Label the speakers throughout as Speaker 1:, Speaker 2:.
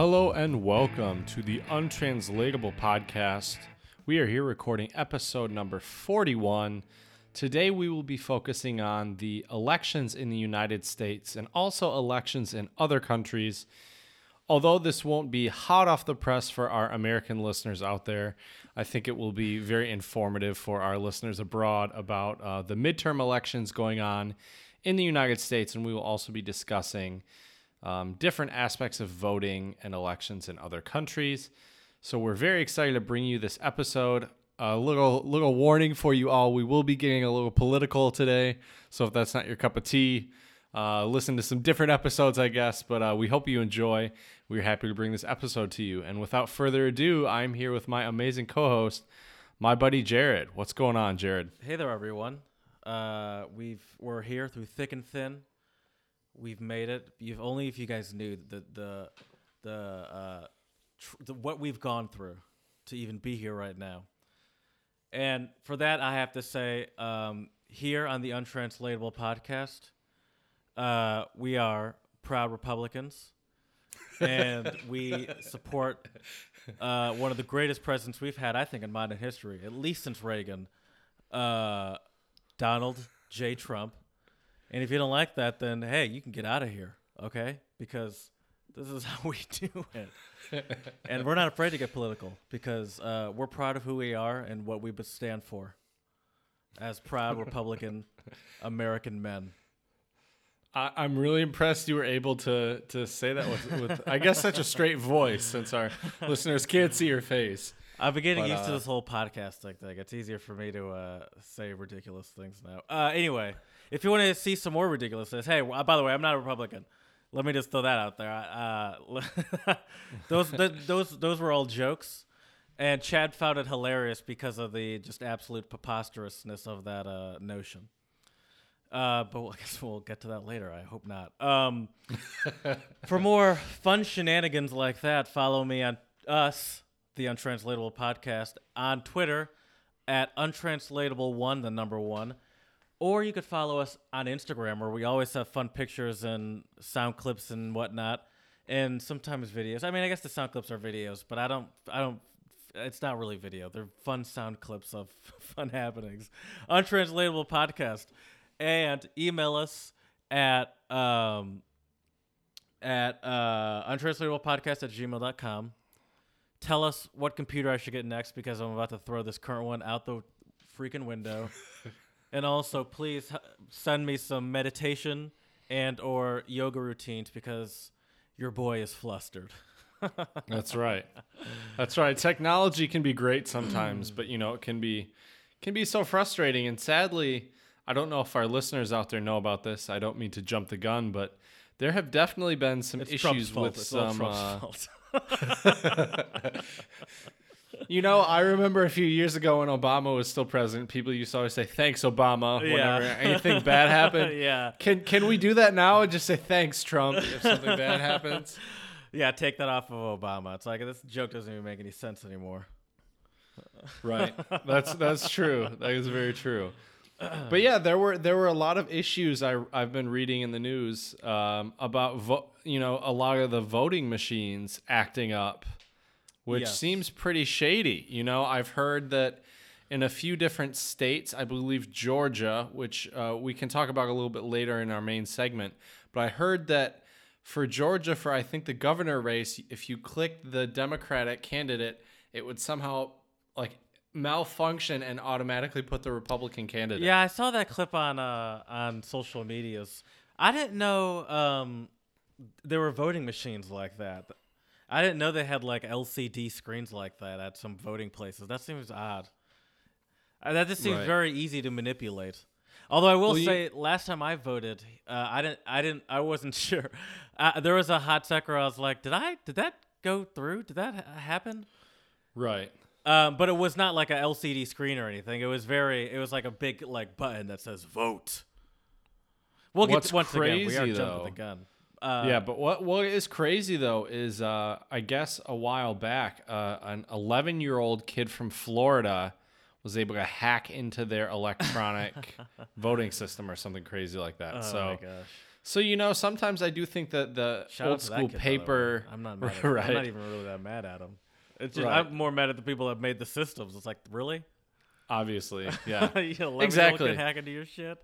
Speaker 1: Hello and welcome to the Untranslatable Podcast. We are here recording episode number 41. Today we will be focusing on the elections in the United States and also elections in other countries. Although this won't be hot off the press for our American listeners out there, I think it will be very informative for our listeners abroad about uh, the midterm elections going on in the United States. And we will also be discussing um, different aspects of voting and elections in other countries. So we're very excited to bring you this episode. A little little warning for you all: we will be getting a little political today. So if that's not your cup of tea, uh, listen to some different episodes, I guess. But uh, we hope you enjoy. We're happy to bring this episode to you. And without further ado, I'm here with my amazing co-host, my buddy Jared. What's going on, Jared?
Speaker 2: Hey there, everyone. Uh, we've we're here through thick and thin. We've made it. Only if you guys knew the the the, uh, tr- the what we've gone through to even be here right now. And for that, I have to say, um, here on the Untranslatable podcast, uh, we are proud Republicans, and we support uh, one of the greatest presidents we've had, I think, in modern history, at least since Reagan, uh, Donald J. Trump. And if you don't like that, then hey, you can get out of here, okay? Because this is how we do it. and we're not afraid to get political because uh, we're proud of who we are and what we stand for as proud Republican American men.
Speaker 1: I, I'm really impressed you were able to to say that with, with I guess such a straight voice, since our listeners can't see your face.
Speaker 2: I've been getting
Speaker 1: But,
Speaker 2: used to
Speaker 1: uh,
Speaker 2: this whole podcasting thing. It's easier for me to uh, say ridiculous things now. Uh, anyway, if you want to see some more ridiculousness, hey, by the way, I'm not a Republican. Let me just throw that out there. Uh, those th- those those were all jokes, and Chad found it hilarious because of the just absolute preposterousness of that uh, notion. Uh, but I guess we'll get to that later. I hope not. Um, for more fun shenanigans like that, follow me on us, the Untranslatable Podcast, on Twitter at Untranslatable One, the number one. Or you could follow us on Instagram, where we always have fun pictures and sound clips and whatnot, and sometimes videos. I mean, I guess the sound clips are videos, but I don't, I don't. It's not really video. They're fun sound clips of fun happenings. Untranslatable podcast, and email us at um, at uh, untranslatablepodcast at gmail.com. Tell us what computer I should get next because I'm about to throw this current one out the freaking window. and also, please send me some meditation and or yoga routines because your boy is flustered.
Speaker 1: That's right. That's right. Technology can be great sometimes, but you know, it can be can be so frustrating and sadly, I don't know if our listeners out there know about this. I don't mean to jump the gun, but there have definitely been some
Speaker 2: It's Trump's
Speaker 1: issues
Speaker 2: fault.
Speaker 1: with
Speaker 2: It's all
Speaker 1: some
Speaker 2: Trump's
Speaker 1: uh,
Speaker 2: fault.
Speaker 1: You know, I remember a few years ago when Obama was still president, people used to always say thanks Obama whenever
Speaker 2: Yeah.
Speaker 1: anything bad happened.
Speaker 2: yeah.
Speaker 1: Can can we do that now and just say thanks Trump if something bad happens?
Speaker 2: Yeah, take that off of Obama. It's like this joke doesn't even make any sense anymore.
Speaker 1: Right. That's that's true. That is very true. But yeah, there were there were a lot of issues I I've been reading in the news um, about vo- you know a lot of the voting machines acting up, which
Speaker 2: Yes.
Speaker 1: seems pretty shady. You know, I've heard that in a few different states, I believe Georgia, which uh, we can talk about a little bit later in our main segment, but I heard that for Georgia, for I think the governor race, if you clicked the Democratic candidate, it would somehow like malfunction and automatically put the Republican candidate.
Speaker 2: Yeah, I saw that clip on uh on social medias. I didn't know um there were voting machines like that. I didn't know they had like LCD screens like that at some voting places. That seems odd. Uh, that just seems
Speaker 1: Right.
Speaker 2: very easy to manipulate. Although I will
Speaker 1: Well, you-
Speaker 2: say, last time I voted, uh, I didn't, I didn't, I wasn't sure. Uh, there was a hot second I was like, "Did I? Did that go through? Did that ha- happen?"
Speaker 1: Right.
Speaker 2: Um, but it was not like a LCD screen or anything. It was very. It was like a big like button that says "vote." We'll get
Speaker 1: What's
Speaker 2: to, once again. We are
Speaker 1: crazy,
Speaker 2: jumping the gun. Uh,
Speaker 1: yeah, but what what is crazy though is uh, I guess a while back, uh, an 11 year old kid from Florida was able to hack into their electronic voting system or something crazy like that.
Speaker 2: Oh
Speaker 1: so
Speaker 2: my gosh.
Speaker 1: So you know, sometimes I do think that the
Speaker 2: Shout
Speaker 1: old school
Speaker 2: kid, by the way.
Speaker 1: paper.
Speaker 2: I'm not mad. At
Speaker 1: right.
Speaker 2: I'm not even really that mad at him. It's just
Speaker 1: Right.
Speaker 2: I'm more mad at the people that made the systems. It's like really,
Speaker 1: Obviously, yeah, Exactly.
Speaker 2: Hack into your shit.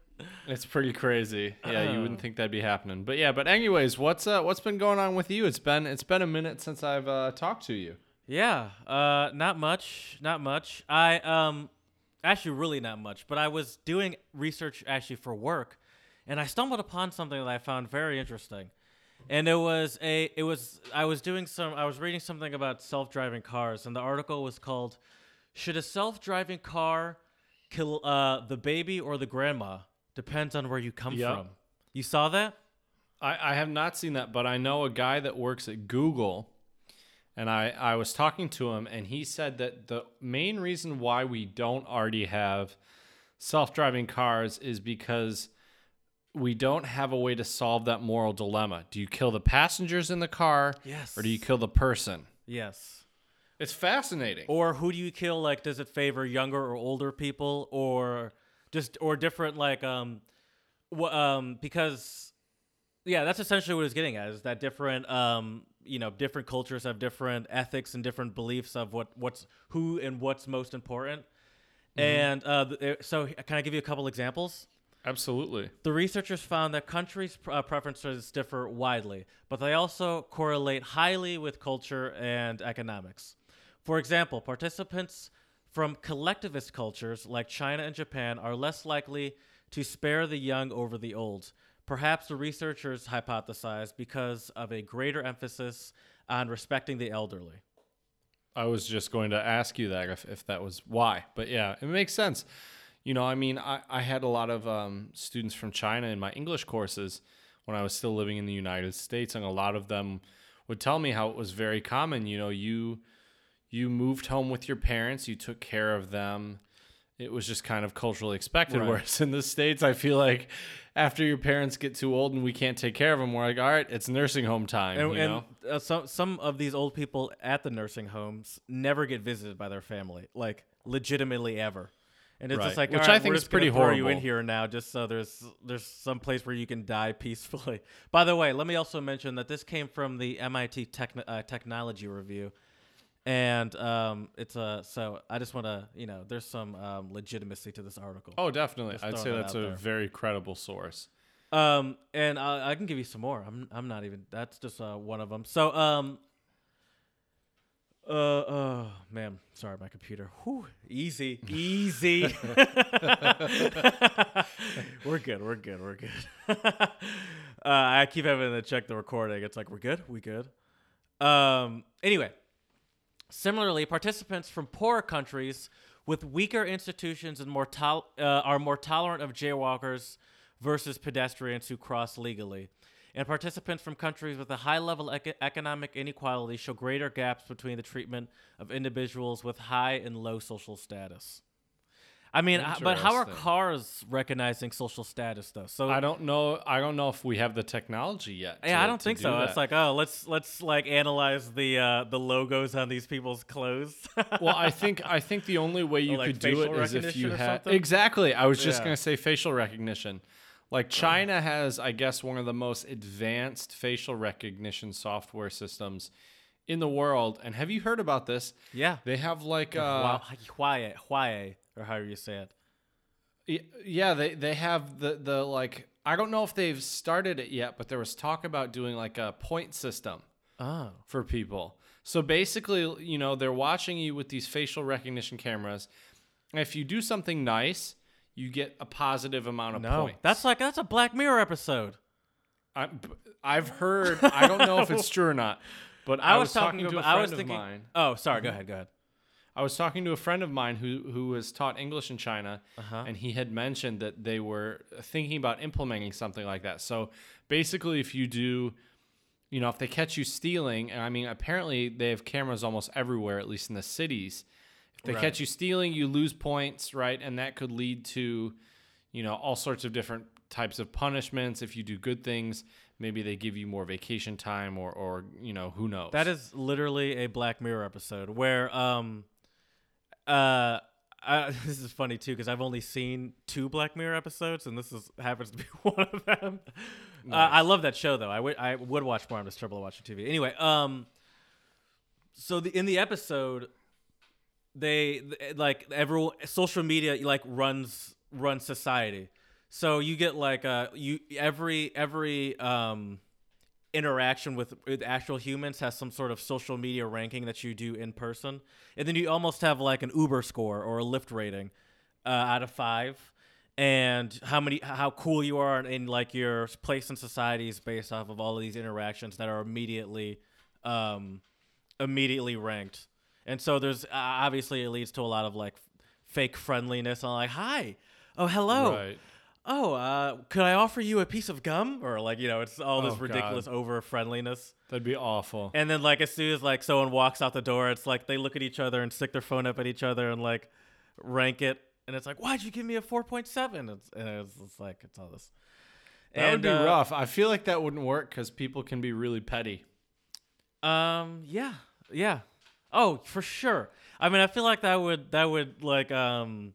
Speaker 1: It's pretty crazy. Yeah, you
Speaker 2: Oh.
Speaker 1: wouldn't think that'd be happening, but yeah. But anyways, what's uh, what's been going on with you? It's been it's been a minute since I've uh, talked to you.
Speaker 2: Yeah, uh, not much, not much. I um, actually really not much. But I was doing research actually for work, and I stumbled upon something that I found very interesting. And it was a, it was I was doing some, I was reading something about self-driving cars, and the article was called "Should a self-driving car kill uh, the baby or the grandma? Depends on where you come
Speaker 1: Yep.
Speaker 2: from." You saw that?
Speaker 1: I, I have not seen that, but I know a guy that works at Google, and I, I was talking to him, and he said that the main reason why we don't already have self driving cars is because we don't have a way to solve that moral dilemma. Do you kill the passengers in the car,
Speaker 2: Yes.
Speaker 1: or do you kill the person?
Speaker 2: Yes.
Speaker 1: It's fascinating.
Speaker 2: Or who do you kill? Like, does it favor younger or older people, or just or different? Like, um, wh- um, because yeah, that's essentially what it's getting at. Is that different? Um, you know, different cultures have different ethics and different beliefs of what what's who and what's most important. And uh, th- uh, so, can I give you a couple examples?
Speaker 1: Absolutely.
Speaker 2: The researchers found that countries' uh, preferences differ widely, but they also correlate highly with culture and economics. For example, participants from collectivist cultures like China and Japan are less likely to spare the young over the old. Perhaps the researchers hypothesize because of a greater emphasis on respecting the elderly.
Speaker 1: I was just going to ask you that if, if that was why. But yeah, it makes sense. You know, I mean, I, I had a lot of um, students from China in my English courses when I was still living in the United States, and a lot of them would tell me how it was very common. You know, you you moved home with your parents, you took care of them. It was just kind of culturally expected.
Speaker 2: Right.
Speaker 1: Whereas in the states, I feel like after your parents get too old and we can't take care of them, we're like, all right, it's nursing home time.
Speaker 2: And,
Speaker 1: you
Speaker 2: and
Speaker 1: know?
Speaker 2: uh, some some of these old people at the nursing homes never get visited by their family, like legitimately ever. And it's
Speaker 1: Right.
Speaker 2: just like,
Speaker 1: Which
Speaker 2: right,
Speaker 1: I think is pretty
Speaker 2: throw you in here now, just so there's there's some place where you can die peacefully. By the way, let me also mention that this came from the MIT Techn- uh, Technology Review, and um, it's a so I just want to you know there's some um, legitimacy to this article.
Speaker 1: Oh, definitely.
Speaker 2: Just
Speaker 1: I'd
Speaker 2: throwing
Speaker 1: say
Speaker 2: that
Speaker 1: that's
Speaker 2: out
Speaker 1: a
Speaker 2: there.
Speaker 1: very credible source.
Speaker 2: Um, and I, I can give you some more. I'm I'm not even. That's just uh, one of them. So um. Uh oh man, sorry my computer. Whew, easy, easy. we're good. We're good. We're good. uh, I keep having to check the recording. It's like we're good. We good. Um. Anyway, Similarly, participants from poorer countries with weaker institutions and more tol- uh, are more tolerant of jaywalkers versus pedestrians who cross legally. And participants from countries with a high level eco- economic inequality show greater gaps between the treatment of individuals with high and low social status. I mean, but how are cars recognizing social status though? So
Speaker 1: I don't know. I don't know if we have the technology yet.
Speaker 2: yeah,
Speaker 1: to-
Speaker 2: I don't think
Speaker 1: do
Speaker 2: so.
Speaker 1: that.
Speaker 2: It's like, oh, let's let's like analyze the uh, the logos on these people's clothes.
Speaker 1: well, I think I think the only way you
Speaker 2: like
Speaker 1: could do it is if you had exactly. I was just
Speaker 2: Yeah.
Speaker 1: gonna say facial recognition. Like China has, I guess, one of the most advanced facial recognition software systems in the world. And have you heard about this?
Speaker 2: yeah.
Speaker 1: They have like uh,
Speaker 2: Huawei, Huawei, or however you say it.
Speaker 1: Yeah, they they have the the like I don't know if they've started it yet, but there was talk about doing like a point system
Speaker 2: Oh,
Speaker 1: for people. So basically, you know, they're watching you with these facial recognition cameras. And if you do something nice, you get a positive amount of
Speaker 2: no,
Speaker 1: points.
Speaker 2: that's like that's a Black Mirror episode.
Speaker 1: I, I've heard. I don't know if it's true or not, but I,
Speaker 2: I,
Speaker 1: was,
Speaker 2: was
Speaker 1: talking,
Speaker 2: talking
Speaker 1: to a friend
Speaker 2: I was
Speaker 1: of mine.
Speaker 2: Oh, sorry. Go ahead. Go ahead.
Speaker 1: I was talking to a friend of mine who who was taught English in China,
Speaker 2: Uh-huh.
Speaker 1: and he had mentioned that they were thinking about implementing something like that. So basically, if you do, you know, if they catch you stealing, and I mean, apparently they have cameras almost everywhere, at least in the cities. If they
Speaker 2: Right.
Speaker 1: catch you stealing, you lose points, right? And that could lead to, you know, all sorts of different types of punishments. If you do good things, maybe they give you more vacation time, or or you know, who knows?
Speaker 2: That is literally a Black Mirror episode where um, uh. I, this is funny too because I've only seen two Black Mirror episodes, and this is happens to be one of them. Uh, I love that show though. I would I would watch more. I'm just trouble watching TV. Anyway, um, so the, in the episode, they th- like everyone social media like runs runs society. So you get like uh you every every um interaction with, with actual humans has some sort of social media ranking that you do in person, and then you almost have like an Uber score or a Lyft rating uh, out of five, and how many how cool you are in like your place in society is based off of all of these interactions that are immediately um, immediately ranked. And so there's uh, obviously it leads to a lot of like fake friendliness and like hi, oh hello,
Speaker 1: Right.
Speaker 2: Oh uh, could I offer you a piece of gum or like you know it's all this
Speaker 1: Oh, God.
Speaker 2: ridiculous over friendliness.
Speaker 1: That'd be awful.
Speaker 2: And then like as soon as like someone walks out the door, it's like they look at each other and stick their phone up at each other and like rank it. And it's like, why'd you give me a four point seven? It's, and it's, it's like it's all this.
Speaker 1: that would be
Speaker 2: uh,
Speaker 1: rough. I feel like that wouldn't work because people can be really petty.
Speaker 2: Um. Yeah. Yeah. Oh, for sure. I mean, I feel like that would that would like um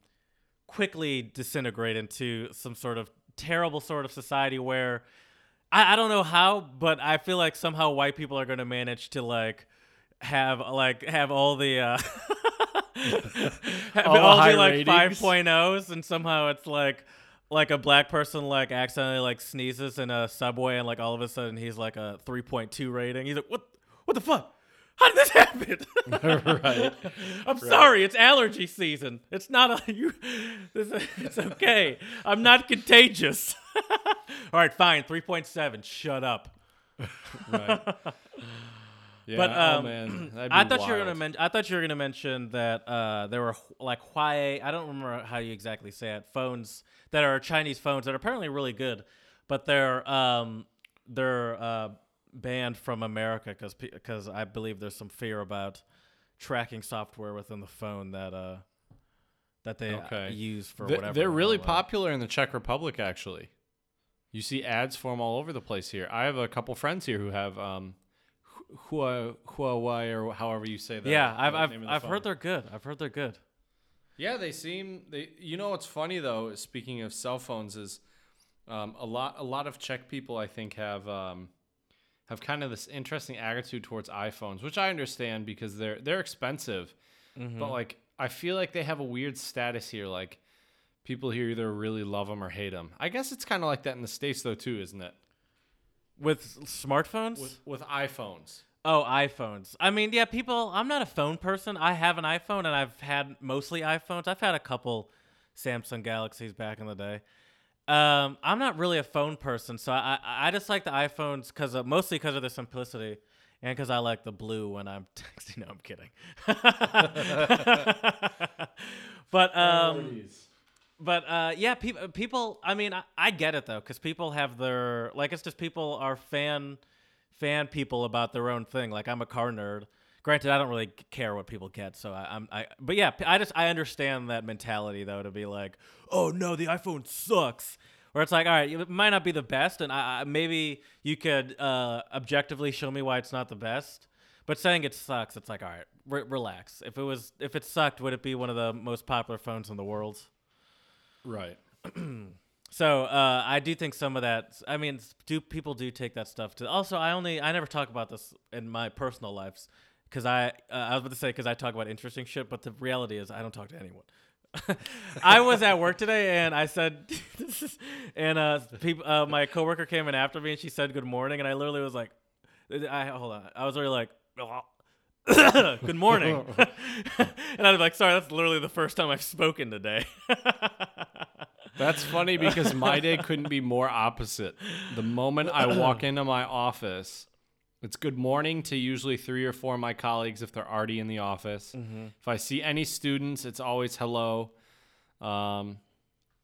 Speaker 2: quickly disintegrate into some sort of terrible sort of society where I, I don't know how, but I feel like somehow white people are going to manage to like have like have all the uh have
Speaker 1: All
Speaker 2: all the like
Speaker 1: ratings.
Speaker 2: 5.0s and somehow it's like like a black person like accidentally like sneezes in a subway and like all of a sudden he's like a 3.2 rating. He's like, "What what the fuck? How did this happen?"
Speaker 1: right.
Speaker 2: I'm sorry, it's allergy season. It's not a you. This, it's okay. I'm not contagious. All right, fine. Three point seven. Shut up.
Speaker 1: Right. Yeah,
Speaker 2: But
Speaker 1: oh
Speaker 2: um,
Speaker 1: man, that'd
Speaker 2: I thought you were gonna mention. I thought you were gonna mention that uh, there were like Huawei. I don't remember how you exactly say it. Phones that are Chinese phones that are apparently really good, but they're um, they're uh, banned from America because because I believe there's some fear about tracking software within the phone that uh that they uh,
Speaker 1: Okay.
Speaker 2: use for
Speaker 1: They-
Speaker 2: whatever.
Speaker 1: They're really
Speaker 2: uh,
Speaker 1: popular in the Czech Republic, actually. You see ads for them all over the place here. I have a couple friends here who have um, Huawei or however you say that.
Speaker 2: Yeah, I've I've,
Speaker 1: the
Speaker 2: I've
Speaker 1: phone.
Speaker 2: heard they're good. I've heard they're good.
Speaker 1: Yeah, they seem they. You know what's funny though? Speaking of cell phones, is um, a lot a lot of Czech people I think have um, have kind of this interesting attitude towards iPhones, which I understand because they're they're expensive,
Speaker 2: Mm-hmm.
Speaker 1: but like I feel like they have a weird status here. Like people here either really love them or hate them. I guess it's kind of like that in the states though too, isn't it?
Speaker 2: With smartphones?
Speaker 1: With with iPhones.
Speaker 2: Oh, iPhones. I mean, yeah, people. I'm not a phone person. I have an iPhone, and I've had mostly iPhones. I've had a couple Samsung Galaxies back in the day. Um, I'm not really a phone person, so I I, I just like the iPhones because mostly because of their simplicity, and because I like the blue when I'm texting. No, I'm kidding. but um, but uh, yeah, people people. I mean, I, I get it though, because people have their like. It's just people are fan fan people about their own thing. Like I'm a car nerd. Granted, I don't really care what people get, so I, I'm I. But yeah, I just I understand that mentality though to be like, oh no, the iPhone sucks. Where it's like, all right, it might not be the best, and I, I maybe you could uh, objectively show me why it's not the best. But saying it sucks, it's like, all right, re- relax. If it was, if it sucked, would it be one of the most popular phones in the world?
Speaker 1: Right.
Speaker 2: So uh, I do think some of that. I mean, do people do take that stuff to? Also, I only I never talk about this in my personal lives because I uh, I was about to say because I talk about interesting shit, but the reality is I don't talk to anyone. I was at work today and I said, and uh, people, uh, my coworker came in after me and she said good morning and I literally was like, I hold on, I was really like. good morning. and I was like, sorry, that's literally the first time I've spoken today.
Speaker 1: That's funny because my day couldn't be more opposite. The moment I walk into my office, it's good morning to usually three or four of my colleagues if they're already in the office. If I see any students, it's always hello. Um,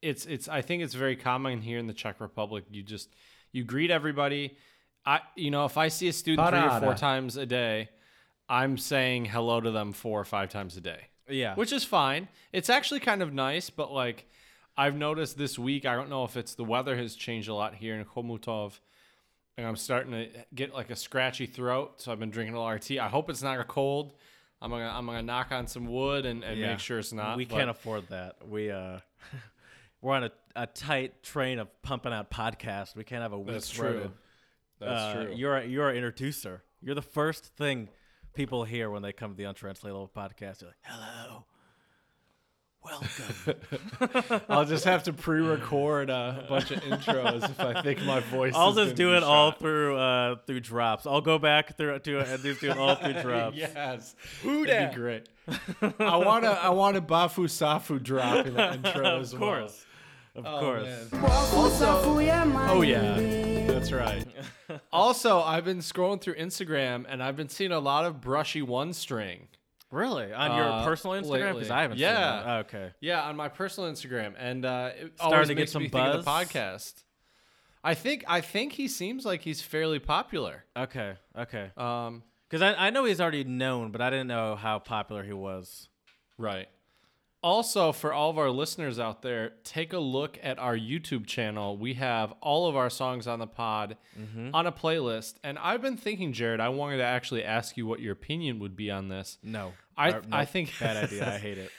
Speaker 1: it's it's I think it's very common here in the Czech Republic. You just you greet everybody. I you know if I see a student three or four times a day, I'm saying hello to them four or five times a day
Speaker 2: yeah.
Speaker 1: which is fine. It's actually kind of nice, but like I've noticed this week, I don't know if it's the weather has changed a lot here in Chomutov, and I'm starting to get like a scratchy throat. So I've been drinking a lot of tea. I hope it's not a cold. I'm gonna I'm gonna knock on some wood and, and
Speaker 2: Yeah.
Speaker 1: make sure it's not.
Speaker 2: we
Speaker 1: but-
Speaker 2: can't afford that. We uh we're on a, a tight train of pumping out podcasts. We can't have a weak
Speaker 1: That's true. That's
Speaker 2: uh,
Speaker 1: true.
Speaker 2: You're a, you're our introducer. You're the first thing people hear when they come to the untranslatable podcast. You're like, hello, welcome.
Speaker 1: I'll just have to pre-record a bunch of intros if I think my voice.
Speaker 2: I'll
Speaker 1: is
Speaker 2: just do
Speaker 1: be
Speaker 2: it all through uh, through drops. I'll go back through to and just do it all through drops.
Speaker 1: yes,
Speaker 2: Who
Speaker 1: that'd be great. I want to. I want a Bafu Safu drop in the intro
Speaker 2: of
Speaker 1: as well.
Speaker 2: course, of
Speaker 1: Oh,
Speaker 2: course.
Speaker 1: man. Oh yeah, that's right. also, I've been scrolling through Instagram and I've been seeing a lot of brushy one string.
Speaker 2: Really, on
Speaker 1: Uh,
Speaker 2: your personal Instagram? Because. I haven't.
Speaker 1: Yeah.
Speaker 2: Seen that. Okay.
Speaker 1: Yeah, on my personal Instagram, and uh, it
Speaker 2: Starting to get some
Speaker 1: of the
Speaker 2: buzz?
Speaker 1: podcast. I think I think he seems like he's fairly popular.
Speaker 2: Okay. Okay.
Speaker 1: Um,
Speaker 2: Because I, I know he's already known, but I didn't know how popular he was.
Speaker 1: Right. Also, for all of our listeners out there, take a look at our YouTube channel. We have all of our songs on the pod
Speaker 2: Mm-hmm.
Speaker 1: on a playlist. And I've been thinking, Jared, I wanted to actually ask you what your opinion would be on this.
Speaker 2: No.
Speaker 1: I- I think-
Speaker 2: bad idea. I hate it.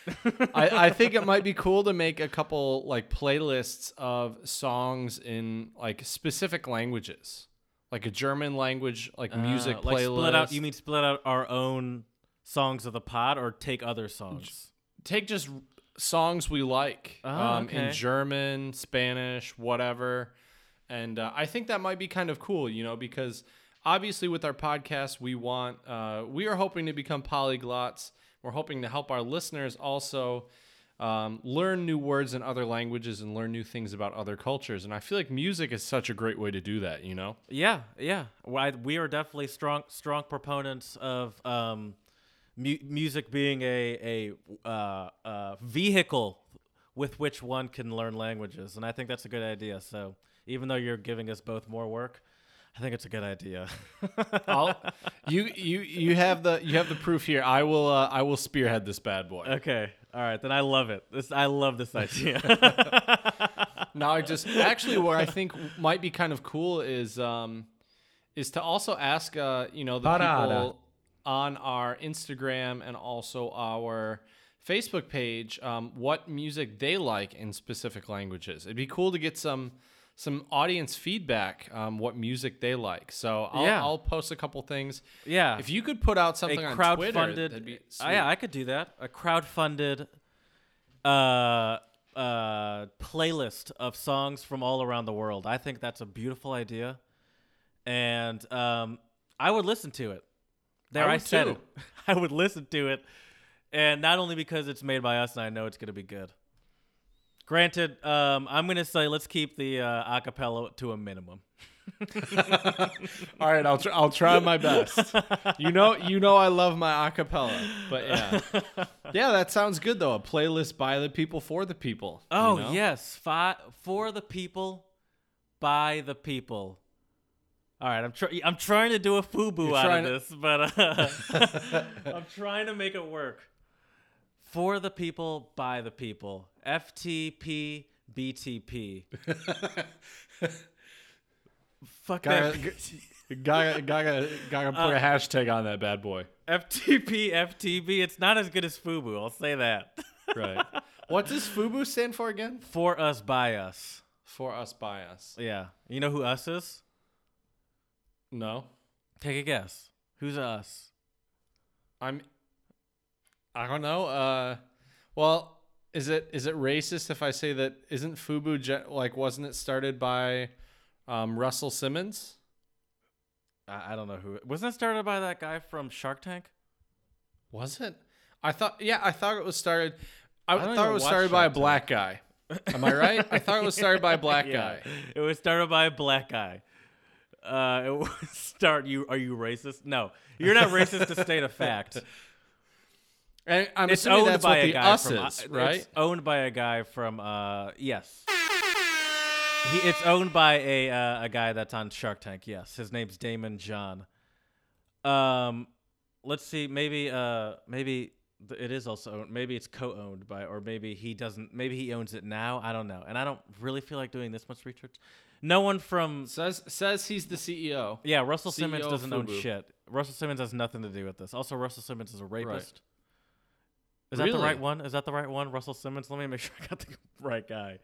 Speaker 1: I, I think it might be cool to make a couple like playlists of songs in like specific languages, like a German language, like music
Speaker 2: Uh, like
Speaker 1: playlist.
Speaker 2: split out. You mean split out our own songs of the pod, or take other songs?
Speaker 1: Take just songs we like
Speaker 2: Oh,
Speaker 1: um,
Speaker 2: okay.
Speaker 1: in German, Spanish, whatever. And uh, I think that might be kind of cool, you know, because obviously with our podcast, we want, uh, we are hoping to become polyglots. We're hoping to help our listeners also um, learn new words in other languages and learn new things about other cultures. And I feel like music is such a great way to do that, you know?
Speaker 2: Yeah, yeah. Why we are definitely strong, strong proponents of um, mu- music being a a uh, uh, vehicle with which one can learn languages, and I think that's a good idea. So even though you're giving us both more work, I think it's a good idea.
Speaker 1: I'll, you, you, you have the, you have the proof here. I will, uh, I will spearhead this bad boy.
Speaker 2: okay, all right, then I love it. This I love this idea.
Speaker 1: Now I just actually what I think might be kind of cool is um is to also ask uh you know the
Speaker 3: Parada.
Speaker 1: people on our Instagram and also our Facebook page um what music they like in specific languages. It'd be cool to get some some audience feedback um what music they like. So I'll,
Speaker 2: Yeah.
Speaker 1: I'll post a couple things.
Speaker 2: yeah,
Speaker 1: If you could put out something
Speaker 2: a
Speaker 1: on
Speaker 2: crowd-funded.
Speaker 1: Twitter, that'd be
Speaker 2: Uh,
Speaker 1: sweet.
Speaker 2: yeah, I could do that. A crowd-funded uh, uh, playlist of songs from all around the world. I think that's a beautiful idea, and um, I would listen to it. There,
Speaker 1: I
Speaker 2: I, said
Speaker 1: too.
Speaker 2: it. I would listen to it, and not only because it's made by us and I know it's gonna be good. Granted, um, I'm gonna say let's keep the uh, acapella to a minimum.
Speaker 1: All right, I'll tr- I'll try my best. You know, you know, I love my acapella, but yeah, yeah, that sounds good though. A playlist by the people for the people. you
Speaker 2: Oh
Speaker 1: know?
Speaker 2: yes, fi- for the people, by the people. All right, I'm trying. I'm trying to do a FUBU
Speaker 1: You're
Speaker 2: out of this, but uh, I'm trying to make it work. For the people, by the people. FTP BTP. Fuck
Speaker 1: Gotta,
Speaker 2: that.
Speaker 1: gotta, gotta, gotta put
Speaker 2: Uh,
Speaker 1: a hashtag on that bad boy.
Speaker 2: FTP FTB. It's not as good as FUBU. I'll say that.
Speaker 1: Right. what does FUBU stand for again?
Speaker 2: For us, by us.
Speaker 1: For us, by us.
Speaker 2: Yeah. You know who us is?
Speaker 1: No,
Speaker 2: Take a guess. Who's us?
Speaker 1: I'm. I don't know. Uh, well, is it is it racist if I say that isn't FUBU ge- like wasn't it started by um, Russell Simmons?
Speaker 2: I, I don't know who. Wasn't it started by that guy from Shark Tank?
Speaker 1: Was it? I thought. Yeah, I thought it was started. I,
Speaker 2: don't
Speaker 1: thought it was started by a
Speaker 2: Shark Tank.
Speaker 1: black guy. Am I right? I thought it was started by a black
Speaker 2: Yeah.
Speaker 1: guy.
Speaker 2: It was started by a black guy. Uh, it start. You are you racist? No, you're not racist to state a fact.
Speaker 1: And I'm
Speaker 2: It's
Speaker 1: assuming
Speaker 2: owned
Speaker 1: that's
Speaker 2: by
Speaker 1: what
Speaker 2: a
Speaker 1: the
Speaker 2: guy
Speaker 1: us
Speaker 2: from.
Speaker 1: is,
Speaker 2: uh,
Speaker 1: right?
Speaker 2: It's owned by a guy from. Uh, yes. He, it's owned by a uh, a guy that's on Shark Tank. Yes, his name's Daymond John. Um, let's see. Maybe uh maybe it is also owned, maybe it's co-owned by or maybe he doesn't. Maybe he owns it now. I don't know. And I don't really feel like doing this much research. No one from
Speaker 1: Says says he's the CEO.
Speaker 2: yeah Russell Simmons
Speaker 1: CEO
Speaker 2: doesn't own
Speaker 1: Fubu.
Speaker 2: shit. Russell Simmons has nothing to do with this. Also, Russell Simmons is a rapist. Is that
Speaker 1: Really?
Speaker 2: the right one? Is that the right one? Russell Simmons. Let me make sure I got the right guy.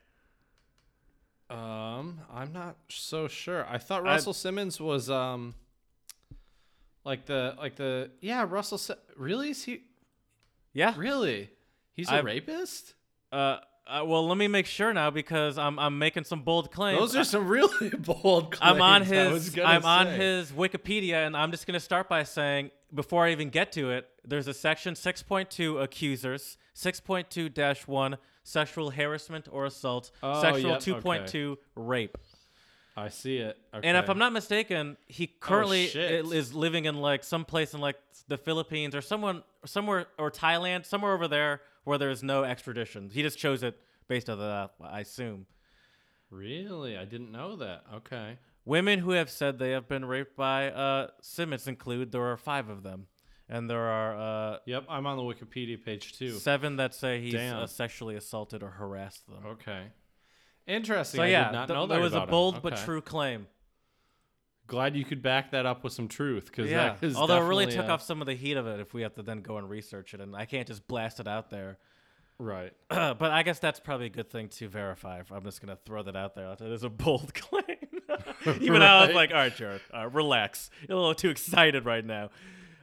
Speaker 1: Um, I'm not so sure. I thought Russell Simmons was um, like the like the yeah Russell. Si- really is he
Speaker 2: Yeah.
Speaker 1: really? He's a
Speaker 2: I've-
Speaker 1: rapist.
Speaker 2: Uh, uh, well, let me make sure now because I'm I'm making some bold claims.
Speaker 1: Those are some really bold. Claims,
Speaker 2: I'm on his I'm on his Wikipedia, and I'm just gonna start by saying before I even get to it, there's a section 6.2 accusers, 6.2-1 sexual harassment or assault,
Speaker 1: Oh,
Speaker 2: sexual
Speaker 1: yep,
Speaker 2: 2.2 rape.
Speaker 1: I see it. Okay.
Speaker 2: And if I'm not mistaken, he currently i- is living in like some place in like the Philippines or someone somewhere or Thailand, somewhere over there where there's no extradition. He just chose it based on that, I assume.
Speaker 1: really, I didn't know that. Okay.
Speaker 2: Women who have said they have been raped by uh, Simmons include there are five of them, and there are uh,
Speaker 1: Yep, I'm on the Wikipedia page too.
Speaker 2: seven that say he's uh, sexually assaulted or harassed them.
Speaker 1: Okay. Interesting.
Speaker 2: So
Speaker 1: I
Speaker 2: yeah,
Speaker 1: did not
Speaker 2: th-
Speaker 1: know that
Speaker 2: there was a bold but true claim.
Speaker 1: Glad you could back that up with some truth, because
Speaker 2: Yeah,
Speaker 1: that is
Speaker 2: although it really took
Speaker 1: a-
Speaker 2: off some of the heat of it if we have to then go and research it, and I can't just blast it out there.
Speaker 1: right.
Speaker 2: but I guess that's probably a good thing to verify. I'm just gonna throw that out there. That is a bold claim. Even I was like, all right, Jared, uh, relax. You're a little too excited right now.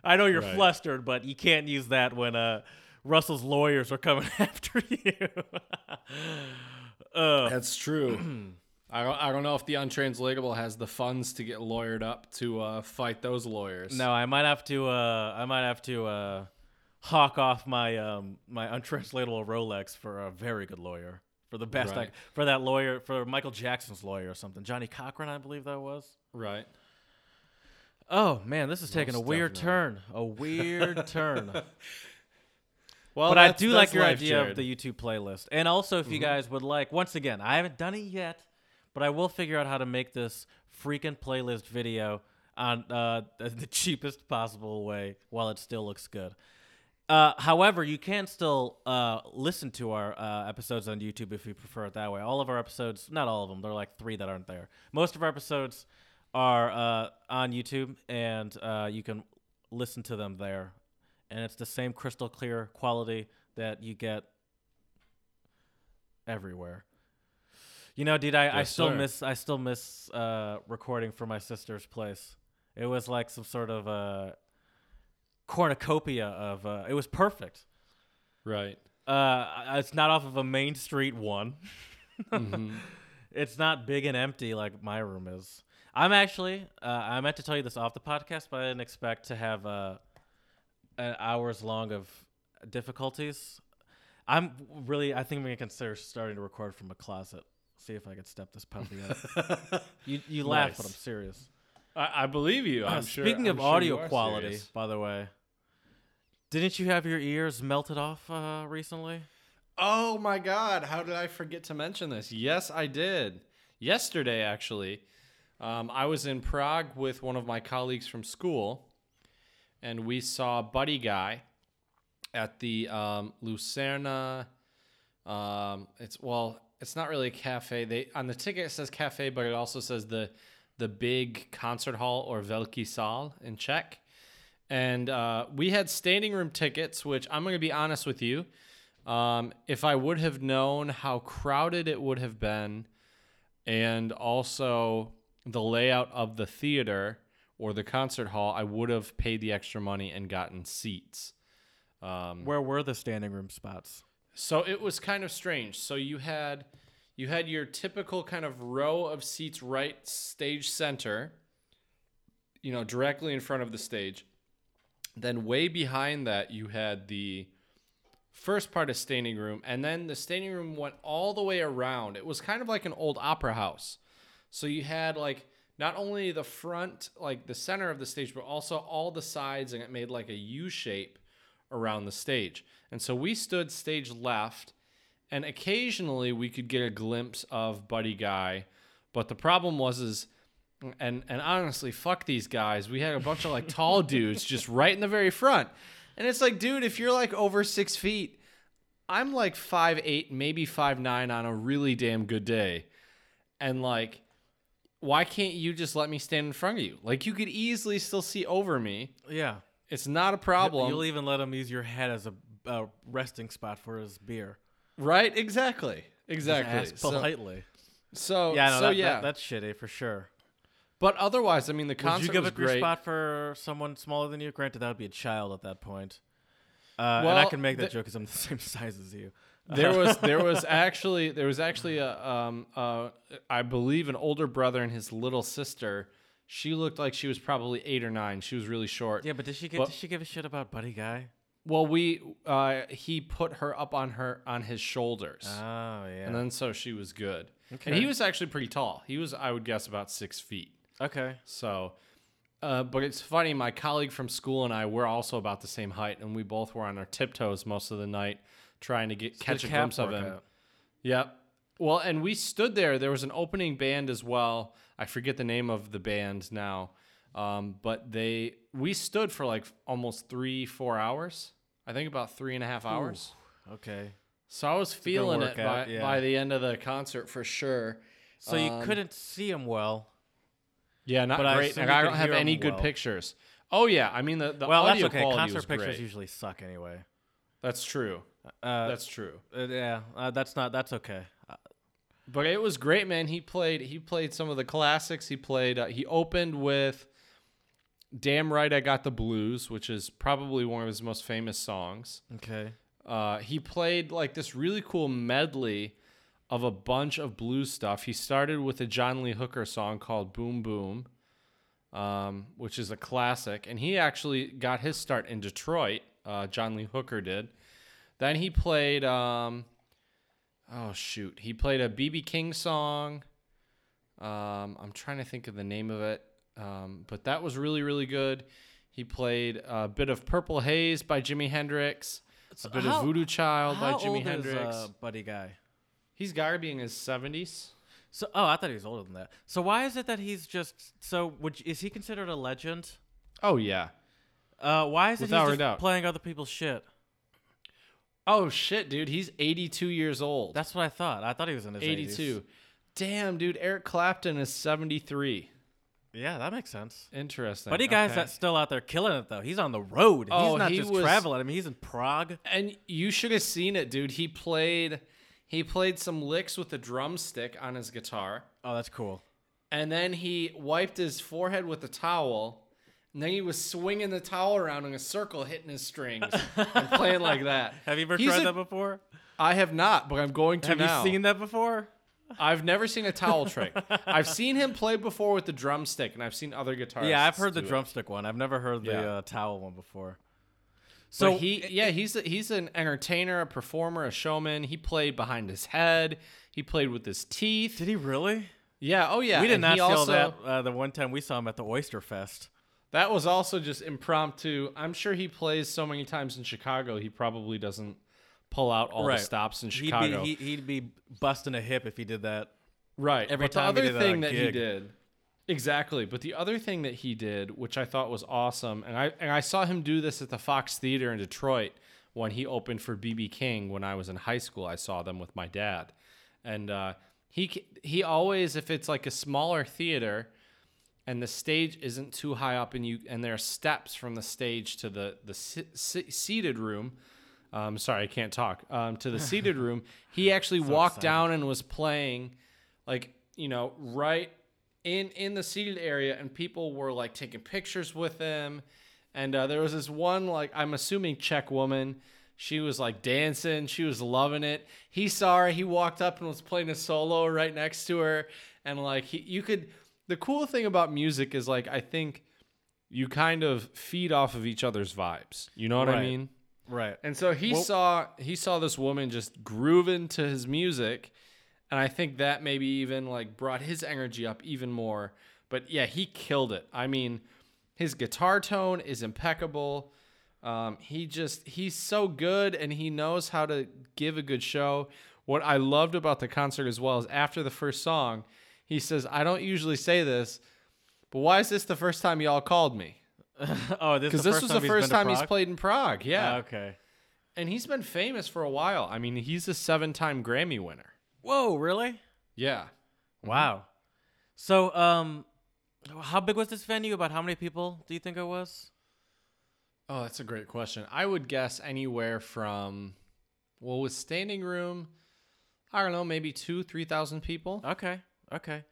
Speaker 2: I know you're
Speaker 1: Right.
Speaker 2: flustered, but you can't use that when uh, Russell's lawyers are coming after you. uh,
Speaker 1: That's true. I don't, I don't know if the untranslatable has the funds to get lawyered up to uh, fight those lawyers.
Speaker 2: no, I might have to. Uh, I might have to uh, hawk off my um, my untranslatable Rolex for a very good lawyer. For the best,
Speaker 1: Right.
Speaker 2: I, for that lawyer, for Michael Jackson's lawyer or something, Johnnie Cochran, I believe that was.
Speaker 1: Right.
Speaker 2: Oh man, this is taking a weird
Speaker 1: definitely.
Speaker 2: turn. A weird turn.
Speaker 1: Well,
Speaker 2: but I do like your
Speaker 1: life,
Speaker 2: idea
Speaker 1: Jared.
Speaker 2: of the YouTube playlist. And also if you
Speaker 1: Mm-hmm.
Speaker 2: guys would like once again, I haven't done it yet, but I will figure out how to make this freaking playlist video on uh, the cheapest possible way while it still looks good. Uh, however, you can still uh, listen to our uh, episodes on YouTube if you prefer it that way. All of our episodes, not all of them, there are like three that aren't there. Most of our episodes are uh, on YouTube, and uh, you can listen to them there. And it's the same crystal clear quality that you get everywhere. You know, dude, I, I still
Speaker 1: sir.
Speaker 2: miss I still miss uh, recording from my sister's place. It was like some sort of uh, cornucopia of. Uh, it was perfect.
Speaker 1: Right.
Speaker 2: Uh, it's not off of a main street one.
Speaker 1: Mhm.
Speaker 2: It's not big and empty like my room is. I'm actually. Uh, I meant to tell you this off the podcast, but I didn't expect to have uh, an hours long of difficulties. I'm really. I think I'm gonna consider starting to record from a closet. See if I could step this puppy up. you you laugh, but I'm serious.
Speaker 1: I, I believe you.
Speaker 2: Uh,
Speaker 1: I'm sure.
Speaker 2: speaking
Speaker 1: I'm
Speaker 2: of
Speaker 1: sure
Speaker 2: audio quality,
Speaker 1: serious.
Speaker 2: by the way, didn't you have your ears melted off uh, recently?
Speaker 1: Oh my God! How did I forget to mention this? Yes, I did. Yesterday, actually, um, I was in Prague with one of my colleagues from school, and we saw Buddy Guy at the um, Lucerna. Um, it's well, it's not really a cafe. They on the ticket it says cafe, but it also says the the big concert hall or Velký sál in Czech. And uh, we had standing room tickets, which I'm going to be honest with you. Um, if I would have known how crowded it would have been, and also the layout of the theater or the concert hall, I would have paid the extra money and gotten seats. Um,
Speaker 2: Where were the standing room spots?
Speaker 1: So it was kind of strange. So you had you had your typical kind of row of seats right stage center, you know, directly in front of the stage. Then way behind that you had the first part of standing room and then the standing room went all the way around. It was kind of like an old opera house. So you had like not only the front, like the center of the stage, but also all the sides, and it made like a U shape around the stage. And so we stood stage left, and occasionally we could get a glimpse of Buddy Guy. But the problem was is and and honestly, fuck these guys. We had a bunch of like tall dudes just right in the very front. And it's like, dude, if you're like over six feet, I'm like five eight, maybe five nine on a really damn good day. And like, why can't you just let me stand in front of you? Like you could easily still see over me.
Speaker 2: Yeah.
Speaker 1: It's not a problem.
Speaker 2: You'll even let him use your head as a, a resting spot for his beer.
Speaker 1: right? Exactly. Exactly. So-
Speaker 2: politely.
Speaker 1: So
Speaker 2: Yeah, no,
Speaker 1: so
Speaker 2: that,
Speaker 1: yeah.
Speaker 2: that, that's shitty for sure.
Speaker 1: but otherwise, I mean, the
Speaker 2: Would
Speaker 1: concert
Speaker 2: you give
Speaker 1: was
Speaker 2: up your
Speaker 1: great.
Speaker 2: spot for someone smaller than you? Granted, that would be a child at that point. Uh, and I can make that joke because I'm the same size as you.
Speaker 1: there was there was actually there was actually a um uh I believe an older brother and his little sister. She looked like she was probably eight or nine. She was really short.
Speaker 2: Yeah, but did she get?
Speaker 1: But-
Speaker 2: did she give a shit about Buddy Guy?
Speaker 1: Well, we uh he put her up on her on his shoulders,
Speaker 2: Oh yeah.
Speaker 1: and then so she was good.
Speaker 2: Okay.
Speaker 1: And he was actually pretty tall. He was I would guess about six feet.
Speaker 2: okay.
Speaker 1: So, uh, but it's funny. My colleague from school and I were also about the same height, and we both were on our tiptoes most of the night, trying to get catch a glimpse of him.
Speaker 2: workout.
Speaker 1: Yep. Well, and we stood there. There was an opening band as well. I forget the name of the band now, um, but they we stood for like almost three, four hours. I think about three and a half hours.
Speaker 2: Okay.
Speaker 1: So I was feeling it by,
Speaker 2: yeah.
Speaker 1: by the end of the concert for sure.
Speaker 2: So you
Speaker 1: Um,
Speaker 2: couldn't see him well.
Speaker 1: Yeah, not
Speaker 2: But
Speaker 1: great. And I don't have any good
Speaker 2: well.
Speaker 1: pictures. Oh yeah, I mean the, the
Speaker 2: well, that's
Speaker 1: audio
Speaker 2: okay.
Speaker 1: quality
Speaker 2: Concert
Speaker 1: was
Speaker 2: pictures
Speaker 1: great.
Speaker 2: usually suck anyway.
Speaker 1: That's true.
Speaker 2: Uh,
Speaker 1: That's true.
Speaker 2: uh, yeah. Uh, that's not. That's okay.
Speaker 1: But it was great, man. He played. He played some of the classics. He played. Uh, he opened with "Damn Right I Got the Blues," which is probably one of his most famous songs.
Speaker 2: okay.
Speaker 1: Uh, he played like this really cool medley of a bunch of blues stuff. He started with a John Lee Hooker song called "Boom Boom," um, which is a classic, and he actually got his start in Detroit. Uh, John Lee Hooker did. Then he played. Um, oh shoot, he played a BB King song. Um, I'm trying to think of the name of it, um, but that was really really good. He played a bit of Purple Haze by Jimi Hendrix, a bit
Speaker 2: how-
Speaker 1: of Voodoo Child by Jimi
Speaker 2: old
Speaker 1: Hendrix.
Speaker 2: is uh, Buddy Guy?
Speaker 1: He's got to be in his 70s.
Speaker 2: So, oh, I thought he was older than that. So why is it that he's just so? Would is he considered a legend?
Speaker 1: Oh yeah.
Speaker 2: Uh, why is it
Speaker 1: Without
Speaker 2: he's just
Speaker 1: doubt.
Speaker 2: playing other people's shit?
Speaker 1: Oh shit, dude, he's 82 years old.
Speaker 2: That's what I thought. I thought he was in his
Speaker 1: 82.
Speaker 2: 80s.
Speaker 1: Damn, dude, Eric Clapton is 73.
Speaker 2: Yeah, that makes sense.
Speaker 1: Interesting.
Speaker 2: Buddy Guy's
Speaker 1: okay.
Speaker 2: that's still out there killing it though. He's on the road.
Speaker 1: Oh,
Speaker 2: he's not
Speaker 1: he
Speaker 2: just
Speaker 1: was-
Speaker 2: traveling. I mean, he's in Prague.
Speaker 1: And you should have seen it, dude. He played he played some licks with a drumstick on his guitar,
Speaker 2: Oh, that's cool.
Speaker 1: and then he wiped his forehead with a towel. And then he was swinging the towel around in a circle, hitting his strings and playing like that.
Speaker 2: Have you ever
Speaker 1: He's
Speaker 2: tried
Speaker 1: a-
Speaker 2: that before?
Speaker 1: I have not, but I'm going to
Speaker 2: Have
Speaker 1: now.
Speaker 2: you seen that before?
Speaker 1: I've never seen a towel trick. I've seen him play before with the drumstick, and I've seen other guitarists.
Speaker 2: yeah, I've heard the
Speaker 1: do it.
Speaker 2: drumstick one. I've never heard the
Speaker 1: Yeah.
Speaker 2: uh, towel one before.
Speaker 1: So
Speaker 2: So
Speaker 1: he, yeah, he's a, he's an entertainer, a performer, a showman. He played behind his head. He played with his teeth.
Speaker 2: did he really?
Speaker 1: Yeah. Oh yeah.
Speaker 2: we did
Speaker 1: and
Speaker 2: not
Speaker 1: he
Speaker 2: see all
Speaker 1: also,
Speaker 2: that uh, the one time we saw him at the Oyster Fest.
Speaker 1: That was also just impromptu. I'm sure he plays so many times in Chicago. He probably doesn't pull out all
Speaker 2: Right.
Speaker 1: the stops in
Speaker 2: He'd
Speaker 1: Chicago.
Speaker 2: be, he, he'd be busting a hip if he did that.
Speaker 1: Right.
Speaker 2: Every
Speaker 1: but
Speaker 2: time
Speaker 1: the
Speaker 2: he
Speaker 1: other
Speaker 2: did
Speaker 1: thing that he
Speaker 2: gig.
Speaker 1: did, exactly. But the other thing that he did, which I thought was awesome, and I and I saw him do this at the Fox Theater in Detroit when he opened for BB King when I was in high school. I saw them with my dad, and uh, he he always, if it's like a smaller theater. And the stage isn't too high up, and you and there are steps from the stage to the the se- se- seated room. Um, sorry, I can't talk. Um, to the seated room, he actually walked
Speaker 2: excited.
Speaker 1: down and was playing, like you know, right in in the seated area, and people were like taking pictures with him. And uh, there was this one, like I'm assuming Czech woman. She was like dancing. She was loving it. He saw her. He walked up and was playing a solo right next to her. And like he, you could. The cool thing about music is like I think you kind of feed off of each other's vibes. You know what I mean?
Speaker 2: Right.
Speaker 1: And so he
Speaker 2: Well-
Speaker 1: saw he saw this woman just grooving to his music, and I think that maybe even like brought his energy up even more. But yeah, he killed it. I mean, his guitar tone is impeccable. Um, he just he's so good, and he knows how to give a good show. What I loved about the concert as well is after the first song, he says, "I don't usually say this, but why is this the first time y'all called me?"
Speaker 2: oh, this,
Speaker 1: Because this was the first time he's played in Prague. Yeah.
Speaker 2: Ah, okay.
Speaker 1: And he's been famous for a while. I mean, he's a seven time Grammy winner.
Speaker 2: Whoa, really?
Speaker 1: Yeah.
Speaker 2: Wow. So, um, how big was this venue? About how many people do you think it was?
Speaker 1: Oh, that's a great question. I would guess anywhere from, well, with standing room, I don't know, maybe two, three thousand people.
Speaker 2: Okay. Okay.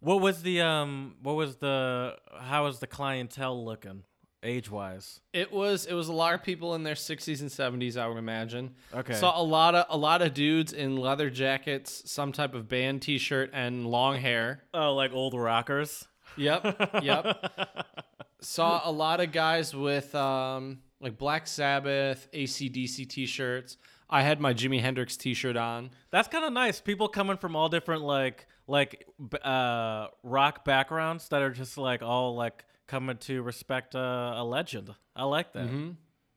Speaker 2: What was the um? What was the? How was the clientele looking, age wise?
Speaker 1: It was it was a lot of people in their 60s and 70s, I would imagine.
Speaker 2: Okay.
Speaker 1: Saw a lot of a lot of dudes in leather jackets, some type of band T-shirt, and long hair.
Speaker 2: Oh, like old rockers.
Speaker 1: Yep, yep. Saw a lot of guys with um, like Black Sabbath, ACDC T-shirts. I had my Jimi Hendrix T-shirt on.
Speaker 2: That's kind of nice. People coming from all different like like uh rock backgrounds that are just like all like coming to respect uh, a legend. I like that.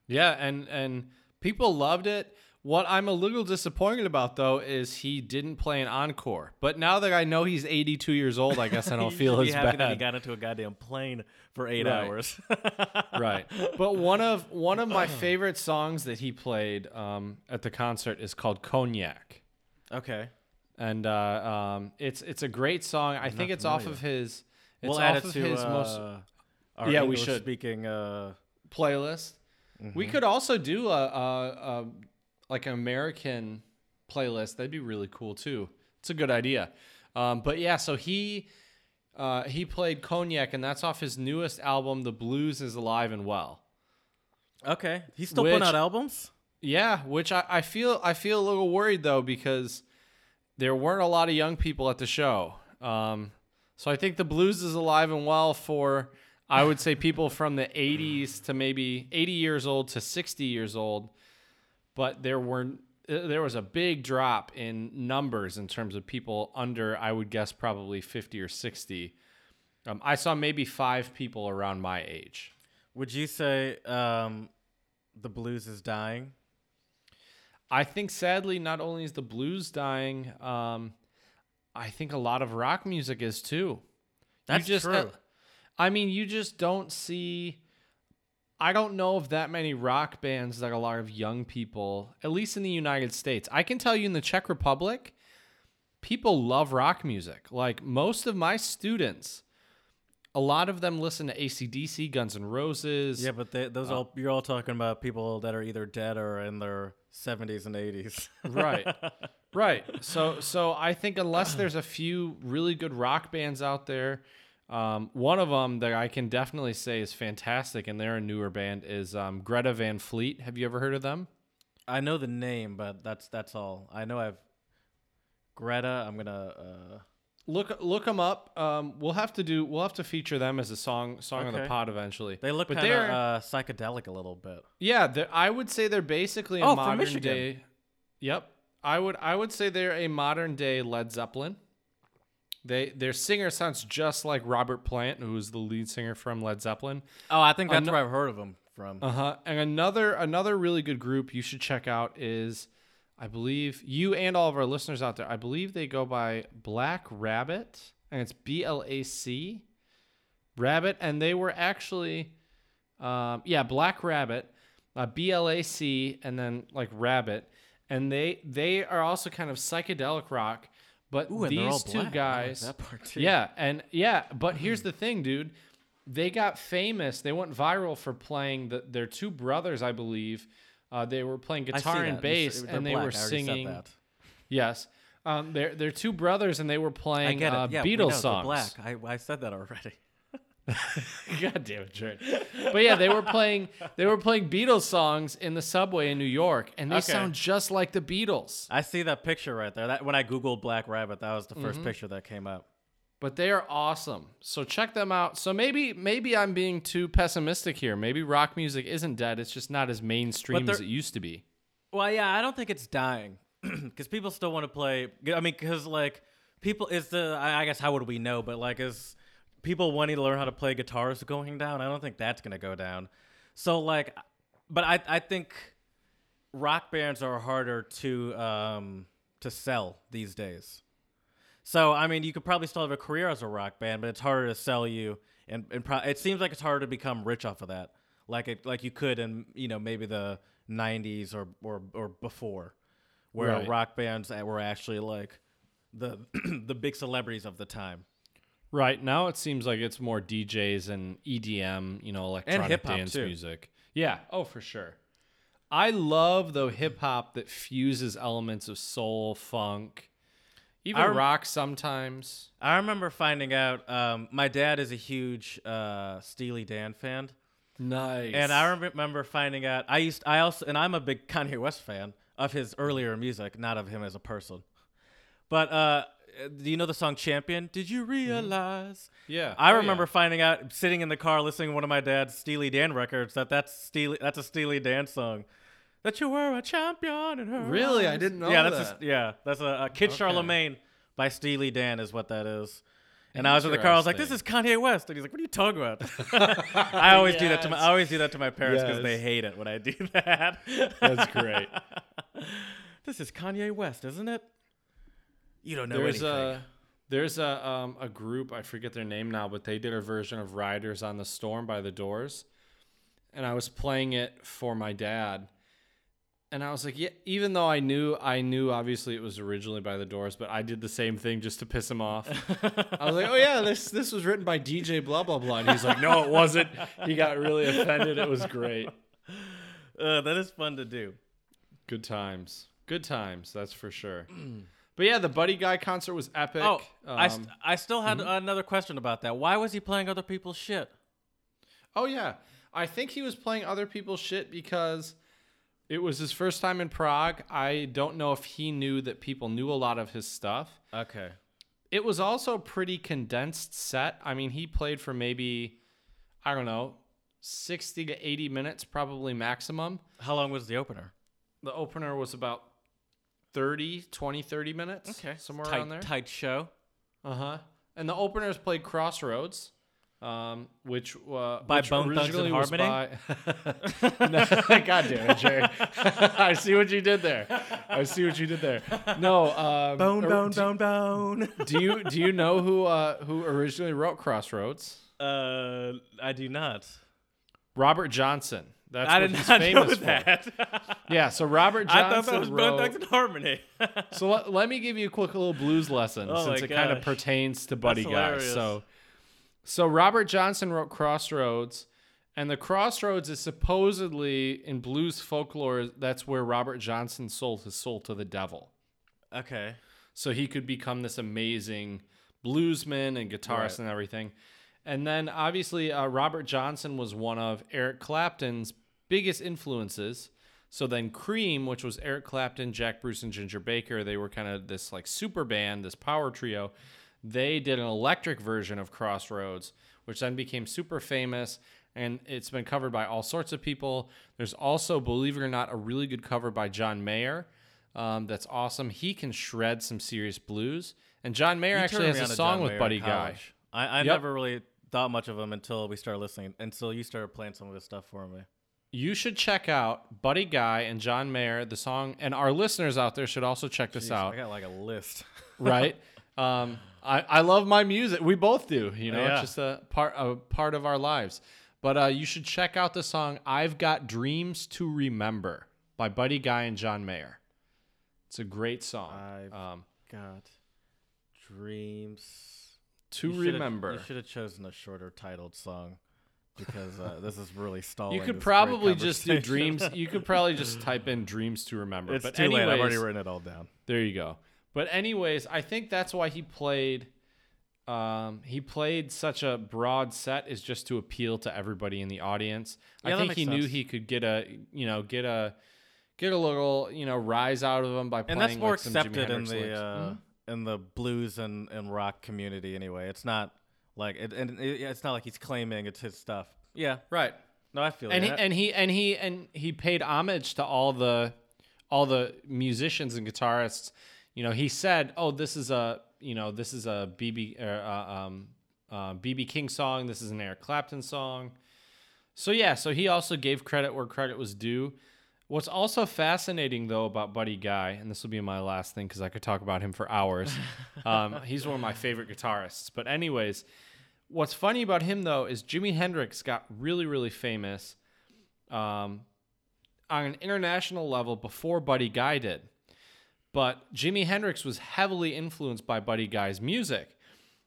Speaker 1: Yeah, and and people loved it. What I'm a little disappointed about though is he didn't play an encore. But now that I know he's 82 years old, I guess I don't feel as
Speaker 2: happy that he got into a goddamn plane for eight
Speaker 1: Right.
Speaker 2: hours.
Speaker 1: right. But one of one of my favorite songs that he played um, at the concert is called Cognac,
Speaker 2: okay.
Speaker 1: And uh, um, it's it's a great song. I think
Speaker 2: not
Speaker 1: it's off of his. It's
Speaker 2: we'll
Speaker 1: off
Speaker 2: add it
Speaker 1: of
Speaker 2: to
Speaker 1: his
Speaker 2: uh,
Speaker 1: most
Speaker 2: our
Speaker 1: Yeah, we should.
Speaker 2: speaking. Uh,
Speaker 1: playlist.
Speaker 2: Mm-hmm.
Speaker 1: We could also do a, a, a like an American playlist. That'd be really cool too. It's a good idea. Um, but yeah, so he uh, he played Cognac, and that's off his newest album, "The Blues Is Alive and Well."
Speaker 2: okay, he's still putting out albums.
Speaker 1: Yeah, which I, I feel I feel a little worried though because there weren't a lot of young people at the show. Um, so I think the blues is alive and well for I would say people from the 80s to maybe 80 years old to 60 years old. But there were there was a big drop in numbers in terms of people under I would guess probably 50 or 60. Um, I saw maybe five people around my age.
Speaker 2: Would you say um, the blues is dying?
Speaker 1: I think sadly, not only is the blues dying, um, I think a lot of rock music is too.
Speaker 2: That's
Speaker 1: you just,
Speaker 2: true.
Speaker 1: I mean, you just don't see. I don't know of that many rock bands that a lot of young people, at least in the United States. I can tell you in the Czech Republic, people love rock music. Like most of my students, a lot of them listen to ACDC, Guns N' Roses.
Speaker 2: Yeah, but they,
Speaker 1: Uh,
Speaker 2: those all you're all talking about people that are either dead or in their 70s and 80s.
Speaker 1: right right so so i think unless there's a few really good rock bands out there um, one of them that i can definitely say is fantastic and they're a newer band is um, greta van fleet have you ever heard of them
Speaker 2: I know the name, but that's that's all. I know I've Greta. I'm gonna. Uh,
Speaker 1: look look them up um, we'll have to do we'll have to feature them as a song song on the
Speaker 2: Okay.
Speaker 1: pod eventually
Speaker 2: they look kind of
Speaker 1: they're
Speaker 2: uh, psychedelic a little bit.
Speaker 1: yeah i would say they're basically a
Speaker 2: Oh, from
Speaker 1: modern day yep i would i would say they're a modern day led zeppelin they their singer sounds just like robert plant who's the lead singer from led zeppelin
Speaker 2: Oh, I think that's
Speaker 1: Ano-
Speaker 2: where I've heard of them from.
Speaker 1: Uh huh. And another another really good group you should check out is, I believe you and all of our listeners out there. I believe they go by Blac Rabbit, and it's B L A C, Rabbit, and they were actually, um, yeah, Blac Rabbit, uh, B L A C, and then like Rabbit, and they they are also kind of psychedelic rock. But
Speaker 2: Ooh,
Speaker 1: these two
Speaker 2: black. Like
Speaker 1: guys,
Speaker 2: that part too.
Speaker 1: yeah, and yeah, but here's the thing, dude. They got famous. They went viral for playing the, their two brothers, I believe. Uh, they were playing guitar and bass, and they
Speaker 2: black.
Speaker 1: were singing. Yes, um, they're they're two brothers, and they were playing uh,
Speaker 2: yeah,
Speaker 1: Beatles
Speaker 2: know,
Speaker 1: songs.
Speaker 2: Black. I, I said that already.
Speaker 1: God damn it, Jared. But yeah, they were playing they were playing Beatles songs in the subway in New York, and they
Speaker 2: Okay.
Speaker 1: sound just like the Beatles.
Speaker 2: I see that picture right there. That when I googled Blac Rabbit, that was the 1st
Speaker 1: Mm-hmm.
Speaker 2: picture that came up.
Speaker 1: But they are awesome. So check them out. So maybe maybe I'm being too pessimistic here. Maybe rock music isn't dead. It's just not as mainstream as it used to be.
Speaker 2: Well, yeah, I don't think it's dying because people still want to play. I mean, because like people is the I guess how would we know? But like is people wanting to learn how to play guitars going down? I don't think that's gonna go down. So like, but I I think rock bands are harder to um to sell these days. So I mean, you could probably still have a career as a rock band, but it's harder to sell you, and and pro- it seems like it's harder to become rich off of that, like it like you could in you know maybe the '90s or or or before, where
Speaker 1: Right.
Speaker 2: rock bands were actually like the the big celebrities of the time.
Speaker 1: Right now, it seems like it's more DJs and EDM, you know, electronic dance
Speaker 2: too.
Speaker 1: music. Yeah. Oh, for sure. I love though hip hop that fuses elements of soul, funk, even
Speaker 2: rem-
Speaker 1: rock sometimes.
Speaker 2: I remember finding out. Um, my dad is a huge uh, Steely Dan fan,
Speaker 1: Nice.
Speaker 2: and I remember finding out. I used. I also, and I'm a big Kanye West fan of his earlier music, not of him as a person. But uh, do you know the song "Champion"? Did you realize?
Speaker 1: yeah,
Speaker 2: I
Speaker 1: Oh, yeah.
Speaker 2: remember finding out sitting in the car listening to one of my dad's Steely Dan records that that's Steely that's a Steely Dan song. That you were a champion in her
Speaker 1: Really? I didn't know
Speaker 2: yeah, that's
Speaker 1: that.
Speaker 2: A, yeah, that's a, a Kid
Speaker 1: Okay.
Speaker 2: Charlemagne by Steely Dan is what that is. And I was in the car. I was like, "This is Kanye West," and he's like, "What are you talking about?" I always do that to my. I always do that to my parents because they hate it when I do that.
Speaker 1: That's great.
Speaker 2: this is Kanye West, isn't it? You don't know
Speaker 1: there's
Speaker 2: anything.
Speaker 1: a there's a um, a group I forget their name now, but they did a version of Riders on the Storm by the Doors, and I was playing it for my dad, and I was like, yeah, even though I knew I knew obviously it was originally by the Doors, but I did the same thing just to piss him off. I was like, oh yeah, this this was written by DJ blah blah blah, and he's like, no, it wasn't. He got really offended. It was great.
Speaker 2: Uh, that is fun to do.
Speaker 1: Good times. Good times. That's for sure. But yeah, the Buddy Guy concert was epic.
Speaker 2: Oh, I, st-
Speaker 1: Um,
Speaker 2: I still had another question about that. Why was he playing other people's shit?
Speaker 1: Oh yeah, I think he was playing other people's shit because it was his first time in Prague. I don't know if he knew that people knew a lot of his stuff.
Speaker 2: Okay.
Speaker 1: It was also a pretty condensed set. I mean, he played for maybe I don't know, 60 to 80 minutes probably maximum.
Speaker 2: How long was the opener?
Speaker 1: The opener was about 30, 20, 30 minutes. Okay. Somewhere
Speaker 2: tight,
Speaker 1: around there.
Speaker 2: Tight show.
Speaker 1: Uh huh. And the openers played Crossroads, um, which uh,
Speaker 2: By
Speaker 1: which
Speaker 2: Bone Thugs and Harmony?
Speaker 1: by- No, God damn it, Jerry! I see what you did there. I see what you did there. No, um, bone, or- bone, do,
Speaker 2: bone. Bone.
Speaker 1: do you do you know who uh, who originally wrote Crossroads?
Speaker 2: uh, I do not.
Speaker 1: Robert Johnson. That's
Speaker 2: I
Speaker 1: what
Speaker 2: did
Speaker 1: he's
Speaker 2: not
Speaker 1: famous
Speaker 2: know
Speaker 1: for. Yeah, so Robert
Speaker 2: I
Speaker 1: Johnson
Speaker 2: thought that was Bone. Thugs and Harmony.
Speaker 1: So let, let me give you a quick little blues lesson
Speaker 2: Oh
Speaker 1: since it kind of pertains to Buddy
Speaker 2: That's
Speaker 1: Guy.
Speaker 2: hilarious.
Speaker 1: So so Robert Johnson wrote Crossroads and the Crossroads is supposedly in blues folklore that's where Robert Johnson sold his soul to the devil.
Speaker 2: okay.
Speaker 1: So he could become this amazing bluesman and guitarist
Speaker 2: Right.
Speaker 1: and everything. And then obviously uh, Robert Johnson was one of Eric Clapton's biggest influences. So then Cream, which was Eric Clapton, Jack Bruce, and Ginger Baker, they were kind of this like super band, this power trio. They did an electric version of Crossroads, which then became super famous. And it's been covered by all sorts of people. There's also, believe it or not, a really good cover by John Mayer. Um, that's awesome. He can shred some serious blues. And John Mayer
Speaker 2: You
Speaker 1: actually has a song
Speaker 2: John
Speaker 1: with
Speaker 2: Mayer
Speaker 1: Buddy Guy.
Speaker 2: I, I
Speaker 1: Yep.
Speaker 2: never really thought much of him until we started listening, until you started playing some of his stuff for me.
Speaker 1: You should check out Buddy Guy and John Mayer, the song, and our listeners out there should also check this
Speaker 2: Jeez,
Speaker 1: out.
Speaker 2: I got like a list.
Speaker 1: right? Um, I, I love my music. We both do. You know,
Speaker 2: Yeah.
Speaker 1: it's just a part a part of our lives. But uh, you should check out the song "I've Got Dreams to Remember" by Buddy Guy and John Mayer. It's a great song.
Speaker 2: I've-
Speaker 1: Um,
Speaker 2: God, dreams
Speaker 1: to
Speaker 2: You
Speaker 1: remember.
Speaker 2: You should have chosen a shorter titled song because uh, this is really stalling.
Speaker 1: You could probably just do dreams. You could probably just type in "dreams to remember."
Speaker 2: It's
Speaker 1: but
Speaker 2: too
Speaker 1: anyways,
Speaker 2: late. I've already written it all down.
Speaker 1: There you go. But anyways, I think that's why he played um, he played such a broad set is just to appeal to everybody in the audience.
Speaker 2: Yeah,
Speaker 1: I think he knew he could get a you know get a get a little you know rise out of them by playing
Speaker 2: And that's more
Speaker 1: like,
Speaker 2: accepted in the uh,
Speaker 1: Mhm.
Speaker 2: in the blues and, and rock community anyway. It's not like it, and it, it's not like he's claiming it's his stuff. Yeah,
Speaker 1: right.
Speaker 2: no, I feel
Speaker 1: and he
Speaker 2: that.
Speaker 1: and he and he and he paid homage to all the all the musicians and guitarists. You know, he said, "Oh, this is a you know this is a BB uh, uh, um, uh, BB King song. This is an Eric Clapton song." So yeah, so he also gave credit where credit was due. What's also fascinating though about Buddy Guy, and this will be my last thing because I could talk about him for hours. um, he's one of my favorite guitarists. But anyways, what's funny about him though is Jimi Hendrix got really really famous um, on an international level before Buddy Guy did. But Jimi Hendrix was heavily influenced by Buddy Guy's music.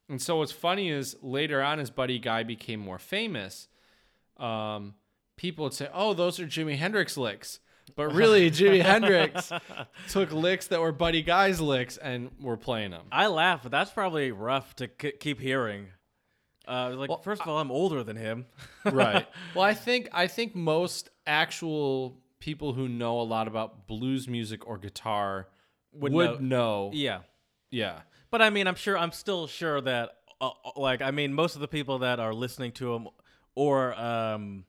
Speaker 1: And so what's funny is later on, as Buddy Guy became more famous, um, people would say, "Oh, those are Jimi Hendrix licks." But really, Jimi Hendrix took licks that were Buddy Guy's licks and we're playing them.
Speaker 2: I laugh, but that's probably rough to k- keep hearing. Uh, like,
Speaker 1: Well,
Speaker 2: first of all, I'm older than him.
Speaker 1: right. Well, I think I think most actual people who know a lot about blues music or guitar would,
Speaker 2: Would
Speaker 1: know.
Speaker 2: yeah.
Speaker 1: Yeah.
Speaker 2: But I mean, I'm sure, I'm still sure that, uh, uh, like, I mean, most of the people that are listening to him or um,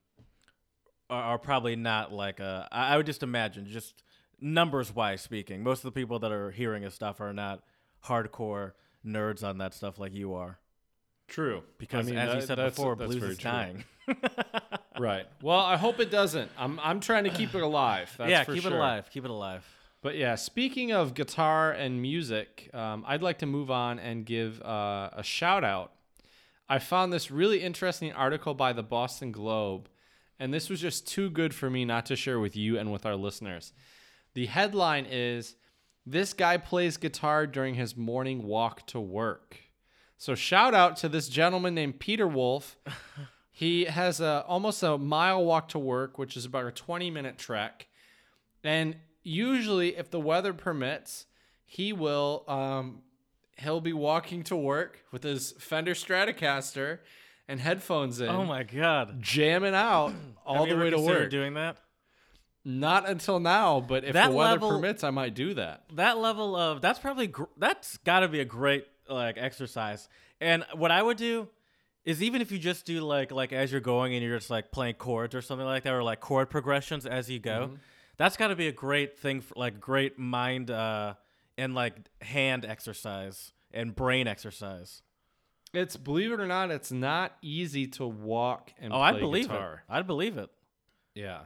Speaker 2: are, are probably not like, uh, I, I would just imagine, just numbers wise speaking, most of the people that are hearing his stuff are not hardcore nerds on that stuff like you are.
Speaker 1: True.
Speaker 2: Because,
Speaker 1: I mean,
Speaker 2: as you said
Speaker 1: that's-
Speaker 2: before,
Speaker 1: that's
Speaker 2: blues is
Speaker 1: true.
Speaker 2: dying.
Speaker 1: Right. Well, I hope it doesn't. I'm I'm trying to keep it alive. That's
Speaker 2: yeah, keep
Speaker 1: sure.
Speaker 2: it alive. Keep it alive.
Speaker 1: But yeah, speaking of guitar and music, um, I'd like to move on and give uh, a shout out. I found this really interesting article by the Boston Globe, and this was just too good for me not to share with you and with our listeners. The headline is This guy plays guitar during his morning walk to work. So, shout out to this gentleman named Peter Wolf. he has a, almost a mile walk to work, which is about a 20 minute trek. And usually, if the weather permits, he will um, he'll be walking to work with his Fender Stratocaster and headphones in,
Speaker 2: Oh my god.
Speaker 1: jamming out all the way to work.
Speaker 2: doing that?
Speaker 1: Not until now, but if
Speaker 2: That
Speaker 1: the weather
Speaker 2: level-
Speaker 1: permits, I might do that.
Speaker 2: that level of that's probably gr- that's got to be a great like exercise and what i would do is even if you just do like like as you're going and you're just like playing chords or something like that or like chord progressions as you go
Speaker 1: Mm-hmm.
Speaker 2: That's got to be a great thing for like great mind uh and like hand exercise and brain exercise
Speaker 1: It's believe it or not, it's not easy to walk and
Speaker 2: oh
Speaker 1: play
Speaker 2: i'd believe
Speaker 1: guitar.
Speaker 2: it i'd believe it
Speaker 1: Yeah.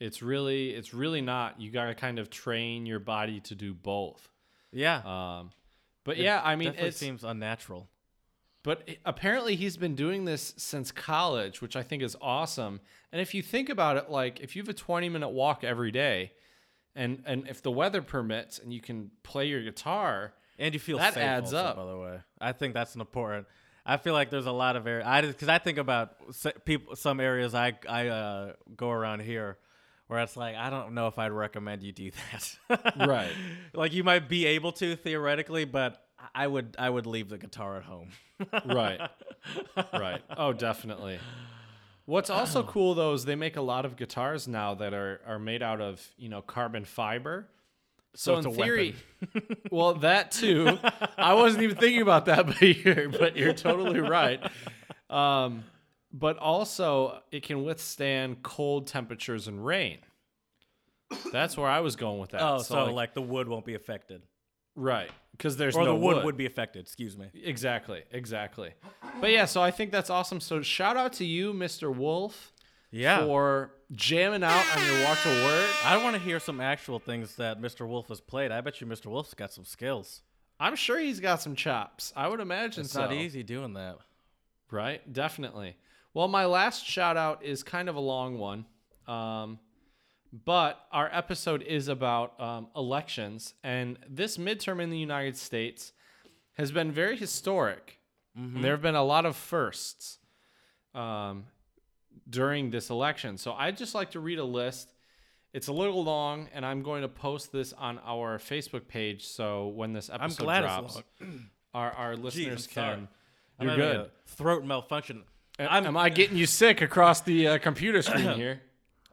Speaker 1: It's really it's really not. You got to kind of train your body to do both.
Speaker 2: yeah
Speaker 1: Um but
Speaker 2: It
Speaker 1: yeah, I mean it
Speaker 2: seems unnatural
Speaker 1: but apparently he's been doing this since college, which I think is awesome. And if you think about it like if you have a 20 minute walk every day and and if the weather permits and you can play your guitar,
Speaker 2: And you feel
Speaker 1: That
Speaker 2: safe
Speaker 1: adds
Speaker 2: also,
Speaker 1: up.
Speaker 2: By the way, I think that's an important. I feel like there's a lot of areas. I because I think about people, some areas I I uh, go around here where it's like I don't know if I'd recommend you do that.
Speaker 1: Right.
Speaker 2: like you might be able to theoretically, but I would I would leave the guitar at home.
Speaker 1: right. Right. Oh, definitely. What's also cool though is they make a lot of guitars now that are are made out of, you know, carbon fiber. So,
Speaker 2: it's
Speaker 1: in
Speaker 2: a
Speaker 1: theory, well, that too. I wasn't even thinking about that, but you're but you're totally right. Um, but also it can withstand cold temperatures and rain. That's where I was going with that.
Speaker 2: Oh, so, like, the wood won't be affected,
Speaker 1: right, because there's
Speaker 2: or
Speaker 1: no
Speaker 2: the wood,
Speaker 1: wood
Speaker 2: would be affected. Excuse me.
Speaker 1: Exactly, exactly. But yeah, so I think that's awesome. So shout out to you, Mr. Wolf,
Speaker 2: Yeah.
Speaker 1: for jamming out on your walk to work.
Speaker 2: I want to hear some actual things that Mr. Wolf has played. I bet you Mr. Wolf's got some skills.
Speaker 1: I'm sure he's got some chops. I would imagine
Speaker 2: It's
Speaker 1: so.
Speaker 2: not easy doing that.
Speaker 1: Right? Definitely. Well, my last shout out is kind of a long one. Um, but our episode is about um, elections, and this midterm in the United States has been very historic. There have been a lot of firsts um, during this election. So I'd just like to read a list. It's a little long, and I'm going to post this on our Facebook page. So when this
Speaker 2: I'm
Speaker 1: episode
Speaker 2: glad
Speaker 1: drops, our, our listeners
Speaker 2: I'm
Speaker 1: can. You're good.
Speaker 2: throat malfunction.
Speaker 1: Am I getting you sick across the uh, computer screen here?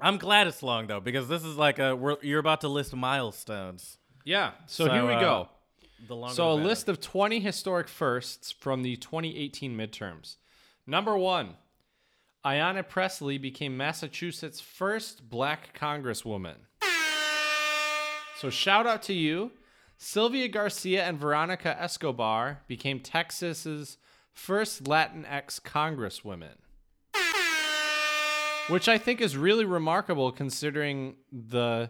Speaker 2: I'm glad it's long though because this is like a we're, you're about to list milestones.
Speaker 1: Yeah. So,
Speaker 2: So,
Speaker 1: here we
Speaker 2: uh,
Speaker 1: go.
Speaker 2: The longer
Speaker 1: So,
Speaker 2: the
Speaker 1: a
Speaker 2: better.
Speaker 1: list of 20 historic firsts from the 2018 midterms. Number one, Ayanna Pressley became Massachusetts' first black congresswoman. So, shout out to you. Sylvia Garcia and Veronica Escobar became Texas's first Latinx congresswomen. Which I think is really remarkable considering the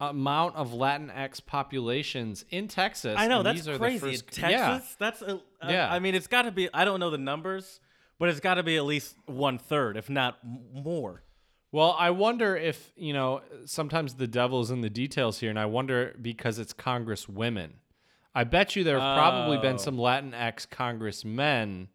Speaker 1: amount of Latinx populations in Texas.
Speaker 2: I know that's
Speaker 1: these are the
Speaker 2: crazy.
Speaker 1: first-
Speaker 2: In
Speaker 1: Yeah.
Speaker 2: Texas, that's a, uh,
Speaker 1: Yeah.
Speaker 2: I mean, it's got to be. I don't know the numbers, but it's got to be at least one third, if not more.
Speaker 1: Well, I wonder if, you know, sometimes the devil's in the details here, and I wonder because it's Congress women. I bet you there have probably
Speaker 2: Oh.
Speaker 1: been some Latinx congressmen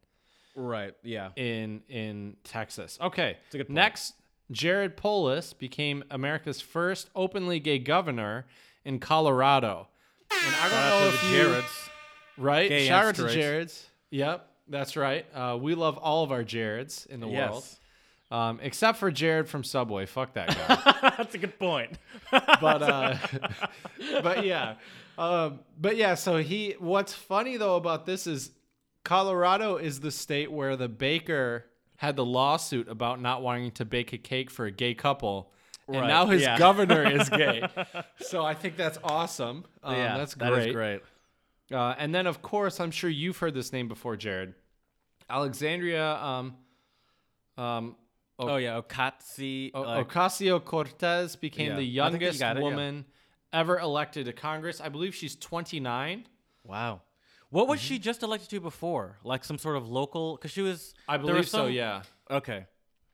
Speaker 2: Right. Yeah.
Speaker 1: in in Texas. Okay.
Speaker 2: a good point.
Speaker 1: Next Jared Polis became America's first openly gay governor in Colorado. And I don't
Speaker 2: Shout
Speaker 1: know if you,
Speaker 2: Jareds.
Speaker 1: right?
Speaker 2: Gay
Speaker 1: Shout out to. Jareds. Yep, that's right. Uh, we love all of our Jareds in the world,
Speaker 2: Yes.
Speaker 1: um, except for Jared from Subway. Fuck that guy.
Speaker 2: That's a good point.
Speaker 1: but uh, but yeah, um, but yeah. So he. What's funny though about this is Colorado is the state where the baker had the lawsuit about not wanting to bake a cake for a gay couple. And now his
Speaker 2: yeah.
Speaker 1: governor is gay, so I think that's awesome. Um,
Speaker 2: yeah,
Speaker 1: that's great.
Speaker 2: is great.
Speaker 1: Uh, and then, of course, I'm sure you've heard this name before, Jared. Alexandria um, um,
Speaker 2: Oh yeah, Ocasio.
Speaker 1: O-
Speaker 2: like-
Speaker 1: Ocasio Cortez became
Speaker 2: Yeah,
Speaker 1: the
Speaker 2: that you
Speaker 1: youngest
Speaker 2: it, yeah.
Speaker 1: woman ever elected to Congress. I believe she's 29.
Speaker 2: wow. What was she just elected to before? Like some sort of local? Because she was.
Speaker 1: I
Speaker 2: there
Speaker 1: believe
Speaker 2: was
Speaker 1: so.
Speaker 2: some-
Speaker 1: Yeah,
Speaker 2: Okay.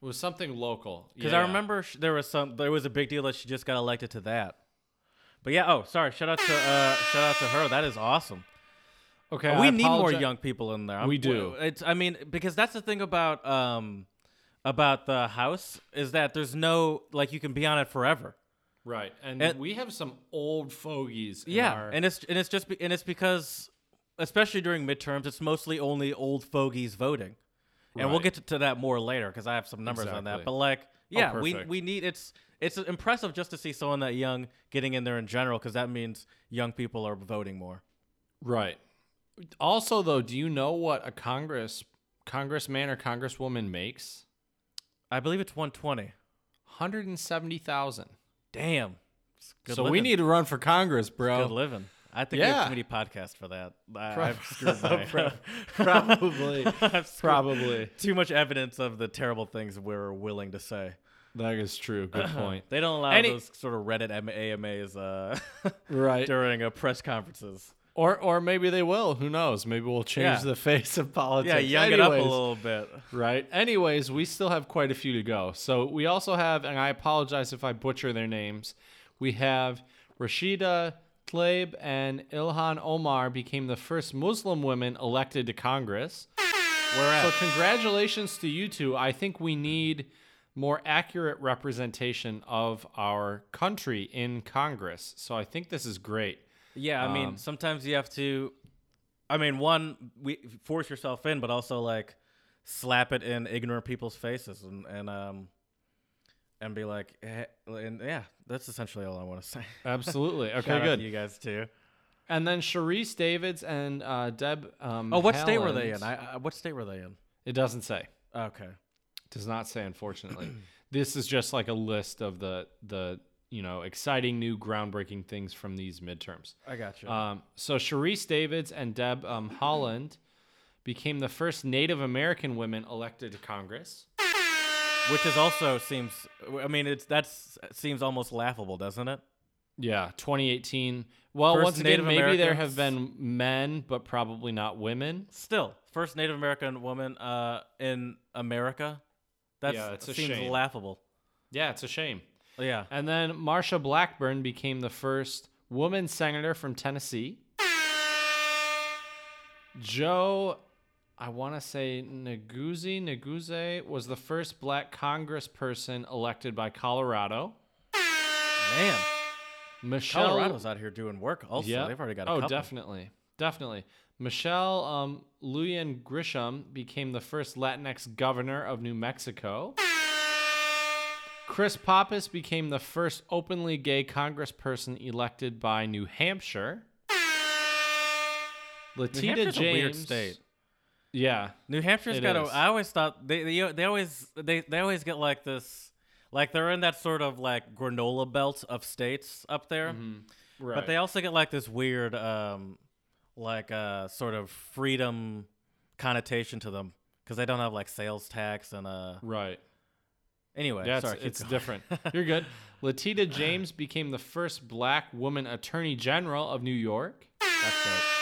Speaker 1: it was something local.
Speaker 2: Because I
Speaker 1: yeah.
Speaker 2: remember sh- there was some. There was a big deal that she just got elected to that. But yeah. Oh, sorry. Shout out to uh, shout out to her. That is awesome.
Speaker 1: Okay,
Speaker 2: we
Speaker 1: I
Speaker 2: need more
Speaker 1: apologi-
Speaker 2: young people in there.
Speaker 1: We do.
Speaker 2: It's. I mean, because that's the thing about um, about the house is that there's no like you can be on it forever.
Speaker 1: Right, and,
Speaker 2: And-
Speaker 1: we have some old fogies. in
Speaker 2: Yeah,
Speaker 1: our-
Speaker 2: and it's and it's just be, and it's because, especially during midterms, it's mostly only old fogies voting, and we'll get to, to that more later because I have some numbers on that. But like, oh, yeah, we we need it's it's impressive just to see someone that young getting in there in general because that means young people are voting more.
Speaker 1: right. Also, though, do you know what a Congress congressman or congresswoman makes?
Speaker 2: I believe it's 120.
Speaker 1: Hundred and seventy thousand.
Speaker 2: Damn. It's
Speaker 1: So we need to run for Congress, bro.
Speaker 2: good living. I think we
Speaker 1: Yeah.
Speaker 2: have too many podcasts for that. I, I've screwed my-
Speaker 1: Probably. Probably.
Speaker 2: too much evidence of the terrible things we're willing to say.
Speaker 1: That is true. Good point.
Speaker 2: They don't allow
Speaker 1: Any-
Speaker 2: those sort of Reddit AMAs uh,
Speaker 1: right.
Speaker 2: during uh, press conferences.
Speaker 1: Or or maybe they will. Who knows? Maybe we'll change
Speaker 2: Yeah.
Speaker 1: the face of politics.
Speaker 2: Yeah, young it up a little bit.
Speaker 1: Right. Anyways, we still have quite a few to go. So we also have, and I apologize if I butcher their names. We have Rashida Tlaib and Ilhan Omar became the first Muslim women elected to Congress. So congratulations to you two. I think we need more accurate representation of our country in Congress. So I think this is great.
Speaker 2: Yeah, I mean,
Speaker 1: um,
Speaker 2: sometimes you have to. I mean, one, we force yourself in, but also like slap it in ignorant people's faces and and um and be like, eh, and yeah, that's essentially all I want to say.
Speaker 1: Absolutely. Okay,
Speaker 2: Shout out
Speaker 1: good.
Speaker 2: you guys too.
Speaker 1: And then Sharice Davids and uh, Deb. Um,
Speaker 2: Oh, what state were they in? I, I what state were they in?
Speaker 1: It doesn't say.
Speaker 2: Okay.
Speaker 1: Does not say, unfortunately. this is just like a list of the the you know exciting new groundbreaking things from these midterms.
Speaker 2: I got you.
Speaker 1: Um, so Sharice Davids and Deb um, Haaland became the first Native American women elected to Congress.
Speaker 2: Which is also seems. I mean, it's that's seems almost laughable, doesn't it?
Speaker 1: Yeah, 2018. Well,
Speaker 2: First
Speaker 1: once again,
Speaker 2: Native
Speaker 1: maybe there have been men, but probably not women.
Speaker 2: Still, first Native American woman uh, in America. That's
Speaker 1: Yeah,
Speaker 2: seems
Speaker 1: shame.
Speaker 2: laughable.
Speaker 1: Yeah, it's a shame.
Speaker 2: Yeah.
Speaker 1: And then Marsha Blackburn became the first woman senator from Tennessee. Joe, I want to say Neguzzi, Neguse was the first black congressperson elected by Colorado.
Speaker 2: Man,
Speaker 1: Michelle
Speaker 2: Colorado's out here doing work. Also,
Speaker 1: Yeah.
Speaker 2: they've already got a
Speaker 1: oh,
Speaker 2: couple.
Speaker 1: definitely. Definitely. Michelle um, Lujan Grisham became the first Latinx governor of New Mexico. Chris Pappas became the first openly gay congressperson elected by New Hampshire. Latita James.
Speaker 2: A weird state.
Speaker 1: Yeah.
Speaker 2: New Hampshire's got a. I always thought they, they they always they they always get like this, like they're in that sort of like granola belt of states up there,
Speaker 1: Right.
Speaker 2: but they also get like this weird, um, like uh, sort of freedom connotation to them because they don't have like sales tax and uh.
Speaker 1: right.
Speaker 2: Anyway,
Speaker 1: Yeah, it's,
Speaker 2: sorry,
Speaker 1: it's
Speaker 2: going.
Speaker 1: different. You're good. Latita James became the first black woman attorney general of New York.
Speaker 2: That's.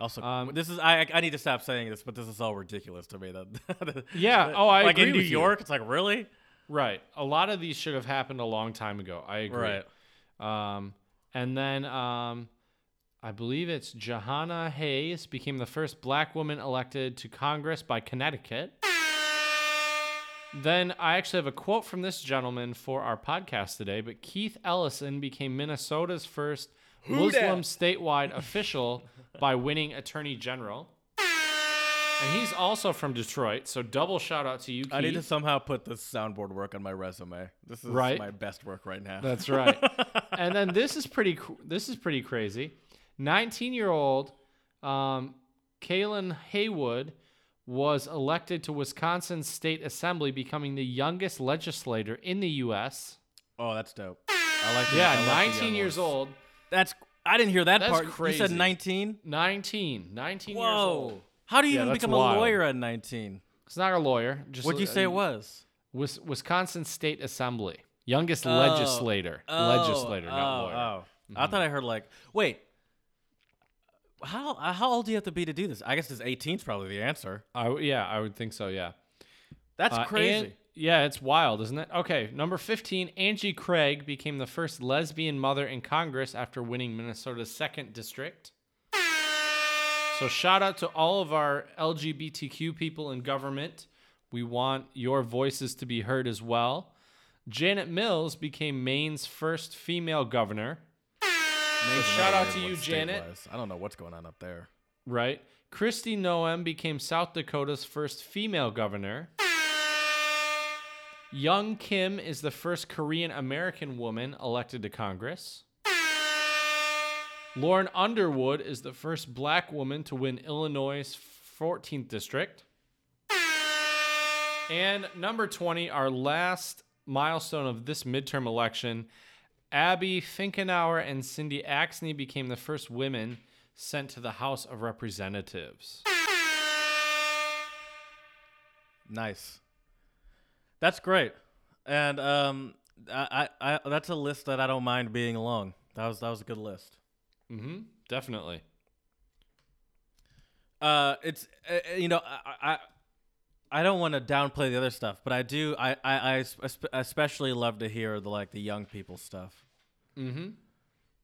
Speaker 2: Also,
Speaker 1: Um,
Speaker 2: this is I I need to stop saying this, but this is all ridiculous to me. That
Speaker 1: Yeah, oh, I
Speaker 2: like in New
Speaker 1: with you.
Speaker 2: York, it's like really
Speaker 1: Right. A lot of these should have happened a long time ago. I agree.
Speaker 2: right.
Speaker 1: Um, and then um, I believe it's Johanna Hayes became the first black woman elected to Congress by Connecticut. Then I actually have a quote from this gentleman for our podcast today. But Keith Ellison became Minnesota's first Muslim statewide official by winning Attorney General. And he's also from Detroit, so double shout out to you, Keith.
Speaker 2: I need to somehow put this soundboard work on my resume. This is
Speaker 1: Right.
Speaker 2: my best work right now.
Speaker 1: That's right. and then this is pretty. This is pretty crazy. Nineteen-year-old um, Kaylin Haywood was elected to Wisconsin State Assembly, becoming the youngest legislator in the U.S.
Speaker 2: oh, that's dope. I like. the-
Speaker 1: Yeah,
Speaker 2: I like
Speaker 1: 19
Speaker 2: young
Speaker 1: years old.
Speaker 2: That's. I didn't hear that
Speaker 1: That's
Speaker 2: part. You said 19.
Speaker 1: 19. 19 years
Speaker 2: Whoa.
Speaker 1: old.
Speaker 2: How do you
Speaker 1: Yeah,
Speaker 2: even become
Speaker 1: wild.
Speaker 2: a lawyer at 19?
Speaker 1: It's not a lawyer. Just
Speaker 2: What'd you say it was?
Speaker 1: Wis- Wisconsin State Assembly, youngest
Speaker 2: Oh.
Speaker 1: legislator. legislator,
Speaker 2: oh,
Speaker 1: not lawyer.
Speaker 2: Oh, I thought I heard like, wait, how uh, how old do you have to be to do this? I guess it's 18 is probably the answer.
Speaker 1: I w yeah, I would think so. Yeah.
Speaker 2: That's
Speaker 1: Uh,
Speaker 2: crazy.
Speaker 1: Yeah, it's wild, isn't it? Okay, number 15, Angie Craig became the first lesbian mother in Congress after winning Minnesota's second district. So, shout out to all of our LGBTQ people in government. We want your voices to be heard as well. Janet Mills became Maine's first female governor,
Speaker 2: Maybe
Speaker 1: shout out to you, Janet.
Speaker 2: was. I don't know what's going on up there.
Speaker 1: right? Kristi Noem became South Dakota's first female governor. Young Kim is the first Korean American woman elected to Congress. Lauren Underwood is the first black woman to win Illinois' 14th district. And number 20, our last milestone of this midterm election, Abby Finkenauer and Cindy Axne became the first women sent to the House of Representatives.
Speaker 2: Nice. That's great. And um, I, I, I that's a list that I don't mind being long. That was that was a good list.
Speaker 1: Mm-hmm. Definitely.
Speaker 2: Uh, it's uh, uh, you know I I, I don't want to downplay the other stuff, but I do I, I I especially love to hear the like the young people stuff.
Speaker 1: Mm-hmm.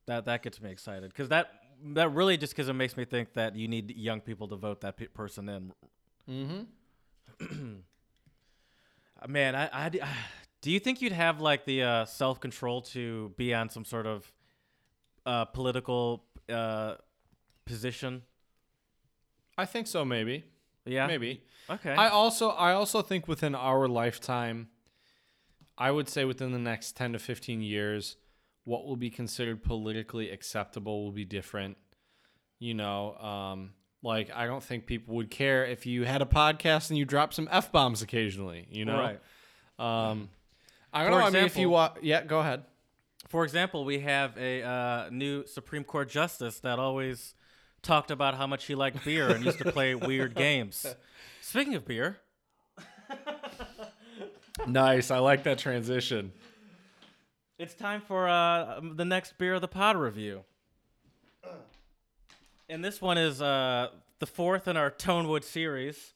Speaker 2: That that gets me excited because that that really just because it makes me think that you need young people to vote that pe- person in.
Speaker 1: Mm-hmm.
Speaker 2: Man, I, I do you think you'd have like the uh, self control to be on some sort of uh, political uh, position?
Speaker 1: I think so, maybe.
Speaker 2: Yeah,
Speaker 1: Maybe.
Speaker 2: Okay.
Speaker 1: I also I also think within our lifetime, I would say within the next ten to fifteen years, what will be considered politically acceptable will be different. You know, um, like I don't think people would care if you had a podcast and you dropped some f bombs occasionally. You know,
Speaker 2: Right.
Speaker 1: Um, I don't
Speaker 2: For
Speaker 1: know. I mean, if you
Speaker 2: example-
Speaker 1: wa- yeah, go ahead.
Speaker 2: For example, we have a uh, new Supreme Court justice that always talked about how much he liked beer and used to play weird games. Speaking of beer,
Speaker 1: Nice. I like that transition.
Speaker 2: it's time for uh, the next beer of the pod review. And this one is uh, the fourth in our Tonewood series.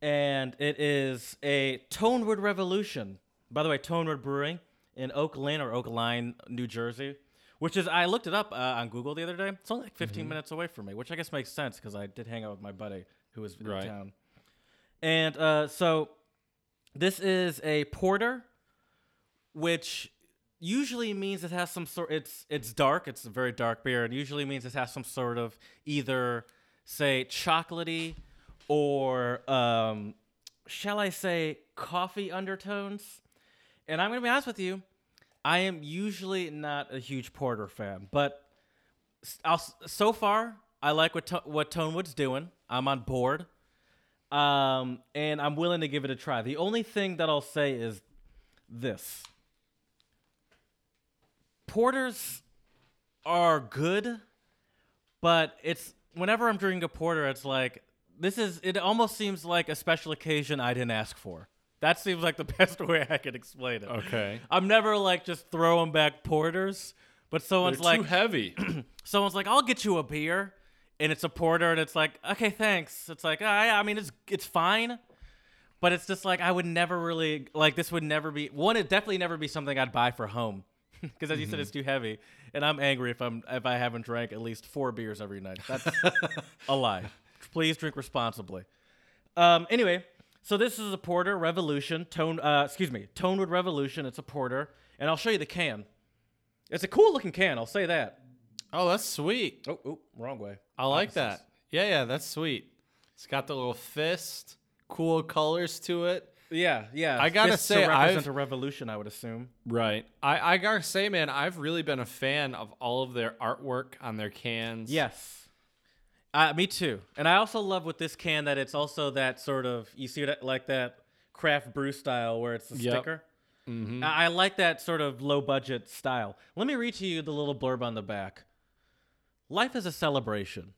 Speaker 2: And it is a Tonewood Revolution. By the way, Tonewood Brewing in Oak Lane or Oak Line, New Jersey. Which is, I looked it up uh, on Google the other day. It's only like 15 minutes away from me, which I guess makes sense because I did hang out with my buddy who was
Speaker 1: Right.
Speaker 2: in town. And uh, so this is a porter, which usually means it has some sort. It's it's dark. It's a very dark beer, and usually means it has some sort of either say chocolatey or um, shall I say coffee undertones. And I'm gonna be honest with you, I am usually not a huge porter fan, but I'll, so far I like what to- what Tonewood's doing. I'm on board um, and I'm willing to give it a try. The only thing that I'll say is this: porters are good, but it's whenever I'm drinking a porter, it's like this is. It almost seems like a special occasion I didn't ask for. That seems like the best way I could explain it.
Speaker 1: Okay.
Speaker 2: I'm never like just throwing back porters, but
Speaker 1: They're
Speaker 2: someone's like,
Speaker 1: too heavy.
Speaker 2: someone's like, "I'll get you a beer," and it's a porter, and it's like, "Okay, thanks." It's like, "Ah, yeah, I mean, it's it's fine, but it's just like I would never really like this. Would never be one. It definitely never be something I'd buy for home, because as you said, it's too heavy, and I'm angry if I'm if I haven't drank at least four beers every night. That's a lie. Please drink responsibly. Um, anyway, So this is a porter revolution tone. Uh, excuse me, Tonewood Revolution. It's a porter, and I'll show you the can. It's a cool looking can. I'll say that.
Speaker 1: Oh, that's sweet.
Speaker 2: Oh, oh wrong way.
Speaker 1: I like
Speaker 2: Opposites.
Speaker 1: that. Yeah, yeah, that's sweet. It's got the little fist, cool colors to it.
Speaker 2: Yeah, yeah.
Speaker 1: I gotta
Speaker 2: fists
Speaker 1: say,
Speaker 2: to represent
Speaker 1: I've-
Speaker 2: a revolution. I would assume.
Speaker 1: Right. I, I gotta say, man, I've really been a fan of all of their artwork on their cans.
Speaker 2: Yes. Uh, me too. And I also love with this can that it's also that sort of you see that like that craft brew style where it's a
Speaker 1: Yep.
Speaker 2: sticker.
Speaker 1: Mm-hmm.
Speaker 2: I, I like that sort of low budget style. Let me read to you the little blurb on the back. Life is a celebration.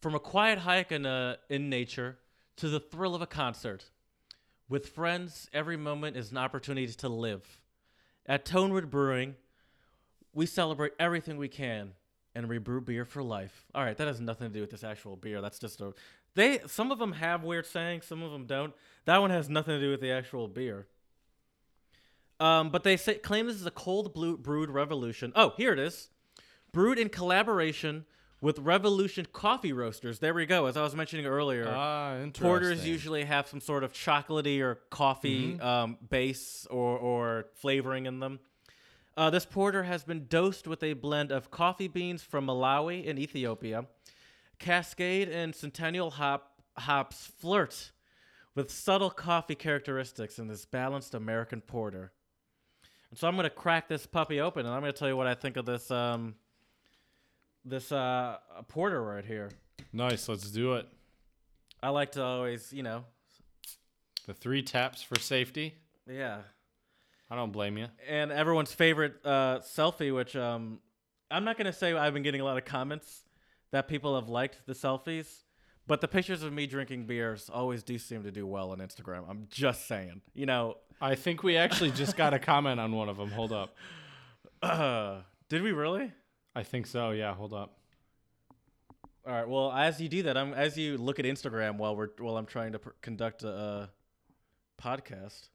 Speaker 2: From a quiet hike in, uh, in nature to the thrill of a concert. With friends, every moment is an opportunity to live. At Tonewood Brewing, we celebrate everything we can and we brew beer for life. All right, that has nothing to do with this actual beer. That's just a they some of them have weird sayings, some of them don't. That one has nothing to do with the actual beer. Um, but they say claim this is a cold blue brewed revolution. Oh, here it is. Brewed in collaboration with Revolution Coffee Roasters. There we go. As I was mentioning earlier,
Speaker 1: Ah,
Speaker 2: porters usually have some sort of chocolatey or coffee um, base or, or flavoring in them. Uh, this porter has been dosed with a blend of coffee beans from Malawi and Ethiopia. Cascade and Centennial hop hops flirt with subtle coffee characteristics in this balanced American porter. And so I'm going to crack this puppy open and I'm going to tell you what I think of this um, this uh, porter right here.
Speaker 1: Nice. Let's do it.
Speaker 2: I like to always, you know,
Speaker 1: The three taps for safety.
Speaker 2: yeah.
Speaker 1: I don't blame you.
Speaker 2: And everyone's favorite uh, selfie, which um, I'm not gonna say I've been getting a lot of comments that people have liked the selfies, but the pictures of me drinking beers always do seem to do well on Instagram. I'm just saying, you know.
Speaker 1: I think we actually just got a comment on one of them. Hold up.
Speaker 2: Uh, did we really?
Speaker 1: I think so. Yeah. Hold up.
Speaker 2: All right. Well, as you do that, I'm as you look at Instagram while we're while I'm trying to pr- conduct a, uh podcast.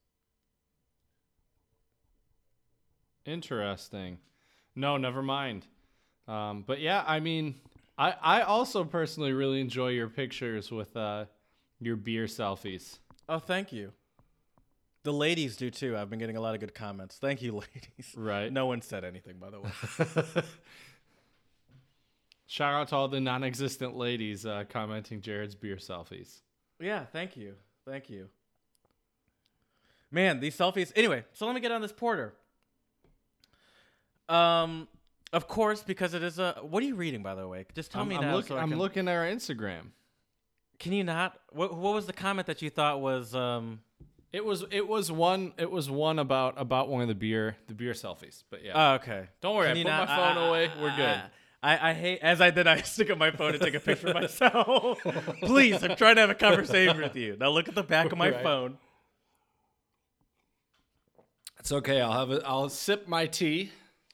Speaker 1: Interesting. No, never mind. Um, but yeah, I mean, I I also personally really enjoy your pictures with uh your beer selfies.
Speaker 2: Oh, thank you. The ladies do too. I've been getting a lot of good comments. Thank you, ladies.
Speaker 1: Right.
Speaker 2: No one said anything, by the way.
Speaker 1: Shout out to all the non-existent ladies uh, commenting Jared's beer selfies.
Speaker 2: Yeah, thank you. Thank you. Man, these selfies. Anyway, so let me get on this porter. Um, of course, because it is a. What are you reading, by the way? Just tell
Speaker 1: I'm,
Speaker 2: me
Speaker 1: I'm,
Speaker 2: now.
Speaker 1: look-
Speaker 2: so I
Speaker 1: I'm
Speaker 2: can,
Speaker 1: looking at our Instagram.
Speaker 2: Can you not? What What was the comment that you thought was um?
Speaker 1: It was it was one it was one about about one of the beer the beer selfies. But yeah,
Speaker 2: Oh, okay.
Speaker 1: don't worry, I
Speaker 2: Can
Speaker 1: put
Speaker 2: you
Speaker 1: my phone
Speaker 2: I-
Speaker 1: away. We're good.
Speaker 2: I, I hate as I did. I stick up my phone and take a picture of myself. Please, I'm trying to have a conversation with you. Now look at the back of my
Speaker 1: Right.
Speaker 2: phone.
Speaker 1: It's okay. I'll have it. I'll sip my tea,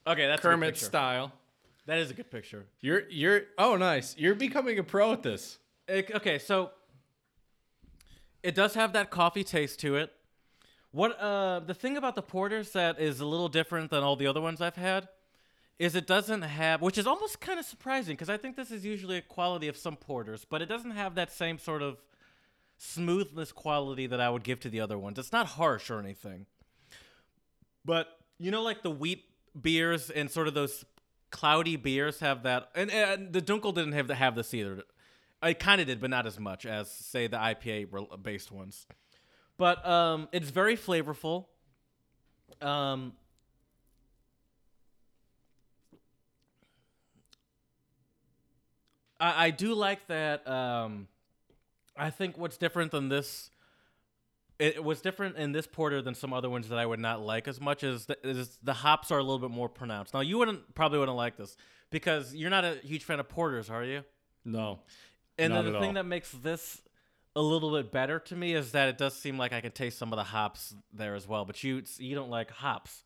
Speaker 2: Okay, that's a good
Speaker 1: Kermit style.
Speaker 2: That is a good picture.
Speaker 1: You're you're oh nice. You're becoming a pro at this.
Speaker 2: It- okay, so it does have that coffee taste to it. What uh the thing about the porters that is a little different than all the other ones I've had is it doesn't have which is almost kind of surprising because I think this is usually a quality of some porters, but it doesn't have that same sort of smoothness quality that I would give to the other ones. It's not harsh or anything. But you know like the wheat beers and sort of those cloudy beers have that and, and the Dunkel didn't have to have this either. I kind of did, but not as much as say the IPA based ones. But um, it's very flavorful. Um, I, I do like that. Um, I think what's different than this, it was different in this porter than some other ones that I would not like as much as the, is the hops are a little bit more pronounced. Now you wouldn't probably wouldn't like this because you're not a huge fan of porters, are you?
Speaker 1: No.
Speaker 2: And then the thing
Speaker 1: all.
Speaker 2: that makes this a little bit better to me is that it does seem like I can taste some of the hops there as well. But you you don't like hops,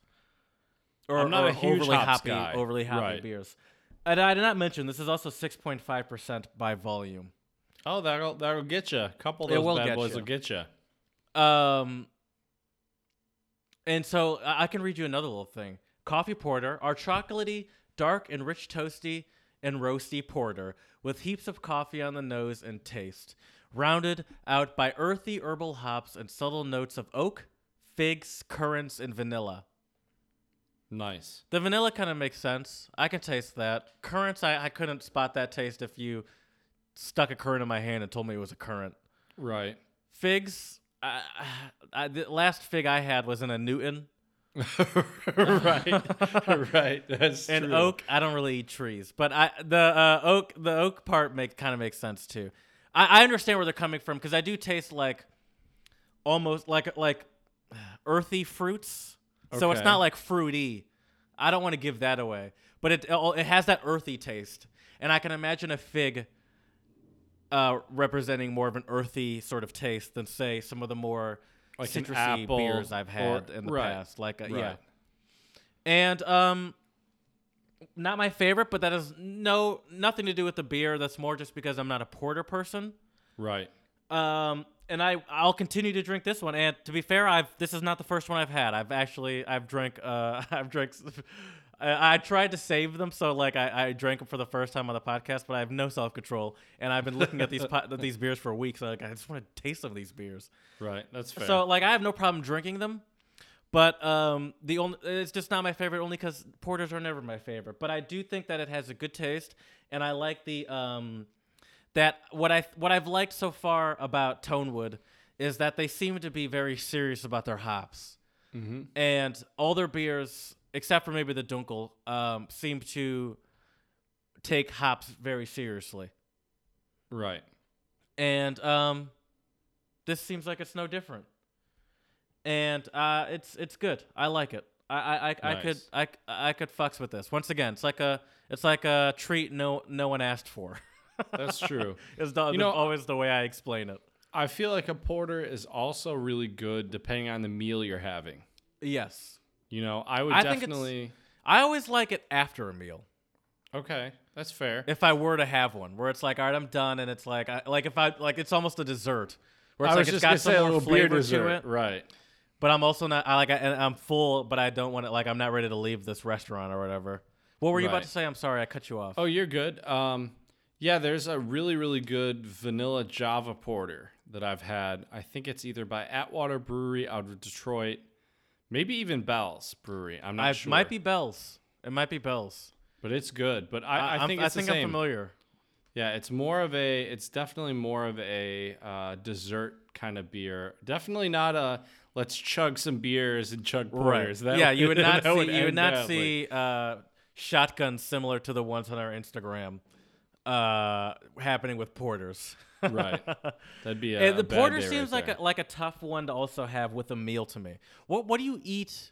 Speaker 2: or,
Speaker 1: I'm not
Speaker 2: or
Speaker 1: a huge
Speaker 2: overly
Speaker 1: hops
Speaker 2: hoppy,
Speaker 1: guy.
Speaker 2: overly hoppy
Speaker 1: Right.
Speaker 2: beers. And I did not mention this is also six point five percent by volume.
Speaker 1: Oh, that'll that'll get you. A couple of
Speaker 2: It
Speaker 1: those
Speaker 2: will
Speaker 1: bad
Speaker 2: get
Speaker 1: boys
Speaker 2: ya.
Speaker 1: will get you.
Speaker 2: Um, and so I I can read you another little thing. Coffee porter are chocolatey, dark, and rich toasty, and roasty porter with heaps of coffee on the nose and taste, rounded out by earthy herbal hops and subtle notes of oak, figs, currants, and vanilla.
Speaker 1: Nice.
Speaker 2: The vanilla kind of makes sense. I can taste that. Currants, I, I couldn't spot that taste if you stuck a currant in my hand and told me it was a currant.
Speaker 1: Right.
Speaker 2: Figs, I, I, the last fig I had was in a Newton.
Speaker 1: right. right. That's
Speaker 2: And
Speaker 1: true.
Speaker 2: oak, I don't really eat trees, but I the uh, oak the oak part make kind of makes sense too. I, I understand where they're coming from because I do taste like almost like like earthy fruits. So it's
Speaker 1: Okay.
Speaker 2: not like fruity. I don't want to give that away, but it it has that earthy taste, and I can imagine a fig uh, representing more of an earthy sort of taste than say some of the more
Speaker 1: Like an
Speaker 2: citrusy
Speaker 1: apple
Speaker 2: beers I've
Speaker 1: or-
Speaker 2: had in the
Speaker 1: right,
Speaker 2: past. Like a, yeah,
Speaker 1: right.
Speaker 2: and um, not my favorite, but that has no nothing to do with the beer. That's more just because I'm not a porter person.
Speaker 1: Right.
Speaker 2: Um, and I I'll continue to drink this one. And to be fair, I've this is not the first one I've had. I've actually I've drank uh I've drank. I, I tried to save them, so like I, I drank them for the first time on the podcast, but I have no self control, and I've been looking at these po- these beers for weeks. Like I just want to taste some of these beers.
Speaker 1: Right. That's fair.
Speaker 2: So like I have no problem drinking them, but um the only it's just not my favorite only because porters are never my favorite. But I do think that it has a good taste, and I like the um that what I what I've liked so far about Tonewood is that they seem to be very serious about their hops,
Speaker 1: mm-hmm.
Speaker 2: and all their beers except for maybe the Dunkel um seem to take hops very seriously,
Speaker 1: Right.
Speaker 2: and um this seems like it's no different. And uh, it's it's good. I like it. I I, I, I could I, I could fucks with this. Once again, it's like a it's like a treat no no one asked for.
Speaker 1: That's true.
Speaker 2: it's the,
Speaker 1: You know-
Speaker 2: always the way I explain it.
Speaker 1: I feel like a porter is also really good depending on the meal you're having.
Speaker 2: Yes,
Speaker 1: You know, I would
Speaker 2: I
Speaker 1: definitely.
Speaker 2: I always like it after a meal.
Speaker 1: Okay, that's fair.
Speaker 2: If I were to have one, where it's like, all right, I'm done, and it's like, I, like if I like, it's almost a dessert. Where it's
Speaker 1: I
Speaker 2: like
Speaker 1: was
Speaker 2: it's
Speaker 1: just
Speaker 2: got some
Speaker 1: say a little beer
Speaker 2: flavor
Speaker 1: dessert.
Speaker 2: to it,
Speaker 1: Right.
Speaker 2: but I'm also not. I like, I, and I'm full, but I don't want to. Like, I'm not ready to leave this restaurant or whatever. What were you about to say? I'm sorry, I cut you off.
Speaker 1: Oh, you're good. Um, yeah, there's a really, really good vanilla Java porter that I've had. I think it's either by Atwater Brewery out of Detroit, maybe even Bell's Brewery. I'm not
Speaker 2: I
Speaker 1: sure.
Speaker 2: might be Bell's. It might be Bell's.
Speaker 1: but it's good. But I, I,
Speaker 2: I'm-
Speaker 1: think
Speaker 2: I
Speaker 1: it's
Speaker 2: think I'm familiar.
Speaker 1: Yeah, it's more of a. It's definitely more of a uh, dessert kind of beer. Definitely not a. Let's chug some beers and chug porters. That
Speaker 2: yeah, you would not see. you would not
Speaker 1: badly.
Speaker 2: see uh, shotguns similar to the ones on our Instagram uh, happening with porters.
Speaker 1: Right. That'd be a.
Speaker 2: And the porter seems
Speaker 1: right
Speaker 2: like
Speaker 1: there.
Speaker 2: a, like a tough one to also have with a meal to me. What what do you eat?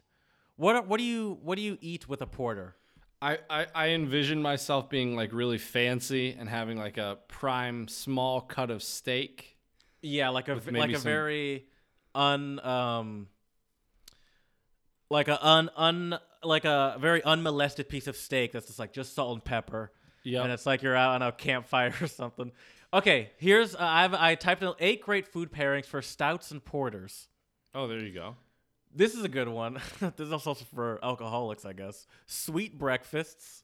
Speaker 2: What what do you what do you eat with a porter?
Speaker 1: I, I, I envision myself being like really fancy and having like a prime small cut of steak.
Speaker 2: Yeah, like a
Speaker 1: With
Speaker 2: v-
Speaker 1: maybe
Speaker 2: like a
Speaker 1: some-
Speaker 2: very un um like a un un like a very unmolested piece of steak that's just like just salt and pepper.
Speaker 1: Yep.
Speaker 2: And it's like you're out on a campfire or something. Okay, here's uh, I've I typed in eight great food pairings for stouts and porters.
Speaker 1: Oh, there you go.
Speaker 2: This is a good one. this is also for alcoholics, I guess. Sweet breakfasts.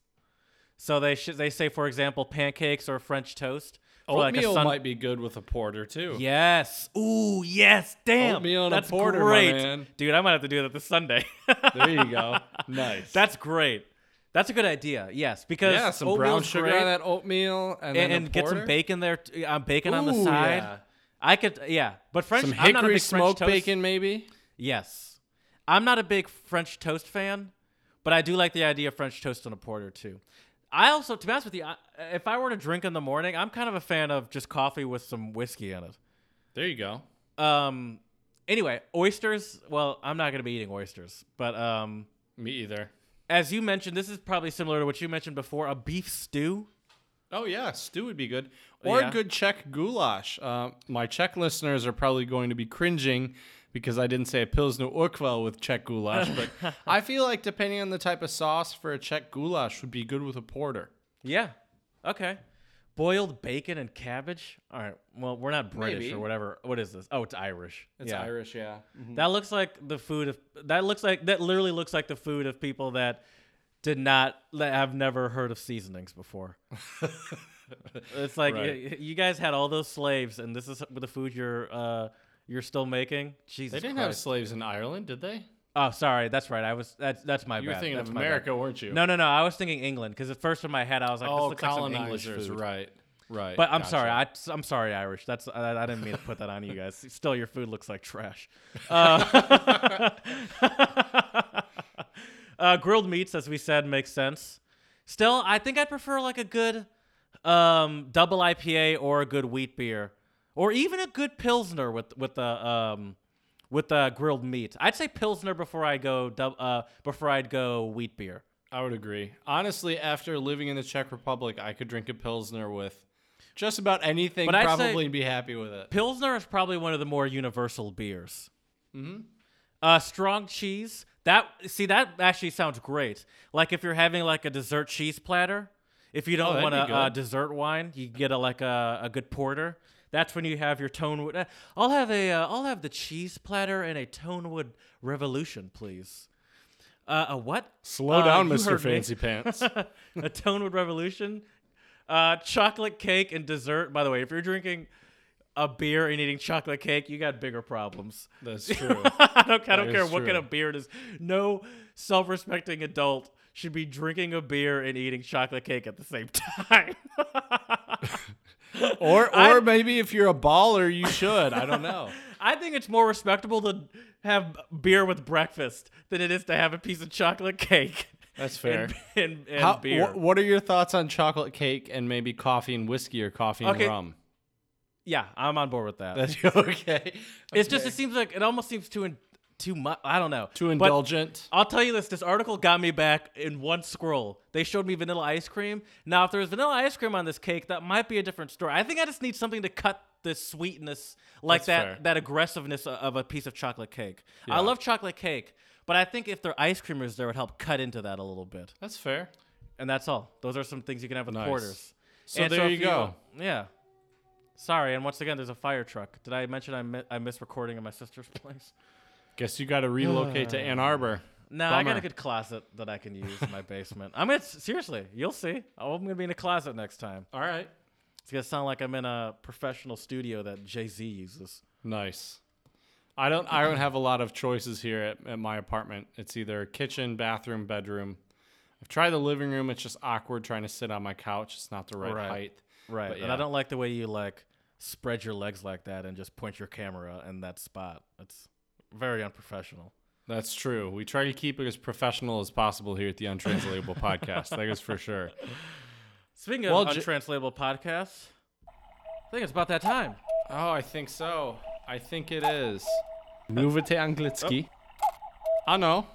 Speaker 2: So they sh- they say, for example, pancakes or French toast. for like a
Speaker 1: Oatmeal
Speaker 2: sun-
Speaker 1: might be good with a porter too.
Speaker 2: Yes. Ooh, yes. Damn.
Speaker 1: Oatmeal and a
Speaker 2: That's
Speaker 1: porter, my
Speaker 2: great.
Speaker 1: man.
Speaker 2: Dude, I might have to do that this Sunday.
Speaker 1: There you go. Nice.
Speaker 2: That's great. That's a good idea. Yes, because
Speaker 1: yeah, some brown sugar
Speaker 2: great,
Speaker 1: on that oatmeal and,
Speaker 2: and, and get some bacon there. T- uh, bacon on the
Speaker 1: Ooh,
Speaker 2: side.
Speaker 1: yeah.
Speaker 2: I could, yeah. But French,
Speaker 1: Some
Speaker 2: I'm not a big French
Speaker 1: smoked
Speaker 2: toast-
Speaker 1: bacon, maybe.
Speaker 2: Yes, I'm not a big French toast fan, but I do like the idea of French toast on a porter too. I also, to be honest with you, I, if I were to drink in the morning, I'm kind of a fan of just coffee with some whiskey in it.
Speaker 1: There you go.
Speaker 2: Um. Anyway, oysters. Well, I'm not gonna be eating oysters, but um,
Speaker 1: Me either.
Speaker 2: As you mentioned, this is probably similar to what you mentioned before. A beef stew.
Speaker 1: Oh yeah, stew would be good, or
Speaker 2: Yeah.
Speaker 1: a good Czech goulash. Uh, my Czech listeners are probably going to be cringing because I didn't say a Pilsner Urquell with Czech goulash, but I feel like depending on the type of sauce for a Czech goulash would be good with a porter.
Speaker 2: Yeah. Okay. Boiled bacon and cabbage. All right. Well, we're not British
Speaker 1: Maybe.
Speaker 2: or whatever. What is this? Oh, it's Irish.
Speaker 1: It's
Speaker 2: yeah.
Speaker 1: Irish, yeah.
Speaker 2: That looks like the food of that looks like that literally looks like the food of people that did not that have never heard of seasonings before. it's like
Speaker 1: Right.
Speaker 2: you guys had all those slaves, and this is the food you're uh, you're still making. Jesus
Speaker 1: They didn't have slaves in Ireland, did they?
Speaker 2: Oh, sorry, that's right. I was that's that's my bad.
Speaker 1: You were
Speaker 2: bad.
Speaker 1: thinking
Speaker 2: That's
Speaker 1: of
Speaker 2: my bad.
Speaker 1: America, weren't you?
Speaker 2: No, no, no. I was thinking England because at first in my head I was like, this
Speaker 1: oh,
Speaker 2: like English
Speaker 1: colonizers,
Speaker 2: food.
Speaker 1: right, right.
Speaker 2: But I'm sorry.
Speaker 1: gotcha.
Speaker 2: I, I'm sorry, Irish. That's I, I didn't mean to put that on you guys. Still, your food looks like trash. Uh, uh, grilled meats, as we said, makes sense. Still, I think I'd prefer like a good um, double IPA or a good wheat beer, or even a good pilsner with with the um, with the grilled meat. I'd say pilsner before I go uh, before I'd go wheat beer.
Speaker 1: I would agree. Honestly, after living in the Czech Republic, I could drink a pilsner with just about anything.
Speaker 2: But I'd
Speaker 1: probably be happy with it.
Speaker 2: Pilsner is probably one of the more universal beers. Mm-hmm. Uh, strong cheese. That see that actually sounds great. Like if you're having like a dessert cheese platter, if you don't
Speaker 1: Oh,
Speaker 2: want a uh, dessert wine, you get a like a, a good porter. That's when you have your tonewood. uh, I'll have a uh, I'll have the cheese platter and a tonewood revolution, please. Uh, a what?
Speaker 1: Slow
Speaker 2: Uh,
Speaker 1: down, Mister
Speaker 2: heard me.
Speaker 1: Fancy Pants.
Speaker 2: a Tonewood Revolution, uh, chocolate cake and dessert. By the way, if you're drinking a beer and eating chocolate cake, you got bigger problems.
Speaker 1: That's true.
Speaker 2: I don't, I don't care what kind of beer it is. No self-respecting adult should be drinking a beer and eating chocolate cake at the same time.
Speaker 1: Or, or
Speaker 2: I-
Speaker 1: maybe if you're a baller, you should. I don't know.
Speaker 2: I think it's more respectable to have beer with breakfast than it is to have a piece of chocolate cake.
Speaker 1: That's fair.
Speaker 2: And, and, and
Speaker 1: How,
Speaker 2: beer.
Speaker 1: wh- what are your thoughts on chocolate cake and maybe coffee and whiskey or coffee and rum?
Speaker 2: yeah, I'm on board with that.
Speaker 1: That's okay.
Speaker 2: It's just it seems like it almost seems too in, too much. I don't know.
Speaker 1: too
Speaker 2: But
Speaker 1: indulgent.
Speaker 2: I'll tell you this: this article got me back in one scroll. They showed me vanilla ice cream. Now, if there was vanilla ice cream on this cake, that might be a different story. I think I just need something to cut the sweetness, like
Speaker 1: That's
Speaker 2: that
Speaker 1: fair.
Speaker 2: that aggressiveness of a piece of chocolate cake.
Speaker 1: Yeah.
Speaker 2: I love chocolate cake, but I think if their ice cream was there, would help cut into that a little bit.
Speaker 1: That's fair.
Speaker 2: And that's all. Those are some things you can have with
Speaker 1: Nice.
Speaker 2: quarters.
Speaker 1: So
Speaker 2: And
Speaker 1: there
Speaker 2: if
Speaker 1: you go.
Speaker 2: yeah. Sorry, and once again, there's a fire truck. Did I mention I mi- I missed recording at my sister's place?
Speaker 1: Guess you got to relocate to Ann Arbor.
Speaker 2: No, I got
Speaker 1: Bummer.
Speaker 2: a good closet that I can use in my basement. I'm gonna seriously, you'll see. I'm gonna be in a closet next time.
Speaker 1: All right.
Speaker 2: It's gonna sound like I'm in a professional studio that Jay Z uses.
Speaker 1: Nice. I don't. I don't have a lot of choices here at, at my apartment. It's either kitchen, bathroom, bedroom. I've tried the living room. It's just awkward trying to sit on my couch. It's not the right,
Speaker 2: Right.
Speaker 1: height.
Speaker 2: Right.
Speaker 1: But
Speaker 2: And
Speaker 1: yeah.
Speaker 2: I don't like the way you like spread your legs like that and just point your camera in that spot. It's very unprofessional.
Speaker 1: That's true. We try to keep it as professional as possible here at the Untranslatable Podcast. That is for sure.
Speaker 2: Speaking of
Speaker 1: Well, J-
Speaker 2: untranslatable podcasts, I think it's about that time.
Speaker 1: Oh, I think so. I think it is. Mluvite anglicky. I know.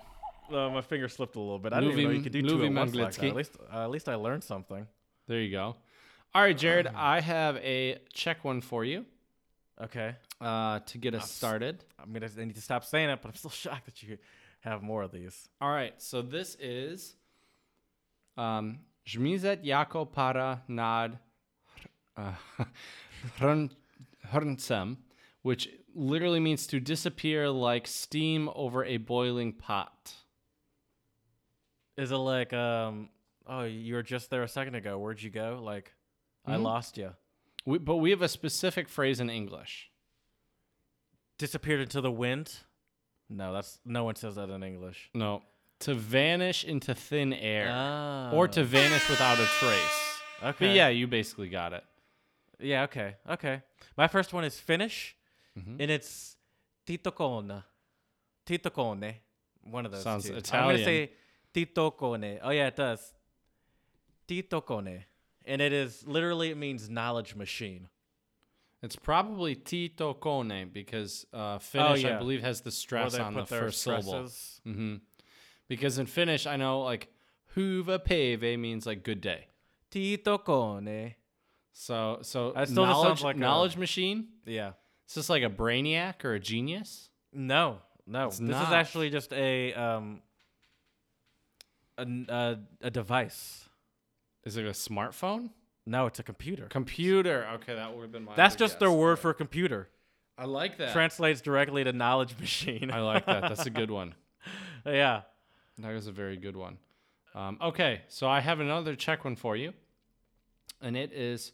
Speaker 2: Uh, my finger slipped a little bit. I didn't even know you could do two at once like that. At least, uh, at least I learned something.
Speaker 1: There you go. All right, Jared. I have a Czech one for you
Speaker 2: Okay.
Speaker 1: Uh, to get us started.
Speaker 2: I'm gonna I need to stop saying it, but I'm still shocked that you have more of these.
Speaker 1: All right, so this is um, Żmizet jako para nad uh, hrncem, which literally means to disappear like steam over a boiling pot.
Speaker 2: Is it like um oh you were just there a second ago, where'd you go? Like I
Speaker 1: Mhm.
Speaker 2: lost you.
Speaker 1: We, but we have a specific phrase in English.
Speaker 2: Disappeared into the wind? No, that's no one says that in English.
Speaker 1: No, to vanish into thin air,
Speaker 2: Ah.
Speaker 1: or to vanish without a trace.
Speaker 2: Okay.
Speaker 1: But yeah, you basically got it.
Speaker 2: Yeah, okay. Okay. My first one is Finnish
Speaker 1: Mhm.
Speaker 2: and it's tietokone. tietokone. One of those.
Speaker 1: Sounds
Speaker 2: two. I'm gonna say tietokone. Oh yeah, it does. tietokone. And it is literally it means knowledge machine.
Speaker 1: It's probably Tito Cone because uh, Finnish, I
Speaker 2: Oh, yeah.
Speaker 1: believe, has the stress on the first syllable.
Speaker 2: stresses.
Speaker 1: hmm Because in Finnish, I know like "huva päivä" means like good day.
Speaker 2: tietokone.
Speaker 1: So, so
Speaker 2: That still
Speaker 1: knowledge,
Speaker 2: like a-
Speaker 1: knowledge machine.
Speaker 2: Yeah.
Speaker 1: Is this like a brainiac or a genius?
Speaker 2: No, no.
Speaker 1: It's
Speaker 2: this
Speaker 1: not.
Speaker 2: is actually just a um a, a a device.
Speaker 1: Is it a smartphone?
Speaker 2: No, it's a computer.
Speaker 1: Computer. Okay, that would have been my.
Speaker 2: That's
Speaker 1: other
Speaker 2: just their
Speaker 1: guess.
Speaker 2: word for computer.
Speaker 1: I like that.
Speaker 2: Translates directly to knowledge machine.
Speaker 1: I like that. That's a good one.
Speaker 2: yeah.
Speaker 1: That is a very good one. Um, okay, so I have another Czech one for you, and it is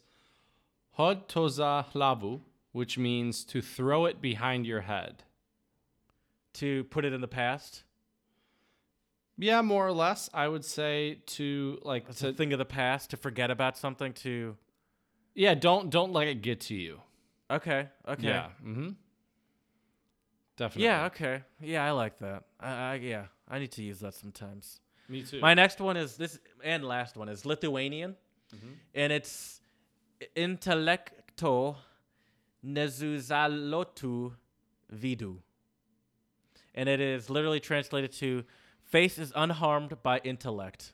Speaker 1: hod to za hlavu, which means to throw it behind your head.
Speaker 2: To put it in the past,
Speaker 1: Yeah, more or less. I would say to like
Speaker 2: it's
Speaker 1: to
Speaker 2: think of the past. To forget about something. To
Speaker 1: yeah. Don't don't let it get to you.
Speaker 2: okay, okay,
Speaker 1: Yeah. Mm-hmm. Definitely.
Speaker 2: yeah, okay, yeah. I like that. I, I yeah, I need to use that sometimes.
Speaker 1: Me too.
Speaker 2: My next one is this, and last one is Lithuanian, and it's intellecto nezuzalotu vidu, and it is literally translated to "face is unharmed by intellect."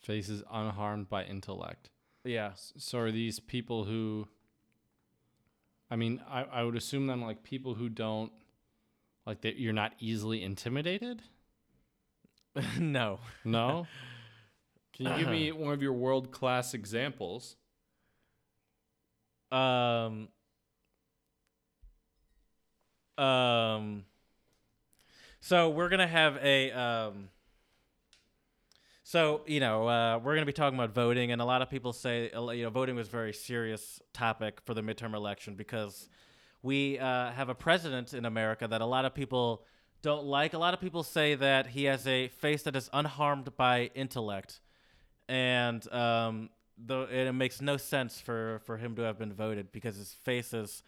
Speaker 1: Face is unharmed by intellect.
Speaker 2: Yeah,
Speaker 1: So are these people who? I mean, I, I would assume then like people who don't like that you're not easily intimidated.
Speaker 2: no.
Speaker 1: No. Can you give me one of your world class examples?
Speaker 2: Um. Um. So we're gonna have a um. So you know uh, we're gonna be talking about voting, and a lot of people say uh, you know voting was a very serious topic for the midterm election because we uh, have a president in America that a lot of people don't like. A lot of people say that he has a face that is unharmed by intellect, and um, though it makes no sense for for him to have been voted because his face is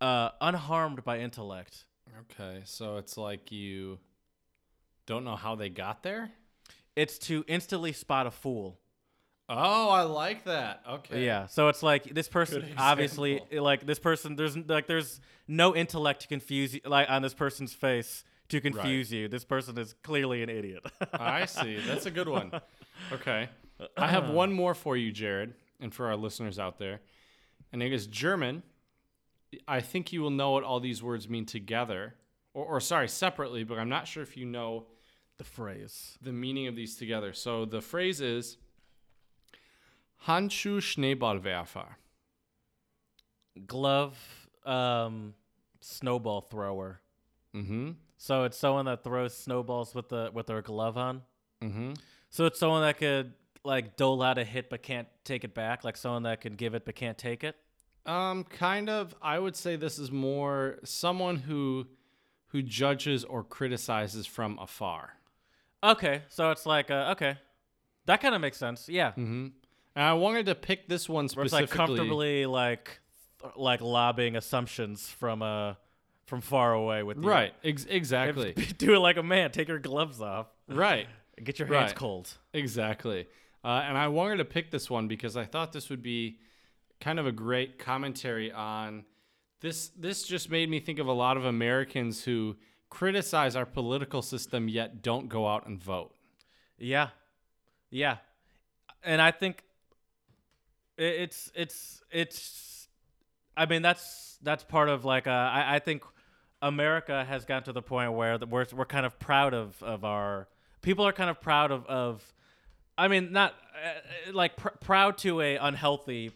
Speaker 2: uh, unharmed by intellect.
Speaker 1: Okay, so it's like you don't know how they got there.
Speaker 2: It's to instantly spot a fool.
Speaker 1: Oh, I like that. Okay.
Speaker 2: Yeah, so it's like this person obviously like this person there's like there's no intellect to confuse you like on this person's face to confuse you. This person is clearly an idiot.
Speaker 1: I see. That's a good one. Okay. I have one more for you, Jared, and for our listeners out there. And it is German. I think you will know what all these words mean together, or, or sorry, separately, but I'm not sure if you know
Speaker 2: the phrase.
Speaker 1: the meaning of these together. So the phrase is Handschuh Schneeballwerfer.
Speaker 2: Glove um snowball thrower.
Speaker 1: Mm-hmm.
Speaker 2: So it's someone that throws snowballs with the with their glove on.
Speaker 1: Mm-hmm.
Speaker 2: So it's someone that could like dole out a hit but can't take it back, like someone that can give it but can't take it.
Speaker 1: Um, kind of. I would say this is more someone who who judges or criticizes from afar.
Speaker 2: Okay, so it's like uh, okay, that kind of makes sense. Yeah,
Speaker 1: Mm-hmm. And I wanted to pick this one
Speaker 2: where it's
Speaker 1: specifically.
Speaker 2: like comfortably like like lobbing assumptions from uh from far away with the,
Speaker 1: Right. Ex- exactly.
Speaker 2: Do it like a man. Take your gloves off.
Speaker 1: right.
Speaker 2: Get your hands
Speaker 1: Right.
Speaker 2: cold.
Speaker 1: Exactly. Uh, and I wanted to pick this one because I thought this would be kind of a great commentary on this. This just made me think of a lot of Americans who criticize our political system yet don't go out and vote.
Speaker 2: Yeah, yeah, and I think it's it's it's. I mean, that's that's part of like uh, I think America has gotten to the point where the, we're we're kind of proud of of our people are kind of proud of of. I mean, not uh, like pr- proud to a unhealthy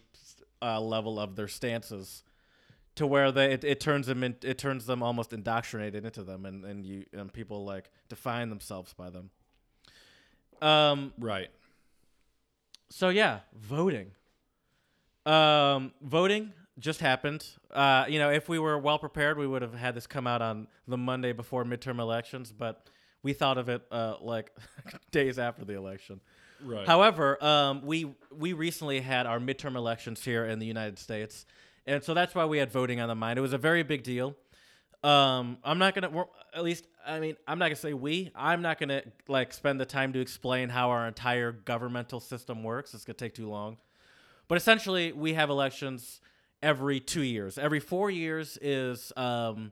Speaker 2: uh, level of their stances, to where they it, it turns them in, it turns them almost indoctrinated into them, and and you and people like define themselves by them. Um.
Speaker 1: Right.
Speaker 2: So yeah, voting. Um, voting just happened. Uh, you know, if we were well prepared, we would have had this come out on the Monday before midterm elections, but we thought of it uh, like days after the election.
Speaker 1: Right.
Speaker 2: However, um, we we recently had our midterm elections here in the United States, and so that's why we had voting on the mind. It was a very big deal. Um, I'm not gonna, at least, I mean, I'm not gonna say we. I'm not gonna like spend the time to explain how our entire governmental system works. It's gonna take too long. But essentially, we have elections every two years. Every four years is um,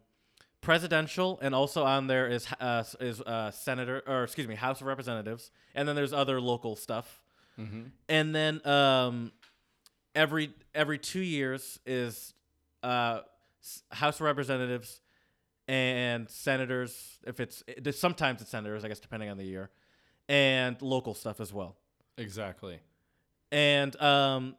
Speaker 2: presidential, and also on there is uh, is uh, senator or excuse me, House of Representatives, and then there's other local stuff. And then um, every every two years is uh, House of Representatives and senators. If it's it- sometimes it's senators, I guess, depending on the year, and local stuff as well
Speaker 1: Exactly.
Speaker 2: and um,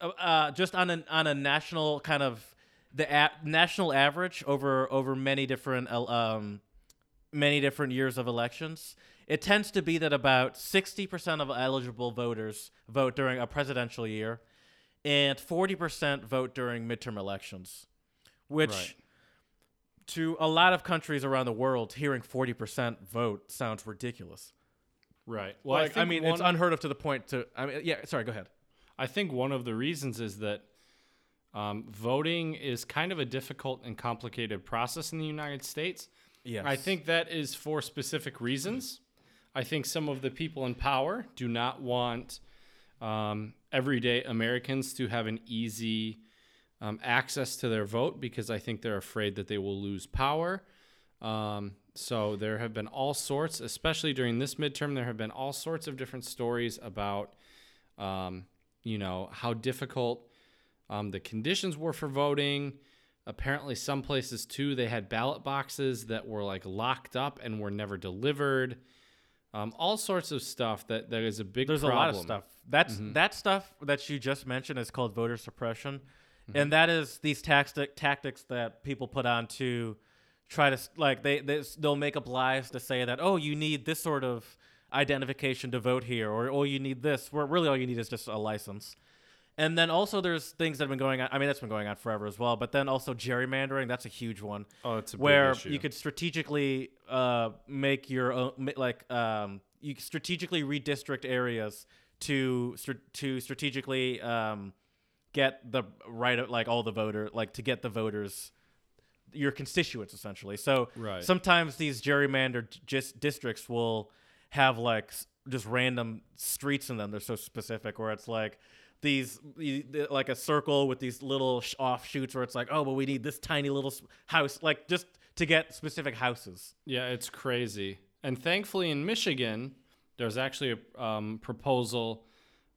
Speaker 2: uh, uh, just on a on a national kind of the a- national average over over many different um, many different years of elections, it tends to be that about 60% of eligible voters vote during a presidential year and 40% vote during midterm elections, which
Speaker 1: Right.
Speaker 2: to a lot of countries around the world, hearing 40% vote sounds ridiculous.
Speaker 1: Right. Well,
Speaker 2: like, I,
Speaker 1: think
Speaker 2: mean,
Speaker 1: one,
Speaker 2: it's unheard of to the point to, I mean, yeah, sorry, go ahead.
Speaker 1: I think one of the reasons is that um, voting is kind of a difficult and complicated process in the United States.
Speaker 2: Yes.
Speaker 1: I think that is for specific reasons. I think some of the people in power do not want um, everyday Americans to have an easy um, access to their vote because I think they're afraid that they will lose power. Um, so there have been all sorts, especially during this midterm, there have been all sorts of different stories about, um, you know, how difficult um, the conditions were for voting. Apparently, some places too, they had ballot boxes that were like locked up and were never delivered. Um, all sorts of stuff that that is a big.
Speaker 2: There's
Speaker 1: problem.
Speaker 2: a lot of stuff. That's that stuff that you just mentioned is called voter suppression, and that is these tactic tactics that people put on to try to like they, they they'll make up lies to say that oh you need this sort of identification to vote here or oh you need this where really all you need is just a license. And then also there's things that have been going on. I mean that's been going on forever as well. But then also gerrymandering. That's a huge one
Speaker 1: Oh, it's a big
Speaker 2: where you could strategically uh, make your own like um, you strategically redistrict areas to to strategically um, get the right like all the voter like to get the voters your constituents essentially. So
Speaker 1: Right.
Speaker 2: sometimes these gerrymandered just districts will have like just random streets in them. They're so specific where it's like these like a circle with these little offshoots where it's like oh but we need this tiny little house like just to get specific houses.
Speaker 1: Yeah, it's crazy. And thankfully, in Michigan, there's actually a um, proposal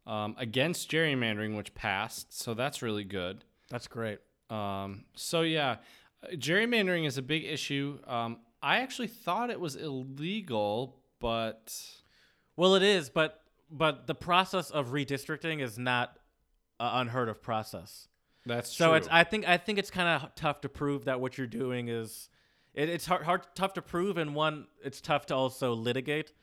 Speaker 1: um, against gerrymandering, which passed. So that's really good.
Speaker 2: That's great.
Speaker 1: Um, so yeah, gerrymandering is a big issue. Um, I actually thought it was illegal, but
Speaker 2: Well, it is, but but the process of redistricting is not an unheard of process.
Speaker 1: that's true.
Speaker 2: So
Speaker 1: true.
Speaker 2: it's I think I think it's kind of tough to prove that what you're doing is it, it's hard, hard tough to prove and one it's tough to also litigate.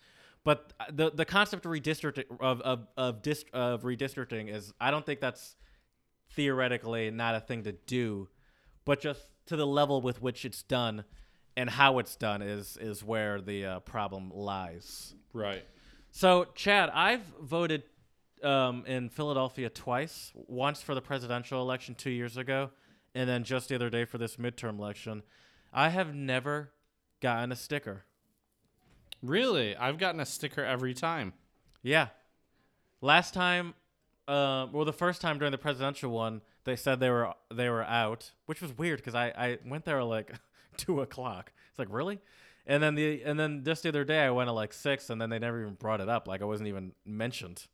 Speaker 2: But the the concept of redistricting of of of, dist, of redistricting is I don't think that's theoretically not a thing to do, but just to the level with which it's done and how it's done is is where the uh, problem lies.
Speaker 1: right.
Speaker 2: So, Chad, I've voted um, in Philadelphia twice. Once for the presidential election two years ago, and then just the other day for this midterm election. I have never gotten a sticker.
Speaker 1: Really, I've gotten a sticker every time.
Speaker 2: Yeah. Last time, uh, well, the first time during the presidential one, they said they were they were out, which was weird because I, I went there at like two o'clock. It's like really, and then the and then just the other day I went at like six, and then they never even brought it up. Like I wasn't even mentioned.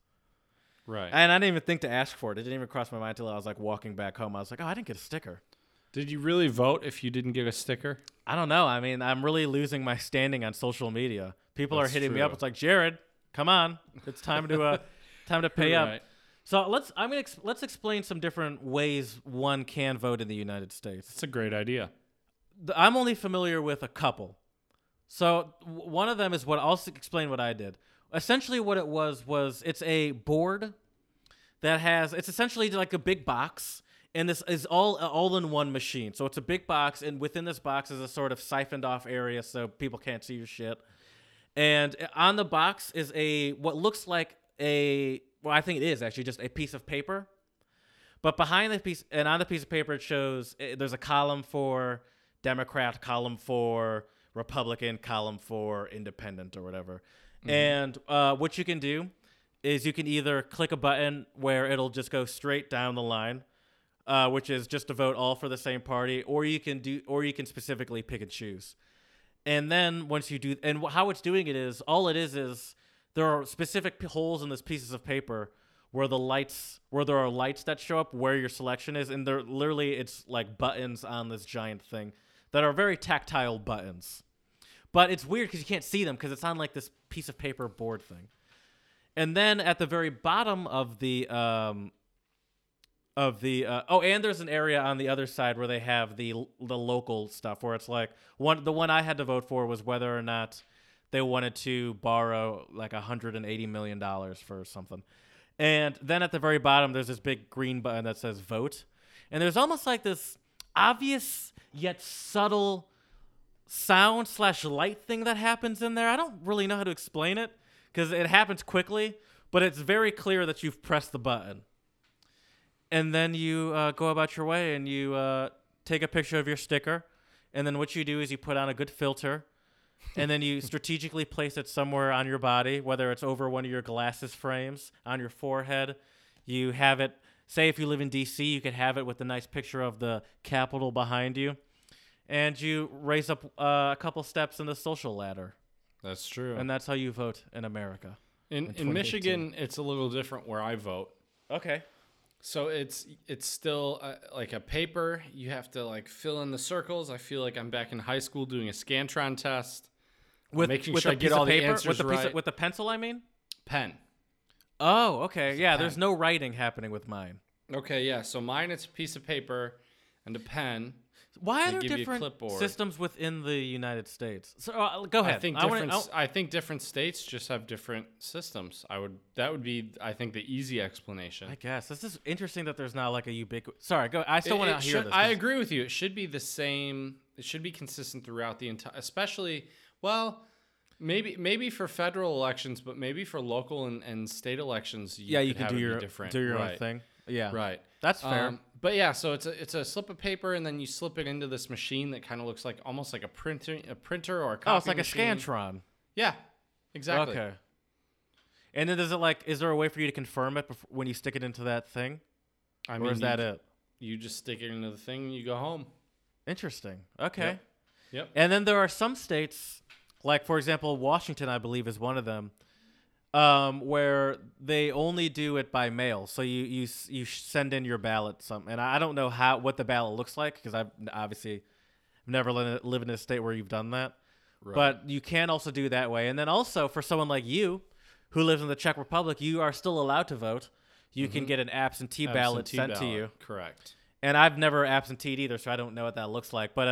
Speaker 1: Right.
Speaker 2: And I didn't even think to ask for it. It didn't even cross my mind until I was like walking back home. I was like, oh, I didn't get a sticker.
Speaker 1: Did you really vote if you didn't get a sticker?
Speaker 2: I don't know. I mean, I'm really losing my standing on social media. People
Speaker 1: That's
Speaker 2: are hitting me up. It's like, Jared, come on, it's time to uh, time to pay up. So let's I'm gonna ex- let's explain some different ways one can vote in the United States.
Speaker 1: It's a great idea.
Speaker 2: I'm only familiar with a couple. So one of them is what I'll explain what I did. Essentially, what it was was it's a board that has it's essentially like a big box, and this is all all in one machine. So it's a big box, and within this box is a sort of siphoned off area so people can't see your shit. And on the box is a what looks like a well, I think it is actually just a piece of paper. But behind the piece and on the piece of paper, it shows eh, there's a column for Democrat, column for Republican, column four, Independent, or whatever. And uh, what you can do is you can either click a button where it'll just go straight down the line, uh, which is just to vote all for the same party, or you can do, or you can specifically pick and choose. And then once you do, and how it's doing it is all it is is there are specific p- holes in this pieces of paper where the lights, where there are lights that show up where your selection is, and they're literally it's like buttons on this giant thing that are very tactile buttons. But it's weird because you can't see them because it's on like this piece of paper board thing. And then at the very bottom of the um, of the uh, oh, and there's an area on the other side where they have the the local stuff where it's like one the one I had to vote for was whether or not they wanted to borrow like 180 million dollars for something. And then at the very bottom, there's this big green button that says vote. And there's almost like this obvious yet subtle sound slash light thing that happens in there. I don't really know how to explain it because it happens quickly, but it's very clear that you've pressed the button. And then you uh, go about your way and you uh, take a picture of your sticker. And then what you do is you put on a good filter and then you strategically place it somewhere on your body, whether it's over one of your glasses frames, on your forehead. You have it, say, if you live in DC, you could have it with a nice picture of the Capitol behind you. And you raise up uh, a couple steps in the social ladder.
Speaker 1: That's true.
Speaker 2: And that's how you vote in America.
Speaker 1: in in
Speaker 2: 2018.
Speaker 1: Michigan, it's a little different where I vote.
Speaker 2: Okay.
Speaker 1: So it's it's still uh, like a paper. You have to like fill in the circles. I feel like I'm back in high school doing a Scantron test.
Speaker 2: With,
Speaker 1: making
Speaker 2: with
Speaker 1: sure I get
Speaker 2: piece of
Speaker 1: all the
Speaker 2: paper,
Speaker 1: answers
Speaker 2: with the piece of-
Speaker 1: right.
Speaker 2: with the pencil, I mean.
Speaker 1: Pen.
Speaker 2: Oh, okay. Yeah, there's no writing happening with mine.
Speaker 1: Okay, yeah. So mine, it's a piece of paper and a pen.
Speaker 2: Why are
Speaker 1: They
Speaker 2: there
Speaker 1: give you a
Speaker 2: different
Speaker 1: clipboard.
Speaker 2: systems within the United States? So uh, go ahead.
Speaker 1: I think
Speaker 2: wanna-
Speaker 1: different.
Speaker 2: I-
Speaker 1: think different states just have different systems. I would. That would be. I think the easy explanation.
Speaker 2: I guess this is interesting that there's not like a ubiquitous. Sorry, go. I still
Speaker 1: It-
Speaker 2: want
Speaker 1: it
Speaker 2: to hear
Speaker 1: should-
Speaker 2: this.
Speaker 1: I
Speaker 2: 'cause-
Speaker 1: agree with you. It should be the same. It should be consistent throughout the entire, especially well, maybe maybe for federal elections, but maybe for local and, and state elections. You
Speaker 2: Yeah, you can
Speaker 1: have
Speaker 2: do
Speaker 1: it
Speaker 2: your
Speaker 1: different.
Speaker 2: do your
Speaker 1: right.
Speaker 2: own thing. Yeah,
Speaker 1: Right.
Speaker 2: That's fair.
Speaker 1: Um, but yeah, so it's a it's a slip of paper, and then you slip it into this machine that kind of looks like almost like a printer, a printer or a copy
Speaker 2: oh, it's like
Speaker 1: machine.
Speaker 2: a Scantron.
Speaker 1: Yeah, exactly.
Speaker 2: Okay. And then does it like? Is there a way for you to confirm it before, when you stick it into that thing,
Speaker 1: I
Speaker 2: or is
Speaker 1: you-
Speaker 2: that it?
Speaker 1: You just stick it into the thing, and you go home.
Speaker 2: Interesting. Okay.
Speaker 1: Yep. Yep.
Speaker 2: And then there are some states, like for example, Washington, I believe, is one of them, um, where they only do it by mail. So you you you send in your ballot. Some, and I don't know how what the ballot looks like because I've obviously never li- lived in a state where you've done that.
Speaker 1: Right.
Speaker 2: But you can also do that way. And then also for someone like you, who lives in the Czech Republic, you are still allowed to vote. You can get an absentee, ballot
Speaker 1: Absentee
Speaker 2: sent to you
Speaker 1: Correct.
Speaker 2: and I've never absenteed either, so I don't know what that looks like. But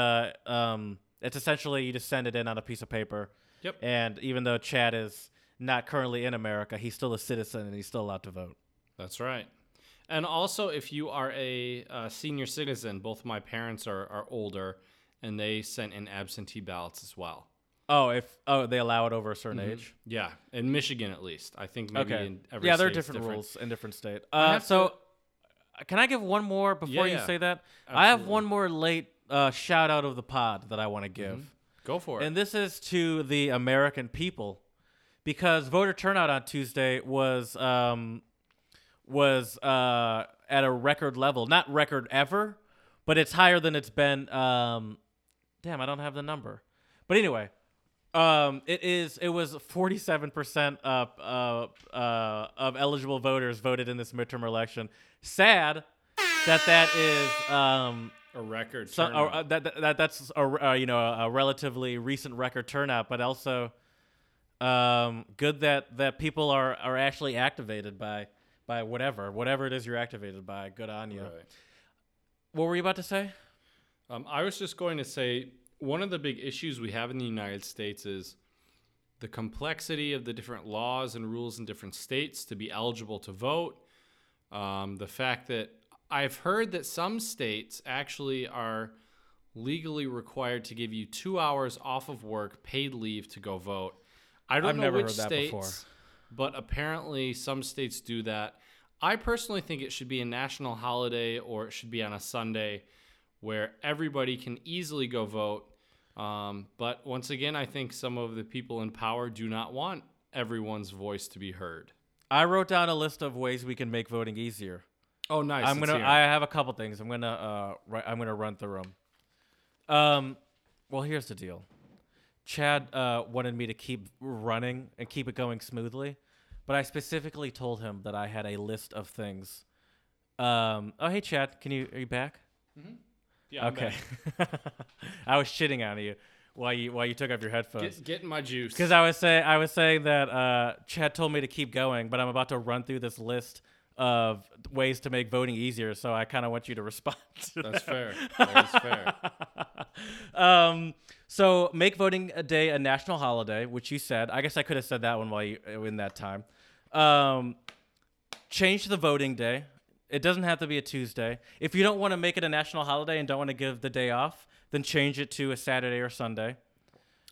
Speaker 2: uh, um, it's essentially you just send it in on a piece of paper.
Speaker 1: Yep.
Speaker 2: And even though Chad is not currently in America, he's still a citizen and he's still allowed to vote.
Speaker 1: That's right. And also, if you are a uh, senior citizen, both my parents are, are older, and they sent in absentee ballots as well.
Speaker 2: Oh, if oh they allow it over a certain age.
Speaker 1: Yeah, in Michigan at least. I think maybe
Speaker 2: Okay.
Speaker 1: in every
Speaker 2: yeah, there are
Speaker 1: state it's
Speaker 2: different, rules in different states. Uh, so,
Speaker 1: to-
Speaker 2: can I give one more before
Speaker 1: Yeah,
Speaker 2: you
Speaker 1: yeah.
Speaker 2: say that? I have one more late uh, shout out of the pod that I want to give.
Speaker 1: Go for it.
Speaker 2: And this is to the American people, because voter turnout on Tuesday was um, was uh, at a record level. Not record ever, but it's higher than it's been. Um, damn, I don't have the number. But anyway, um, it is. It was forty seven percent of uh, uh, of eligible voters voted in this midterm election. Sad that that is. Um,
Speaker 1: a record.
Speaker 2: so
Speaker 1: turnout.
Speaker 2: uh, that, that, that that's a uh, you know a relatively recent record turnout, but also um, good that that people are are actually activated by by whatever whatever it is you're activated by. Good on you.
Speaker 1: Right.
Speaker 2: What were you about to say?
Speaker 1: Um, I was just going to say one of the big issues we have in the United States is the complexity of the different laws and rules in different states to be eligible to vote. Um, the fact that I've heard that some states actually are legally required to give you two hours off of work, paid leave to go vote. I don't
Speaker 2: I've
Speaker 1: know
Speaker 2: never
Speaker 1: which
Speaker 2: heard that
Speaker 1: states,
Speaker 2: before.
Speaker 1: but apparently some states do that. I personally think it should be a national holiday or it should be on a Sunday where everybody can easily go vote. Um, but once again, I think some of the people in power do not want everyone's voice to be heard.
Speaker 2: I wrote down a list of ways we can make voting easier.
Speaker 1: Oh, nice.
Speaker 2: I'm
Speaker 1: Let's
Speaker 2: gonna.
Speaker 1: hear it.
Speaker 2: I have a couple things. I'm gonna. Uh, ri- I'm gonna run through them. Um, well, here's the deal. Chad uh, wanted me to keep running and keep it going smoothly, but I specifically told him that I had a list of things. Um, oh, hey, Chad, can you are you back?
Speaker 1: yeah, I'm
Speaker 2: okay.
Speaker 1: back.
Speaker 2: I was shitting on you while you while you took off your headphones.
Speaker 1: Get, getting my juice.
Speaker 2: Because I was saying I was saying that uh, Chad told me to keep going, but I'm about to run through this list of ways to make voting easier. So I kind of want you to respond. To
Speaker 1: That's
Speaker 2: that.
Speaker 1: fair. That is fair.
Speaker 2: um, so make voting a day a national holiday, which you said. I guess I could have said that one while you in that time. Um, change the voting day. It doesn't have to be a Tuesday. If you don't want to make it a national holiday and don't want to give the day off, then change it to a Saturday or Sunday.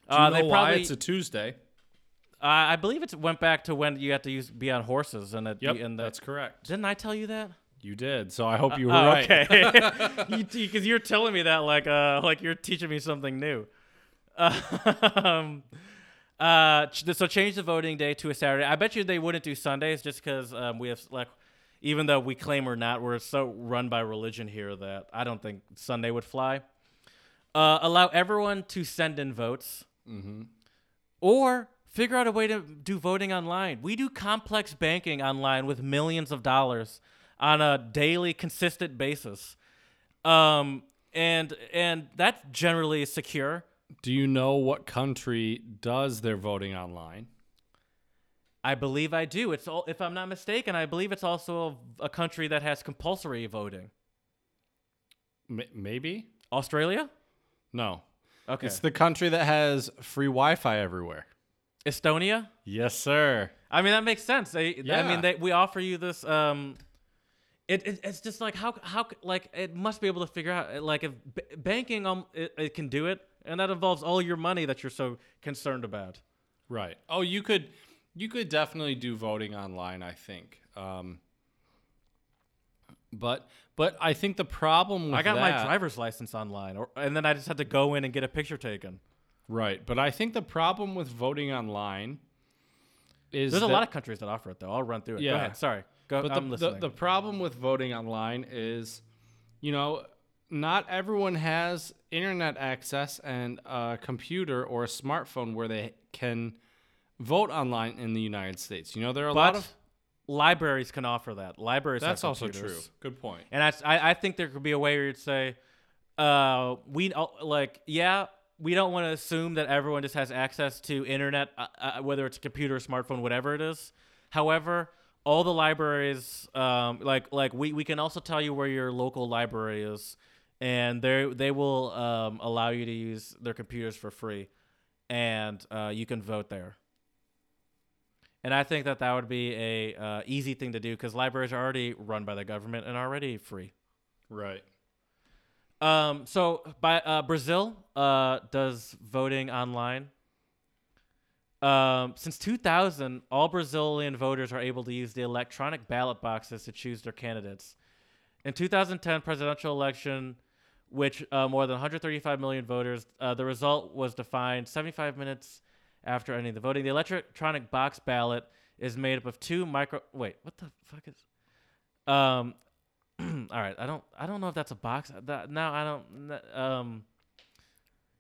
Speaker 1: Do you
Speaker 2: Uh,
Speaker 1: know
Speaker 2: they
Speaker 1: why
Speaker 2: probably-
Speaker 1: it's a Tuesday?
Speaker 2: Uh, I believe it went back to when you had to use be on horses and it,
Speaker 1: Yep,
Speaker 2: and the,
Speaker 1: that's correct.
Speaker 2: didn't I tell you that?
Speaker 1: You did. So I hope you were
Speaker 2: Oh,
Speaker 1: right.
Speaker 2: okay. Because you, are telling me that like uh like you're teaching me something new. Um, uh, so change the voting day to a Saturday. I bet you they wouldn't do Sundays just because um, we have like, even though we claim we're not, we're so run by religion here that I don't think Sunday would fly. Uh, allow everyone to send in votes,
Speaker 1: Mm-hmm.
Speaker 2: or figure out a way to do voting online. We do complex banking online with millions of dollars on a daily, consistent basis, um, and and that's generally secure.
Speaker 1: Do you know what country does their voting online?
Speaker 2: I believe I do. It's all, if I'm not mistaken, I believe it's also a, a country that has compulsory voting.
Speaker 1: M- maybe?
Speaker 2: Australia?
Speaker 1: No.
Speaker 2: Okay.
Speaker 1: It's the country that has free Wi-Fi everywhere.
Speaker 2: Estonia?
Speaker 1: Yes, sir.
Speaker 2: I mean that makes sense. They, I mean they, we offer you this um it, it it's just like how how like it must be able to figure out like if b- banking um it, it can do it and that involves all your money that you're so concerned about.
Speaker 1: Right. Oh, you could you could definitely do voting online, I think. Um but but I think the problem with
Speaker 2: I got my driver's license online or and then I just had to go in and get a picture taken.
Speaker 1: Right, but I think the problem with voting online is
Speaker 2: There's a lot of countries that offer it though. I'll run through it.
Speaker 1: Yeah.
Speaker 2: Go ahead. Sorry. Go
Speaker 1: But
Speaker 2: I'm
Speaker 1: the,
Speaker 2: listening.
Speaker 1: the the problem with voting online is, you know, not everyone has internet access and a computer or a smartphone where they can vote online in the United States. You know, there are a
Speaker 2: but
Speaker 1: lot of
Speaker 2: libraries can offer that. Libraries
Speaker 1: that's also true. Good point.
Speaker 2: And I, I think there could be a way where you'd say, uh, we uh, like, yeah, we don't want to assume that everyone just has access to internet, uh, uh, whether it's a computer, smartphone, whatever it is. However, all the libraries, um, like like we, we can also tell you where your local library is, and they they will um, allow you to use their computers for free, and uh, you can vote there. And I think that that would be a uh, easy thing to do because libraries are already run by the government and already free.
Speaker 1: Right.
Speaker 2: Um, so by uh, Brazil uh, does voting online. Um, since 2000, all Brazilian voters are able to use the electronic ballot boxes to choose their candidates. In 2010 presidential election, which uh, more than 135 million voters, uh, the result was defined 75 minutes after ending the voting. The electronic box ballot is made up of two micro. Wait, what the fuck is? Um, all right, I don't I don't know if that's a box. That, now I don't um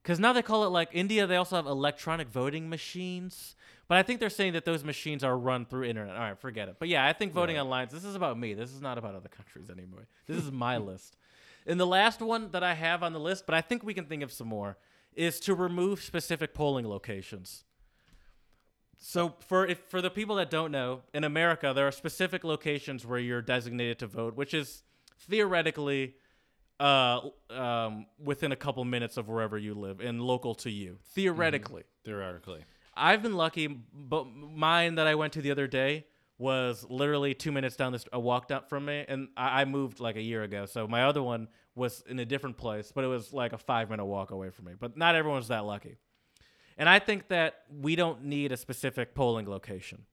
Speaker 2: cuz now they call it like India they also have electronic voting machines, but I think they're saying that those machines are run through internet. All right, forget it. But yeah, I think voting
Speaker 1: Right.
Speaker 2: online this is about me. This is not about other countries anymore. This is my list. And the last one that I have on the list, but I think we can think of some more, is to remove specific polling locations. So for if for the people that don't know, in America there are specific locations where you're designated to vote, which is theoretically uh, um, within a couple minutes of wherever you live and local to you. Theoretically,
Speaker 1: Theoretically.
Speaker 2: I've been lucky, but mine that I went to the other day was literally two minutes down the st- a walk down from me, and I, I moved like a year ago. So my other one was in a different place, but it was like a five minute walk away from me. But not everyone's that lucky, and I think that we don't need a specific polling location.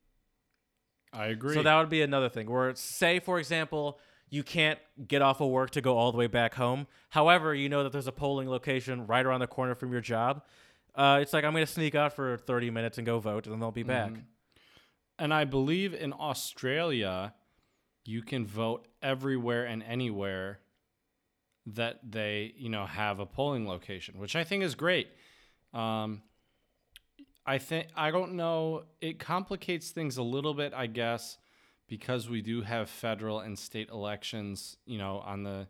Speaker 1: I agree.
Speaker 2: So that would be another thing. Where say, for example, you can't get off of work to go all the way back home. However, you know that there's a polling location right around the corner from your job. Uh, it's like I'm gonna sneak out for 30 minutes and go vote, and then they'll be back.
Speaker 1: And I believe in Australia, you can vote everywhere and anywhere that they, you know, have a polling location, which I think is great. Um, I think I don't know. It complicates things a little bit, I guess, because we do have federal and state elections. You know, on the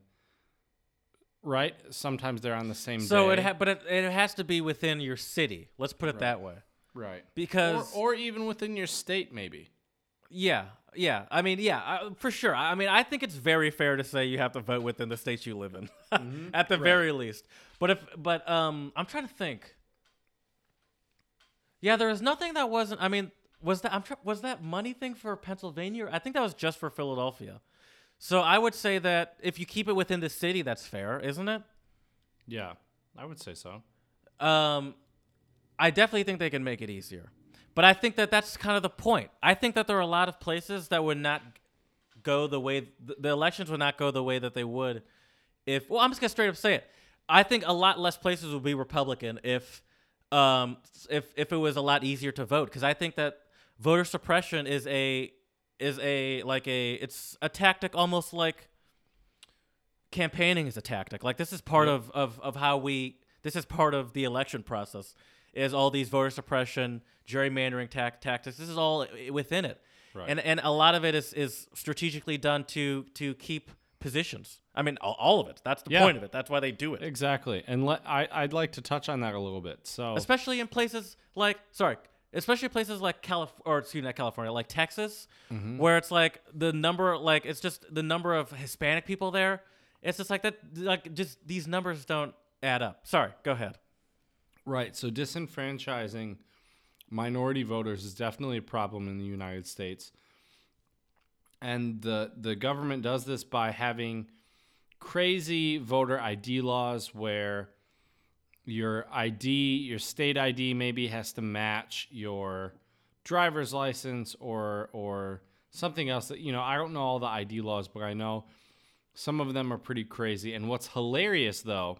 Speaker 1: right. Sometimes they're on the same
Speaker 2: So
Speaker 1: day.
Speaker 2: it, ha- but it, it has to be within your city. Let's put it that way.
Speaker 1: right,
Speaker 2: Because
Speaker 1: or even within your state, maybe.
Speaker 2: Yeah, yeah. I mean, yeah, I, for sure. I mean, I think it's very fair to say you have to vote within the states you live in, at the very least. But if, but um, I'm trying to think. Yeah, there was nothing that wasn't. I mean, was that I'm tr- was that money thing for Pennsylvania? I think that was just for Philadelphia. So I would say that if you keep it within the city, that's fair, isn't it?
Speaker 1: Yeah, I would say so.
Speaker 2: Um, I definitely think they can make it easier. But I think that that's kind of the point. I think that there are a lot of places that would not go the way th- the elections would not go the way that they would if. Well, I'm just gonna straight up say it. I think a lot less places would be Republican if um if if it was a lot easier to vote because I think that voter suppression is a is a like a it's a tactic almost like campaigning is a tactic. Like this is part
Speaker 1: Yep.
Speaker 2: of, of of how we this is part of the election process is all these voter suppression, gerrymandering tac- tactics. This is all within it.
Speaker 1: Right.
Speaker 2: And and a lot of it is is strategically done to to keep positions. I mean all, all of it. That's the
Speaker 1: Yeah.
Speaker 2: point of it. That's why they do it.
Speaker 1: Exactly, and let, I I'd like to touch on that a little bit. So
Speaker 2: especially in places like sorry especially places like California or excuse me not california like texas
Speaker 1: Mm-hmm.
Speaker 2: where it's like the number like it's just the number of hispanic people there it's just like that like just these numbers don't add up sorry go ahead
Speaker 1: Right. So disenfranchising minority voters is definitely a problem in the United States. And the the government does this by having crazy voter ID laws where your ID, your state ID maybe has to match your driver's license or or something else that you know, I don't know all the ID laws, but I know some of them are pretty crazy. And what's hilarious though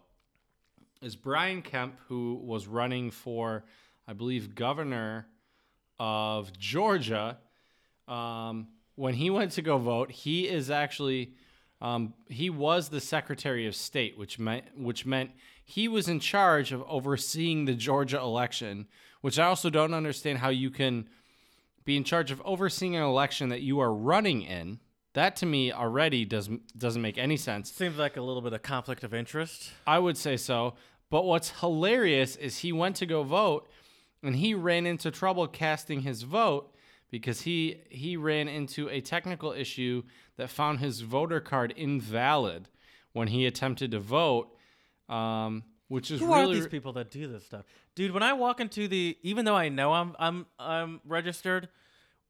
Speaker 1: is Brian Kemp, who was running for, I believe, governor of Georgia. Um, when he went to go vote, he is actually um, he was the Secretary of State, which meant which meant he was in charge of overseeing the Georgia election. Which I also don't understand how you can be in charge of overseeing an election that you are running in. That to me already doesn't doesn't make any sense.
Speaker 2: seems like a little bit of conflict of interest
Speaker 1: I would say so. But what's hilarious is he went to go vote and he ran into trouble casting his vote because he he ran into a technical issue that found his voter card invalid when he attempted to vote. Um, which is
Speaker 2: who
Speaker 1: really
Speaker 2: are these people that do this stuff dude when i walk into the even though i know i'm i'm i'm registered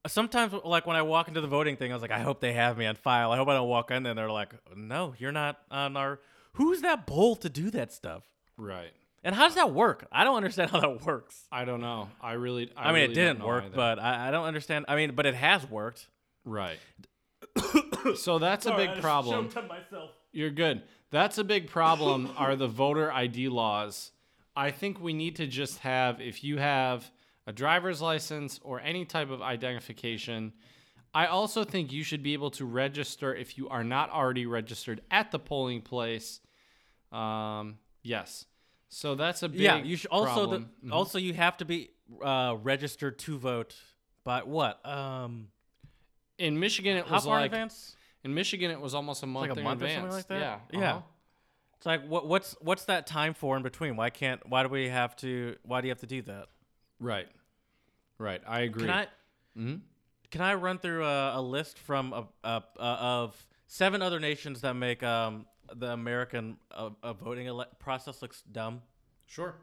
Speaker 2: sometimes like when i walk into the voting thing i was like i hope they have me on file i hope i don't walk in there and they're like no you're not on our who's that bold to do that stuff
Speaker 1: right.
Speaker 2: And how does that work? I don't understand how that works.
Speaker 1: I don't know. I really. I,
Speaker 2: I, mean,
Speaker 1: really
Speaker 2: it didn't work,
Speaker 1: either.
Speaker 2: but I, I don't understand. I mean, but it has worked.
Speaker 1: right. so that's a big problem. You're good. That's a big problem are the voter ID laws. I think we need to just have if you have a driver's license or any type of identification, I also think you should be able to register if you are not already registered at the polling place. Um, yes. So that's a big
Speaker 2: yeah, you should also the.
Speaker 1: Mhm.
Speaker 2: also you have to be uh, registered to vote But what? Um,
Speaker 1: in Michigan it was like
Speaker 2: advance?
Speaker 1: In Michigan it was almost a month
Speaker 2: like a
Speaker 1: in
Speaker 2: month or
Speaker 1: advance.
Speaker 2: something like that?
Speaker 1: Yeah.
Speaker 2: Yeah.
Speaker 1: uh-huh.
Speaker 2: It's like what what's what's that time for in between? Why can't why do we have to why do you have to do that?
Speaker 1: Right. Right. I agree.
Speaker 2: Can I
Speaker 1: Mhm.
Speaker 2: can I run through a, a list from a, a, a, of seven other nations that make um, the American uh, uh, voting ele- process looks dumb?
Speaker 1: Sure.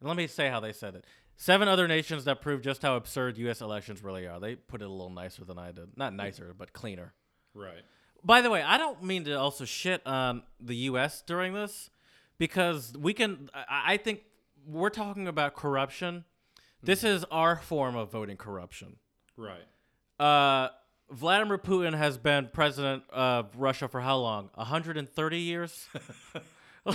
Speaker 2: And let me say how they said it. Seven other nations that prove just how absurd U.S. elections really are. They put it a little nicer than I did. Not nicer, but cleaner.
Speaker 1: Right.
Speaker 2: By the way, I don't mean to also shit on the U.S. during this because we can. I, I think we're talking about corruption. This is our form of voting corruption.
Speaker 1: Right.
Speaker 2: Uh, Vladimir Putin has been president of Russia for how long? 130 years?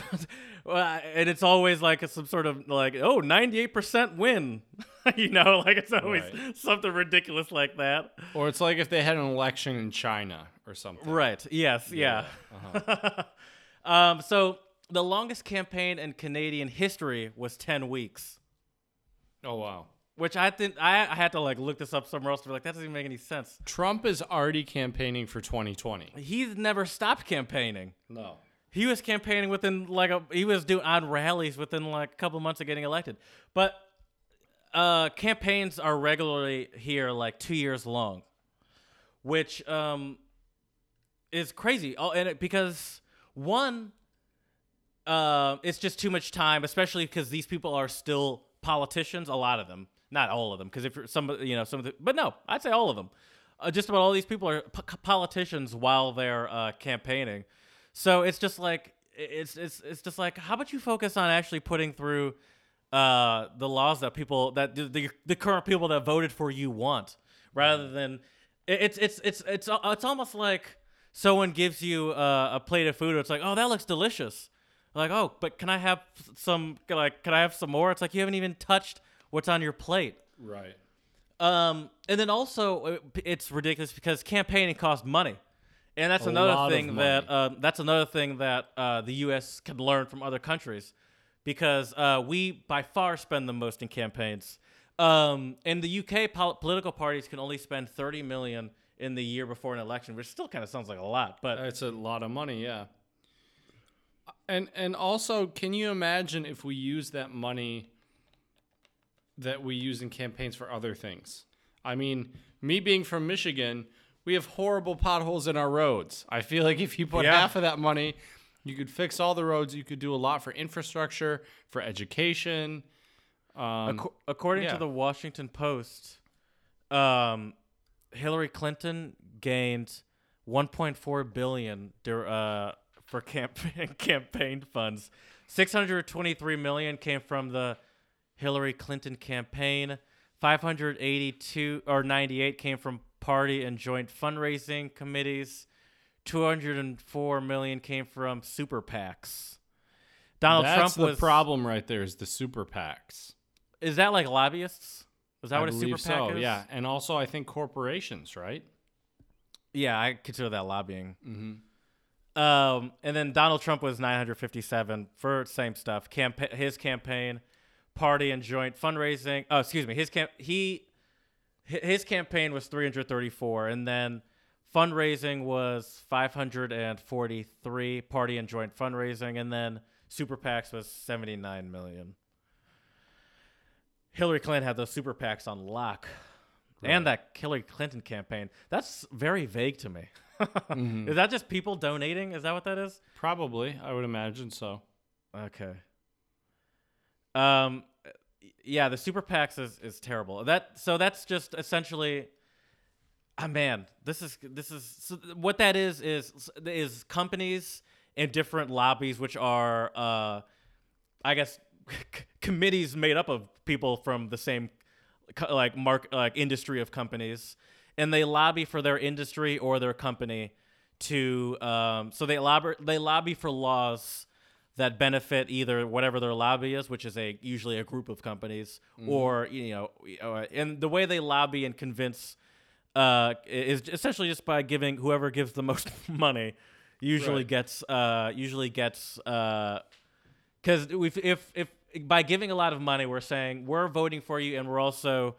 Speaker 2: Well, and it's always like some sort of like, oh, 98% win. you know, like it's always
Speaker 1: Right.
Speaker 2: something ridiculous like that.
Speaker 1: Or it's like if they had an election in China or something.
Speaker 2: Right. Yes. Yeah. um, so the longest campaign in Canadian history was 10 weeks.
Speaker 1: Oh wow.
Speaker 2: Which I think I, I had to like look this up somewhere else to be like that doesn't even make any sense.
Speaker 1: Trump is already campaigning for 2020.
Speaker 2: He's never stopped campaigning.
Speaker 1: No.
Speaker 2: He was campaigning within like a he was doing on rallies within like a couple months of getting elected. But uh campaigns are regularly here like 2 years long. which um, is crazy. Oh, and it, because one, uh, it's just too much time, especially because these people are still politicians. A lot of them, not all of them, because if you're some, you know, some of the, but no, I'd say all of them. Uh, just about all these people are p- politicians while they're uh, campaigning. So it's just like it's it's it's just like how about you focus on actually putting through uh, the laws that people that the, the the current people that voted for you want, rather than it's it's it's it's it's almost like someone gives you uh, a plate of food. And it's like, oh, that looks delicious. Like, oh, but can I have some? Like, can I have some more? It's like you haven't even touched what's on your plate.
Speaker 1: Right.
Speaker 2: Um, and then also uh, it's ridiculous because campaigning costs money, and that's
Speaker 1: A
Speaker 2: another thing that um, that's another thing that uh, the U.S. can learn from other countries, because uh, we by far spend the most in campaigns. Um, in the UK, pol- political parties can only spend thirty million in the year before an election, which still kind of sounds like a lot, but
Speaker 1: It's a lot of money, yeah. And and also, can you imagine if we use that money that we use in campaigns for other things? I mean, me being from Michigan, we have horrible potholes in our roads. I feel like if you put
Speaker 2: Yeah.
Speaker 1: half of that money, you could fix all the roads. You could do a lot for infrastructure, for education. Um,
Speaker 2: Acco- according
Speaker 1: yeah.
Speaker 2: to the Washington Post, um, Hillary Clinton gained 1.4 billion dur- uh, for campaign campaign funds. 623 million came from the Hillary Clinton campaign. 582 or 98 came from party and joint fundraising committees. 204 million came from super PACs. Donald
Speaker 1: that's
Speaker 2: Trump
Speaker 1: the
Speaker 2: was
Speaker 1: problem right there is the super PACs.
Speaker 2: Is that like lobbyists? Is that
Speaker 1: I
Speaker 2: what a super PAC
Speaker 1: so,
Speaker 2: is?
Speaker 1: yeah. And also, I think corporations, right?
Speaker 2: Yeah, I consider that lobbying.
Speaker 1: Mm-hmm.
Speaker 2: Um, and then Donald Trump was 957 for same stuff. Campa- his campaign, party and joint fundraising. Oh, excuse me. His camp he his campaign was 334, and then fundraising was 543. Party and joint fundraising, and then super PACs was 79 million. Hillary Clinton had those super PACs on lock. And that Hillary Clinton campaign. That's very vague to me.
Speaker 1: Mhm.
Speaker 2: Is that just people donating? Is that what that is?
Speaker 1: Probably, I would imagine so.
Speaker 2: Okay. Um, yeah, the super PACs is, is terrible. That so that's just essentially. Ah, man, this is this is so what that is is is companies and different lobbies, which are, uh, I guess, committees made up of people from the same, like mark like industry of companies, and they lobby for their industry or their company to um, so they lobby they lobby for laws that benefit either whatever their lobby is, which is a usually a group of companies, or you know, uh, and the way they lobby and convince uh, is essentially just by giving whoever gives the most money usually
Speaker 1: Right.
Speaker 2: gets uh, usually gets because if, if if by giving a lot of money we're saying we're voting for you and we're also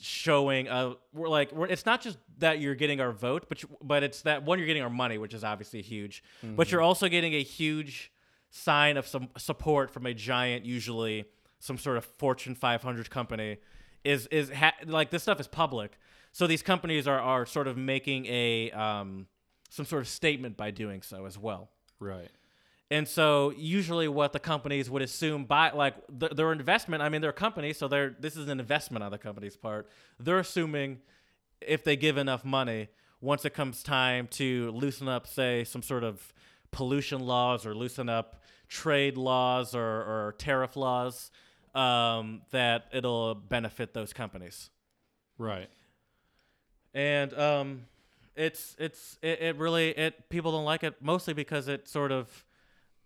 Speaker 2: showing uh we're like we're, it's not just that you're getting our vote but you, but it's that one you're getting our money which is obviously huge but you're also getting a huge sign of some support from a giant usually some sort of fortune 500 company is is ha- like this stuff is public so these companies are are sort of making a um some sort of statement by doing so as well
Speaker 1: Right.
Speaker 2: and so usually what the companies would assume by like th- their investment, I mean they're a company, so they're this is an investment on the company's part. They're assuming if they give enough money, once it comes time to loosen up, say, some sort of pollution laws or loosen up trade laws or, or tariff laws, um, that it'll benefit those companies
Speaker 1: Right.
Speaker 2: and um, it's it's it, it really it people don't like it mostly because it sort of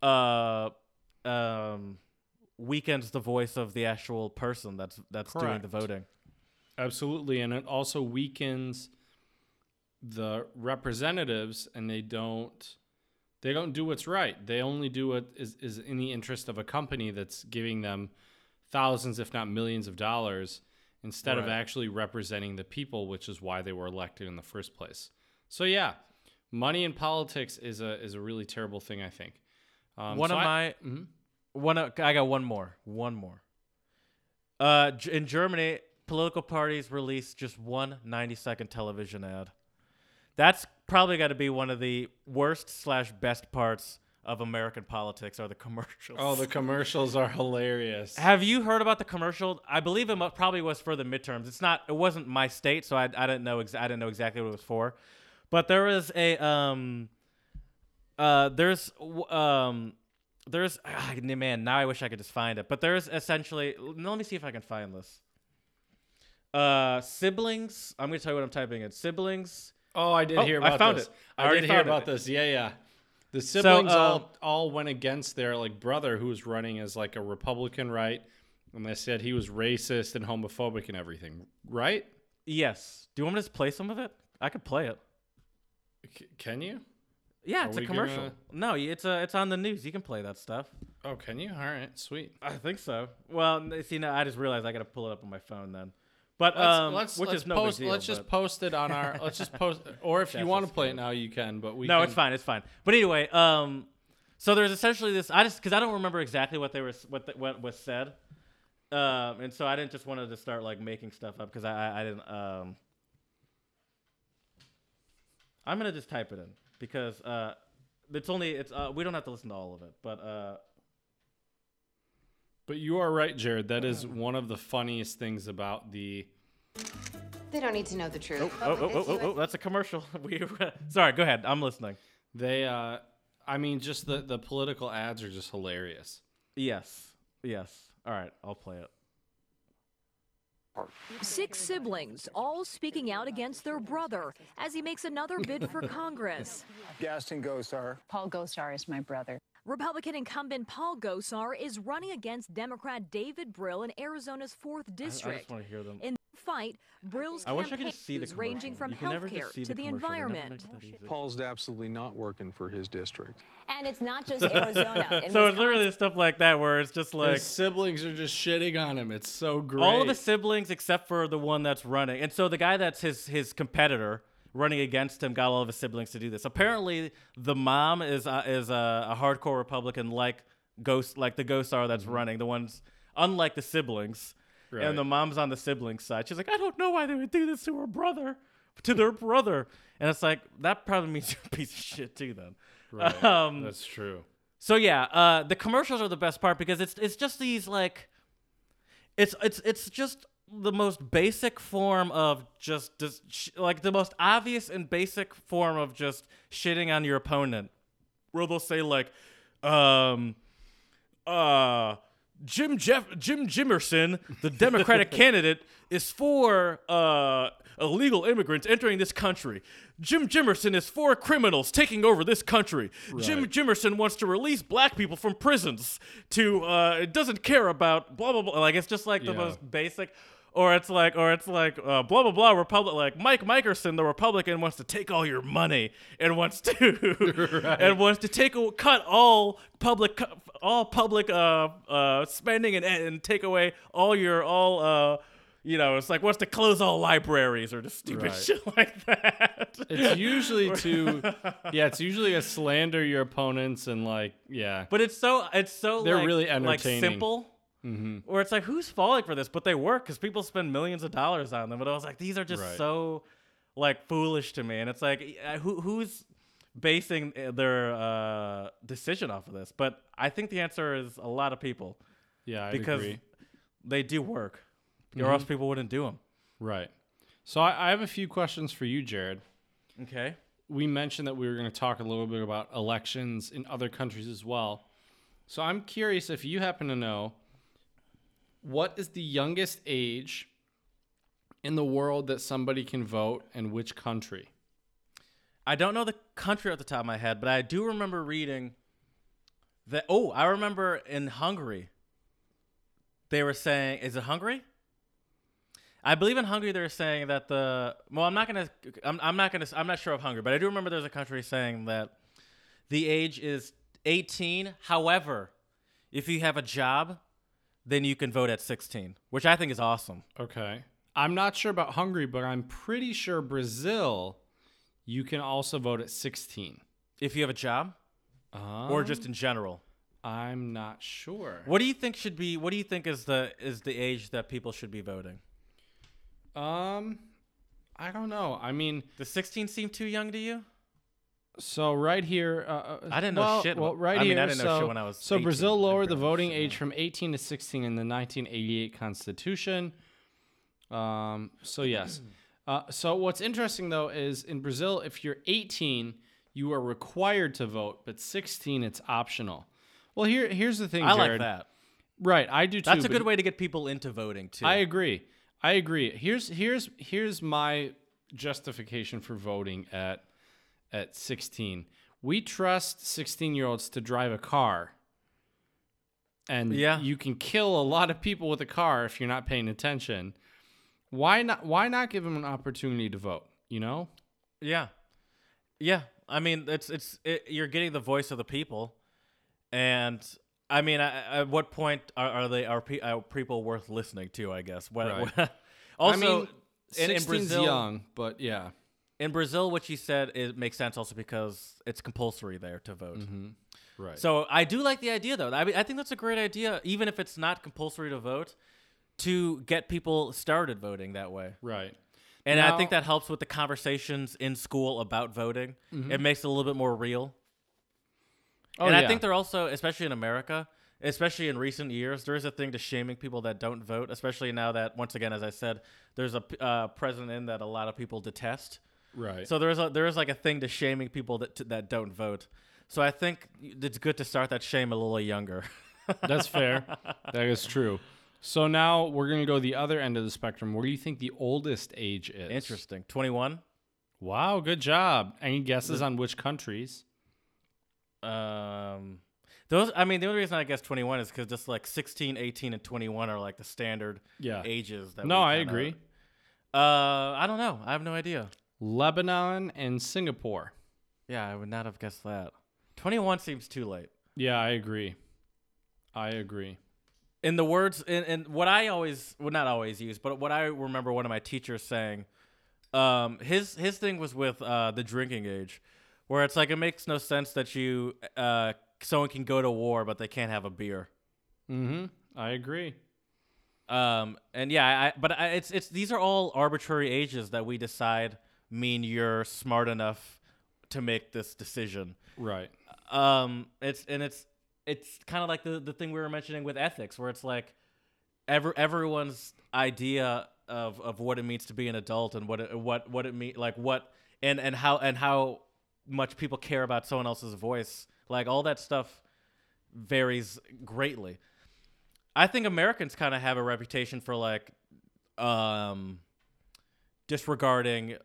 Speaker 2: uh um weakens the voice of the actual person that's that's doing the voting.
Speaker 1: Absolutely, and it also weakens the representatives, and they don't they don't do what's right. They only do what is, is in the interest of a company that's giving them thousands, if not millions, of dollars instead of actually representing the people, which is why they were elected in the first place. So yeah, money in politics is a is a really terrible thing. I think. Um,
Speaker 2: one
Speaker 1: so
Speaker 2: of
Speaker 1: I-
Speaker 2: my
Speaker 1: Mhm.
Speaker 2: one of, I got one more, one more. Uh, in Germany, political parties release just one 90 second television ad. That's probably got to be one of the worst slash best parts of American politics are the commercials.
Speaker 1: Oh, the commercials are hilarious.
Speaker 2: Have you heard about the commercial? I believe it probably was for the midterms. It's not. It wasn't my state, so I, I didn't know. Ex- I didn't know exactly what it was for. But there was a um. Uh, there's um, there's ah, man. Now I wish I could just find it. But there's essentially. Let me see if I can find this. Uh, siblings. I'm gonna tell you what I'm typing in. Siblings.
Speaker 1: Oh, I did
Speaker 2: Oh,
Speaker 1: hear
Speaker 2: I
Speaker 1: about
Speaker 2: found
Speaker 1: this.
Speaker 2: it. I
Speaker 1: I,
Speaker 2: already
Speaker 1: did hear
Speaker 2: found it.
Speaker 1: about this. Yeah, yeah. The siblings
Speaker 2: uh,
Speaker 1: all all went against their like brother who was running as like a Republican, right? And they said he was racist and homophobic and everything, right?
Speaker 2: Yes. Do you want me to just play some of it? I could play it.
Speaker 1: C- can you?
Speaker 2: Yeah,
Speaker 1: Are
Speaker 2: it's a commercial.
Speaker 1: gonna-
Speaker 2: No, it's uh, it's on the news. You can play that stuff.
Speaker 1: Oh, can you? All right, sweet.
Speaker 2: I think so. Well, see, now I just realized I got to pull it up on my phone then. But
Speaker 1: Let's,
Speaker 2: um,
Speaker 1: let's,
Speaker 2: which
Speaker 1: let's
Speaker 2: is no
Speaker 1: post.
Speaker 2: big deal.
Speaker 1: let's just post it on our. Let's just post. Or if you want to play it now, you can. But we
Speaker 2: no,
Speaker 1: can,
Speaker 2: it's fine. It's fine. But anyway, um, so there's essentially this. I just because I don't remember exactly what they were what the, what was said, um, and so I didn't just want to start like making stuff up because I, I I didn't um. I'm gonna just type it in because uh, it's only it's uh we don't have to listen to all of it, but uh.
Speaker 1: But you are right, Jared. That is one of the funniest things about the.
Speaker 3: They don't need to know the truth.
Speaker 2: Oh,
Speaker 3: But
Speaker 2: oh, oh, oh, oh, that's a commercial. we sorry, go ahead. I'm listening.
Speaker 1: They. uh I mean, just the the political ads are just hilarious.
Speaker 2: Yes. Yes. All right, I'll play it.
Speaker 4: Six siblings, all speaking out against their brother as he makes another bid for Congress.
Speaker 5: Gaston Gosar.
Speaker 6: Paul Gosar is my brother.
Speaker 4: Republican incumbent Paul Gosar is running against Democrat David Brill in Arizona's 4th
Speaker 2: I, I
Speaker 4: district.
Speaker 2: just want to hear them.
Speaker 4: In the fight, Brill's
Speaker 2: I wish I could
Speaker 4: campaign
Speaker 2: see the
Speaker 4: is ranging from
Speaker 2: You can never just
Speaker 4: healthcare to the
Speaker 2: commercial. They never
Speaker 4: environment.
Speaker 2: make that easy.
Speaker 5: Paul's absolutely not working for his district.
Speaker 6: And it's not just Arizona. In
Speaker 2: So it's literally stuff like that where it's just like
Speaker 1: His siblings are just shitting on him. It's so great.
Speaker 2: all of his siblings except for the one that's running. And so the guy that's his his competitor running against him got all of his siblings to do this. Apparently, the mom is uh, is a, a hardcore Republican like Ghost like the Gosar that's running. The ones unlike the siblings.
Speaker 1: Right.
Speaker 2: And the mom's on the siblings side. She's like, I don't know why they would do this to her brother, to their brother. And it's like that probably means you're a piece of shit too. Then,
Speaker 1: Right.
Speaker 2: um,
Speaker 1: That's true.
Speaker 2: so yeah, uh, the commercials are the best part because it's it's just these like, it's it's it's just the most basic form of just just sh- like the most obvious and basic form of just shitting on your opponent, where they'll say like, um, uh. Jim Jeff Jim Jimerson, the Democratic candidate, is for uh, illegal immigrants entering this country. Jim Jimerson is for criminals taking over this country. Jim
Speaker 1: Right.
Speaker 2: Jimerson wants to release black people from prisons. To uh, it doesn't care about blah blah blah. Like it's just like the
Speaker 1: Yeah.
Speaker 2: most basic. Or it's like, or it's like, uh, blah blah blah. Republic, like Mike Mikerson, the Republican, wants to take all your money and wants to, and wants to take a, cut all public, all public uh, uh, spending and and take away all your all, uh, you know, it's like wants to close all libraries or just stupid
Speaker 1: Right.
Speaker 2: shit like that.
Speaker 1: It's usually to, yeah, it's usually to slander your opponents and like, yeah,
Speaker 2: But it's so it's so
Speaker 1: They're
Speaker 2: like,
Speaker 1: really
Speaker 2: like simple.
Speaker 1: Mm-hmm.
Speaker 2: Or it's like who's falling for this? But they work because people spend millions of dollars on them. But I was like, these are just
Speaker 1: Right.
Speaker 2: so like foolish to me. And it's like, uh, who who's basing uh, their uh, decision off of this? But I think the answer is a lot of people
Speaker 1: yeah, I
Speaker 2: because
Speaker 1: agree.
Speaker 2: they do work, or
Speaker 1: Mm-hmm.
Speaker 2: else people wouldn't do them.
Speaker 1: Right. So I, I have a few questions for you, Jared.
Speaker 2: Okay.
Speaker 1: we mentioned that we were going to talk a little bit about elections in other countries as well. So I'm curious if you happen to know what is the youngest age in the world that somebody can vote and which country?
Speaker 2: I don't know the country off the top of my head, but I do remember reading that. Oh, I remember in Hungary, they were saying, is it Hungary? I believe in Hungary they're saying that the well, I'm not gonna, I'm, I'm not gonna, I'm not sure of Hungary, but I do remember there's a country saying that the age is 18. However, if you have a job, then you can vote at 16, which I think is awesome.
Speaker 1: Okay. I'm not sure about Hungary, but I'm pretty sure Brazil, you can also vote at 16.
Speaker 2: If you have a job, or
Speaker 1: Um,
Speaker 2: just in general.
Speaker 1: I'm not sure.
Speaker 2: What do you think should be? What do you think is the is the age that people should be voting?
Speaker 1: Um, I don't know. I mean,
Speaker 2: Does 16 seem too young to you?
Speaker 1: So right here, uh, uh,
Speaker 2: I didn't know
Speaker 1: well,
Speaker 2: shit
Speaker 1: Well,
Speaker 2: when-
Speaker 1: right
Speaker 2: I mean,
Speaker 1: here,
Speaker 2: I didn't know
Speaker 1: so,
Speaker 2: shit when I was
Speaker 1: so
Speaker 2: 18.
Speaker 1: Brazil lowered the voting age from 18 to 16 in the 1988 Constitution. Um, so yes. Uh, so what's interesting though is in Brazil, if you're 18, you are required to vote, but 16 it's optional. Well, here here's the thing,
Speaker 2: I like that.
Speaker 1: Right, I do too.
Speaker 2: That's a good way to get people into voting too.
Speaker 1: I agree. I agree. Here's here's here's my justification for voting at at 16. We trust 16 year olds to drive a car. And
Speaker 2: Yeah.
Speaker 1: you can kill a lot of people with a car if you're not paying attention. Why not why not give them an opportunity to vote, you know?
Speaker 2: Yeah, yeah. I mean, it's it's it, you're getting the voice of the people, and I mean, I, at what point are, are they are, pe- are people worth listening to? I guess. What,
Speaker 1: Right.
Speaker 2: also,
Speaker 1: I mean,
Speaker 2: in, in Brazil,
Speaker 1: young, but yeah.
Speaker 2: In Brazil, what you said it makes sense also because it's compulsory there to vote.
Speaker 1: Right.
Speaker 2: So I do like the idea though. I mean, I think that's a great idea, even if it's not compulsory to vote, to get people started voting that way.
Speaker 1: right.
Speaker 2: And I think that helps with the conversations in school about voting. It makes it a little bit more real.
Speaker 1: Oh,
Speaker 2: and
Speaker 1: yeah.
Speaker 2: I think they're also, especially in America, especially in recent years, there is a thing to shaming people that don't vote. Especially now that, once again, as I said, there's a uh, president that a lot of people detest.
Speaker 1: Right.
Speaker 2: So there is a, there is like a thing to shaming people that that don't vote. So I think it's good to start that shame a little younger.
Speaker 1: That's fair. that is true. So now we're going to go the other end of the spectrum. Where do you think the oldest age is?
Speaker 2: Interesting. Twenty one.
Speaker 1: Wow, good job. Any guesses on which countries?
Speaker 2: Um, those. I mean, the only reason I guess 21 is because just like 16, 18, and 21 are like the standard
Speaker 1: Yeah.
Speaker 2: ages. That
Speaker 1: No, I agree.
Speaker 2: Uh, I don't know. I have no idea.
Speaker 1: Lebanon and Singapore.
Speaker 2: Yeah, I would not have guessed that. 21 seems too late.
Speaker 1: Yeah, I agree. I agree.
Speaker 2: In the words, in, in what I always, well, not always use, but what I remember one of my teachers saying, um, his his thing was with uh, the drinking age, where it's like it makes no sense that you, uh, someone can go to war but they can't have a beer.
Speaker 1: Mm-hmm. I agree.
Speaker 2: Um, and yeah, I, but I, it's it's these are all arbitrary ages that we decide mean you're smart enough to make this decision.
Speaker 1: Right.
Speaker 2: Um, it's and it's it's kind of like the the thing we were mentioning with ethics, where it's like every everyone's idea of of what it means to be an adult and what it, what what it mean like what and and how and how much people care about someone else's voice, like all that stuff varies greatly. I think Americans kind of have a reputation for like um disregarding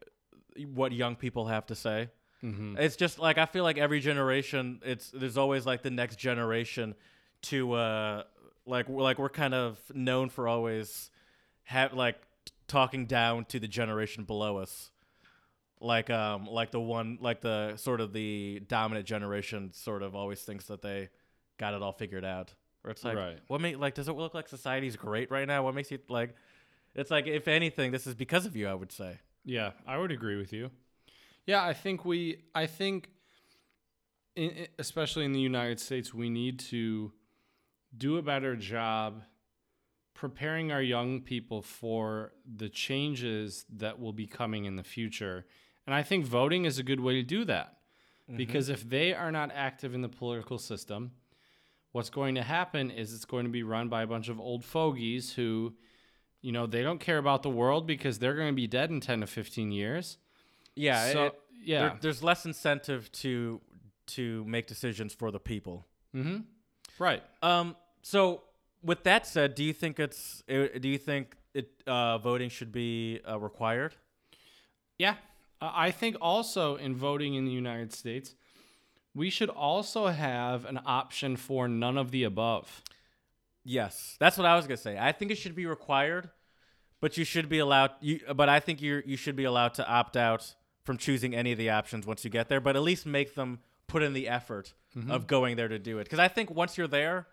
Speaker 2: what young people have to say.
Speaker 1: Mm-hmm.
Speaker 2: It's just like I feel like every generation, it's there's always like the next generation to uh like we're like we're kind of known for always have like talking down to the generation below us. Like um like the one like the sort of the dominant generation sort of always thinks that they got it all figured out. Or it's like
Speaker 1: Right.
Speaker 2: what make like does it look like society's great right now? What makes you like it's like if anything this is because of you, I would say.
Speaker 1: Yeah, I would agree with you. Yeah, I think we, I think, in, especially in the United States, we need to do a better job preparing our young people for the changes that will be coming in the future. And I think voting is a good way to do that. Mm-hmm. Because if they are not active in the political system, what's going to happen is it's going to be run by a bunch of old fogies who, you know, they don't care about the world because they're going to be dead in 10 to 15 years.
Speaker 2: Yeah,
Speaker 1: So,
Speaker 2: it-
Speaker 1: yeah.
Speaker 2: there, there's less incentive to to make decisions for the people.
Speaker 1: Mm-hmm. Right.
Speaker 2: Um. So with that said, do you think it's do you think it uh, voting should be uh, required?
Speaker 1: Yeah. Uh, I think also in voting in the United States, we should also have an option for none of the above.
Speaker 2: Yes, that's what I was gonna say. I think it should be required, but you should be allowed. You, but I think you you should be allowed to opt out from choosing any of the options once you get there. But at least make them put in the effort of going there to do it. Because I think once you're there,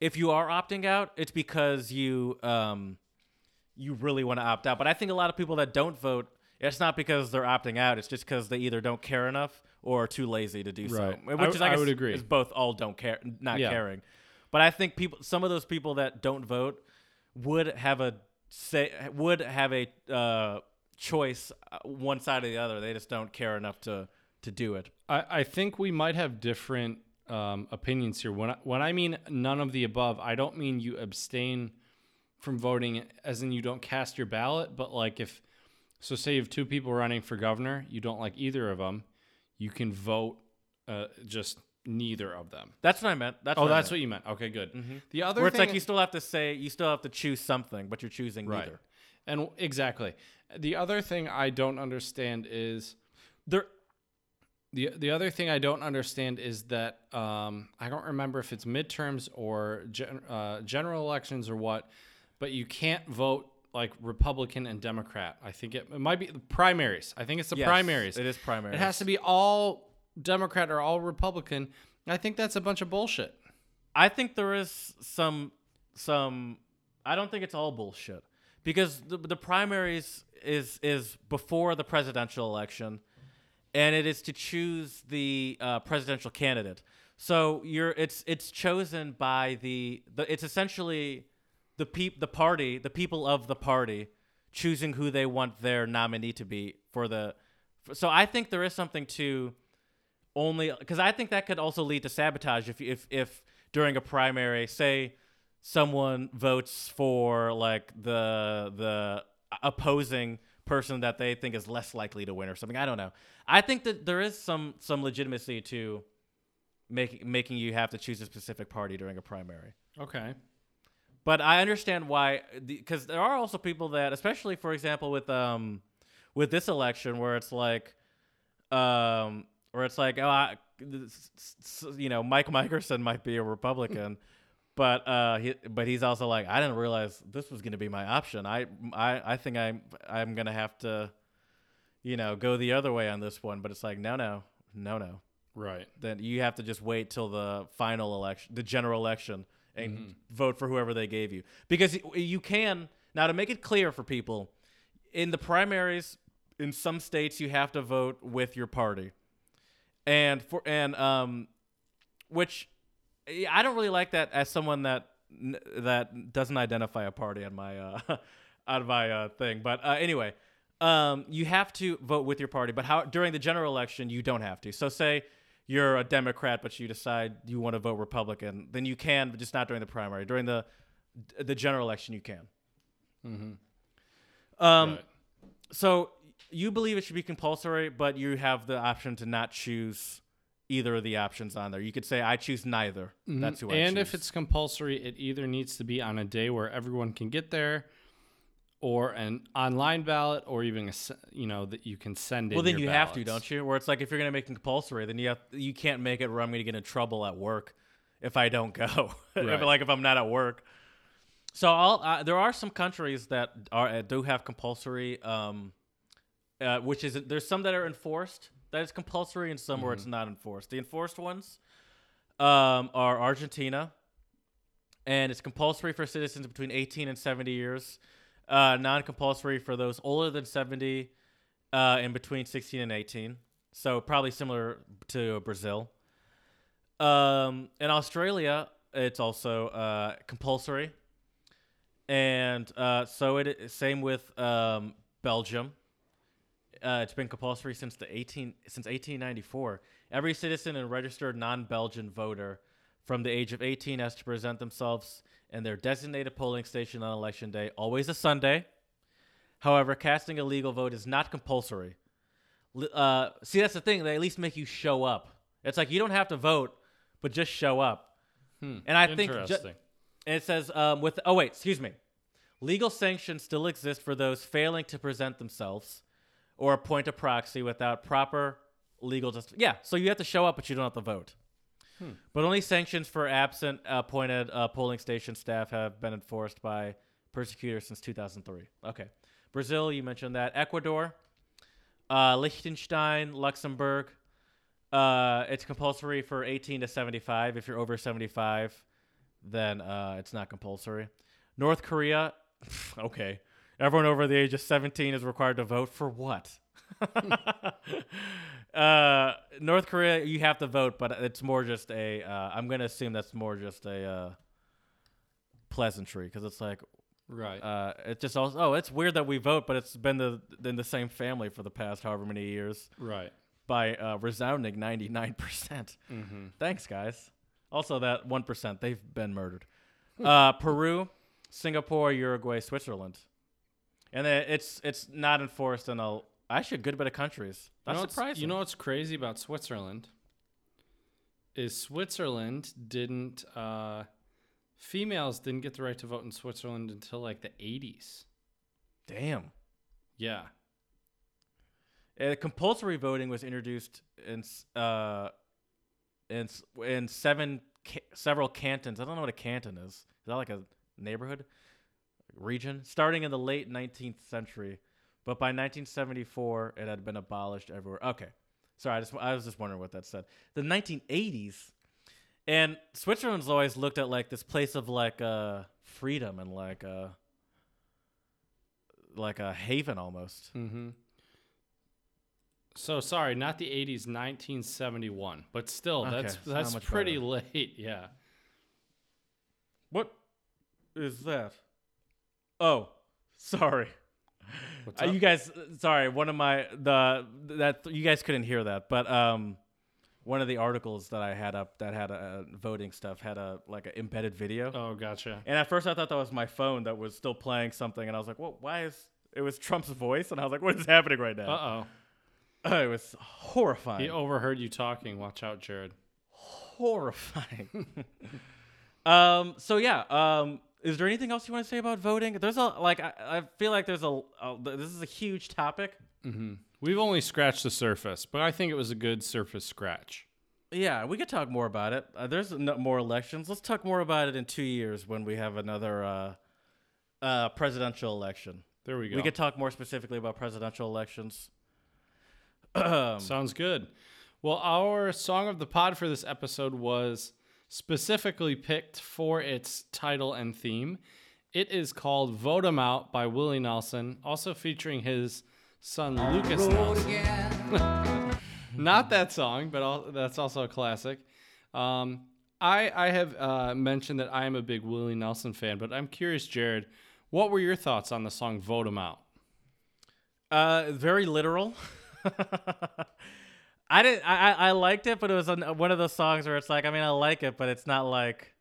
Speaker 2: if you are opting out, it's because you um you really want to opt out. But I think a lot of people that don't vote, it's not because they're opting out. It's just because they either don't care enough or are too lazy to do
Speaker 1: Right.
Speaker 2: so. Which
Speaker 1: I-
Speaker 2: is, I,
Speaker 1: I
Speaker 2: guess,
Speaker 1: would agree.
Speaker 2: is both all don't care, not
Speaker 1: Yeah.
Speaker 2: caring. But I think people, some of those people that don't vote, would have a say, would have a uh, choice uh, one side or the other. They just don't care enough to to do it.
Speaker 1: I, I think we might have different um, opinions here. When I, when I mean none of the above, I don't mean you abstain from voting, as in you don't cast your ballot. But like if so, say you have two people running for governor, you don't like either of them, you can vote uh, just neither of them.
Speaker 2: That's what I meant. That's
Speaker 1: Oh,
Speaker 2: what
Speaker 1: that's what you meant. Okay, good. The other
Speaker 2: Where it's like you still have to say you still have to choose something, but you're choosing
Speaker 1: right,
Speaker 2: neither.
Speaker 1: and exactly. The other thing I don't understand is
Speaker 2: There,
Speaker 1: The the other thing I don't understand is that um, I don't remember if it's midterms or gen, uh, general elections or what, but you can't vote like Republican and Democrat. I think it, it might be the primaries. I think it's the
Speaker 2: Yes,
Speaker 1: primaries.
Speaker 2: it is primaries.
Speaker 1: It has to be all Democrat or all Republican. I think that's a bunch of bullshit.
Speaker 2: I think there is some some. I don't think it's all bullshit because the, the primaries is is before the presidential election, and it is to choose the uh, presidential candidate. So you're it's it's chosen by the, the it's essentially the peop the party the people of the party choosing who they want their nominee to be for the. For, so I think there is something to only because I think that could also lead to sabotage if if if during a primary, say someone votes for like the the opposing person that they think is less likely to win or something. I don't know. I think that there is some some legitimacy to making making you have to choose a specific party during a primary.
Speaker 1: Okay.
Speaker 2: But I understand why, because there are also people that, especially for example, with um, with this election, where it's like, um, where it's like, oh, I, you know, Mike Mickerson might be a Republican, but uh, he, but he's also like, I didn't realize this was going to be my option. I, I, I think I'm, I'm gonna have to, you know, go the other way on this one. But it's like, no, no, no, no
Speaker 1: Right.
Speaker 2: then you have to just wait till the final election, the general election, and vote for whoever they gave you. Because you can now to make it clear for people, in the primaries, in some states you have to vote with your party, and for and um, which I don't really like that as someone that that doesn't identify a party on my uh, on my uh, thing. But uh, anyway, um, you have to vote with your party. But how during the general election you don't have to. So say you're a Democrat, but you decide you want to vote Republican, then you can, but just not during the primary. During the the general election, you can. Mm-hmm. Um,
Speaker 1: Right.
Speaker 2: so you believe it should be compulsory, but you have the option to not choose either of the options on there. You could say I choose neither. That's who I
Speaker 1: and
Speaker 2: choose.
Speaker 1: if it's compulsory, it either needs to be on a day where everyone can get there, or an online ballot, or even a, you know that you can send in.
Speaker 2: well, then you have to, don't you? Where it's like if you're gonna make it compulsory, then you have you can't make it where I'm gonna get in trouble at work if I don't go. If,
Speaker 1: Right.
Speaker 2: like if I'm not at work. So I'll, uh, there are some countries that are uh, do have compulsory, um, uh, which is there's some that are enforced that is compulsory, and some where it's not enforced. The enforced ones um, are Argentina, and it's compulsory for citizens between 18 and 70 years, uh, non-compulsory for those older than 70, uh, and between 16 and 18. So probably similar to Brazil. Um, in Australia, it's also uh, compulsory, and uh, so it same with um, Belgium. Uh, it's been compulsory since the 18 since 1894. Every citizen and registered non-Belgian voter from the age of 18 has to present themselves in their designated polling station on election day, always a Sunday. However, casting a legal vote is not compulsory. Uh, see, that's the thing. They at least make you show up. It's like you don't have to vote, but just show up. and I think ju- and it says um, with oh wait, excuse me. Legal sanctions still exist for those failing to present themselves or appoint a proxy without proper legal just yeah. So you have to show up, but you don't have to vote. But only sanctions for absent appointed uh, polling station staff have been enforced by persecutors since 2003. Okay, Brazil, you mentioned that. Ecuador, uh, Liechtenstein, Luxembourg. Uh, it's compulsory for 18 to 75. If you're over 75, then uh, it's not compulsory. North Korea, okay. Everyone over the age of 17 is required to vote for what? uh, North Korea, you have to vote, but it's more just a. Uh, I'm gonna assume that's more just a uh, pleasantry because it's like,
Speaker 1: Right.
Speaker 2: Uh, it just also oh, it's weird that we vote, but it's been the in the same family for the past however many years
Speaker 1: right.
Speaker 2: by uh, resounding ninety nine percent.
Speaker 1: Mm-hmm.
Speaker 2: Thanks, guys. Also, that one percent they've been murdered. uh, Peru, Singapore, Uruguay, Switzerland, and then it's it's not enforced in a actually a good bit of countries.
Speaker 1: You
Speaker 2: That's
Speaker 1: know what's-
Speaker 2: surprising.
Speaker 1: You know what's crazy about Switzerland? Is Switzerland didn't uh, females didn't get the right to vote in Switzerland until like the eighties.
Speaker 2: damn.
Speaker 1: Yeah.
Speaker 2: Uh, compulsory voting was introduced in uh, in in seven ca- several cantons. I don't know what a canton is. Is that like a neighborhood region? Starting in the late 19th century, but by 1974 it had been abolished everywhere. Okay, sorry, I just I was just wondering what that said. The 1980s, and Switzerland's always looked at like this place of like uh freedom and like uh like a haven almost.
Speaker 1: Mm-hmm. So sorry, not the eighties, nineteen seventy one. But still,
Speaker 2: Okay,
Speaker 1: that's that's pretty
Speaker 2: better.
Speaker 1: late. Yeah.
Speaker 2: What is that? Oh, sorry.
Speaker 1: What's
Speaker 2: Uh,
Speaker 1: up?
Speaker 2: you guys, sorry. One of my the that you guys couldn't hear that, but um, one of the articles that I had up that had a, voting stuff had a like an embedded video,
Speaker 1: oh, gotcha.
Speaker 2: and at first I thought that was my phone that was still playing something, and I was like, "What? Why is it was Trump's voice?" And I was like, "What is happening right now?"
Speaker 1: Uh
Speaker 2: now?"
Speaker 1: oh.
Speaker 2: it was horrifying.
Speaker 1: He overheard you talking. Watch out, Jared.
Speaker 2: horrifying. um. So yeah. Um. Is there anything else you want to say about voting? There's a like. I, I feel like there's a, a. This is a huge topic.
Speaker 1: We've only scratched the surface, but I think it was a good surface scratch.
Speaker 2: Yeah, we could talk more about it. Uh, there's no more elections. Let's talk more about it in two years when we have another uh, uh, presidential election.
Speaker 1: There we go.
Speaker 2: We could talk more specifically about presidential elections.
Speaker 1: Sounds good. Well, our song of the pod for this episode was specifically picked for its title and theme. It is called Vote 'em Out by Willie Nelson, also featuring his son Lukas Nelson. Not that song, but al- that's also a classic. Um, I, I have uh, mentioned that I am a big Willie Nelson fan, but I'm curious, Jared, what were your thoughts on the song Vote 'em Out?
Speaker 2: Uh, very literal. I didn't. I, I liked it, but it was one of those songs where it's like, I mean, I like it, but it's not like.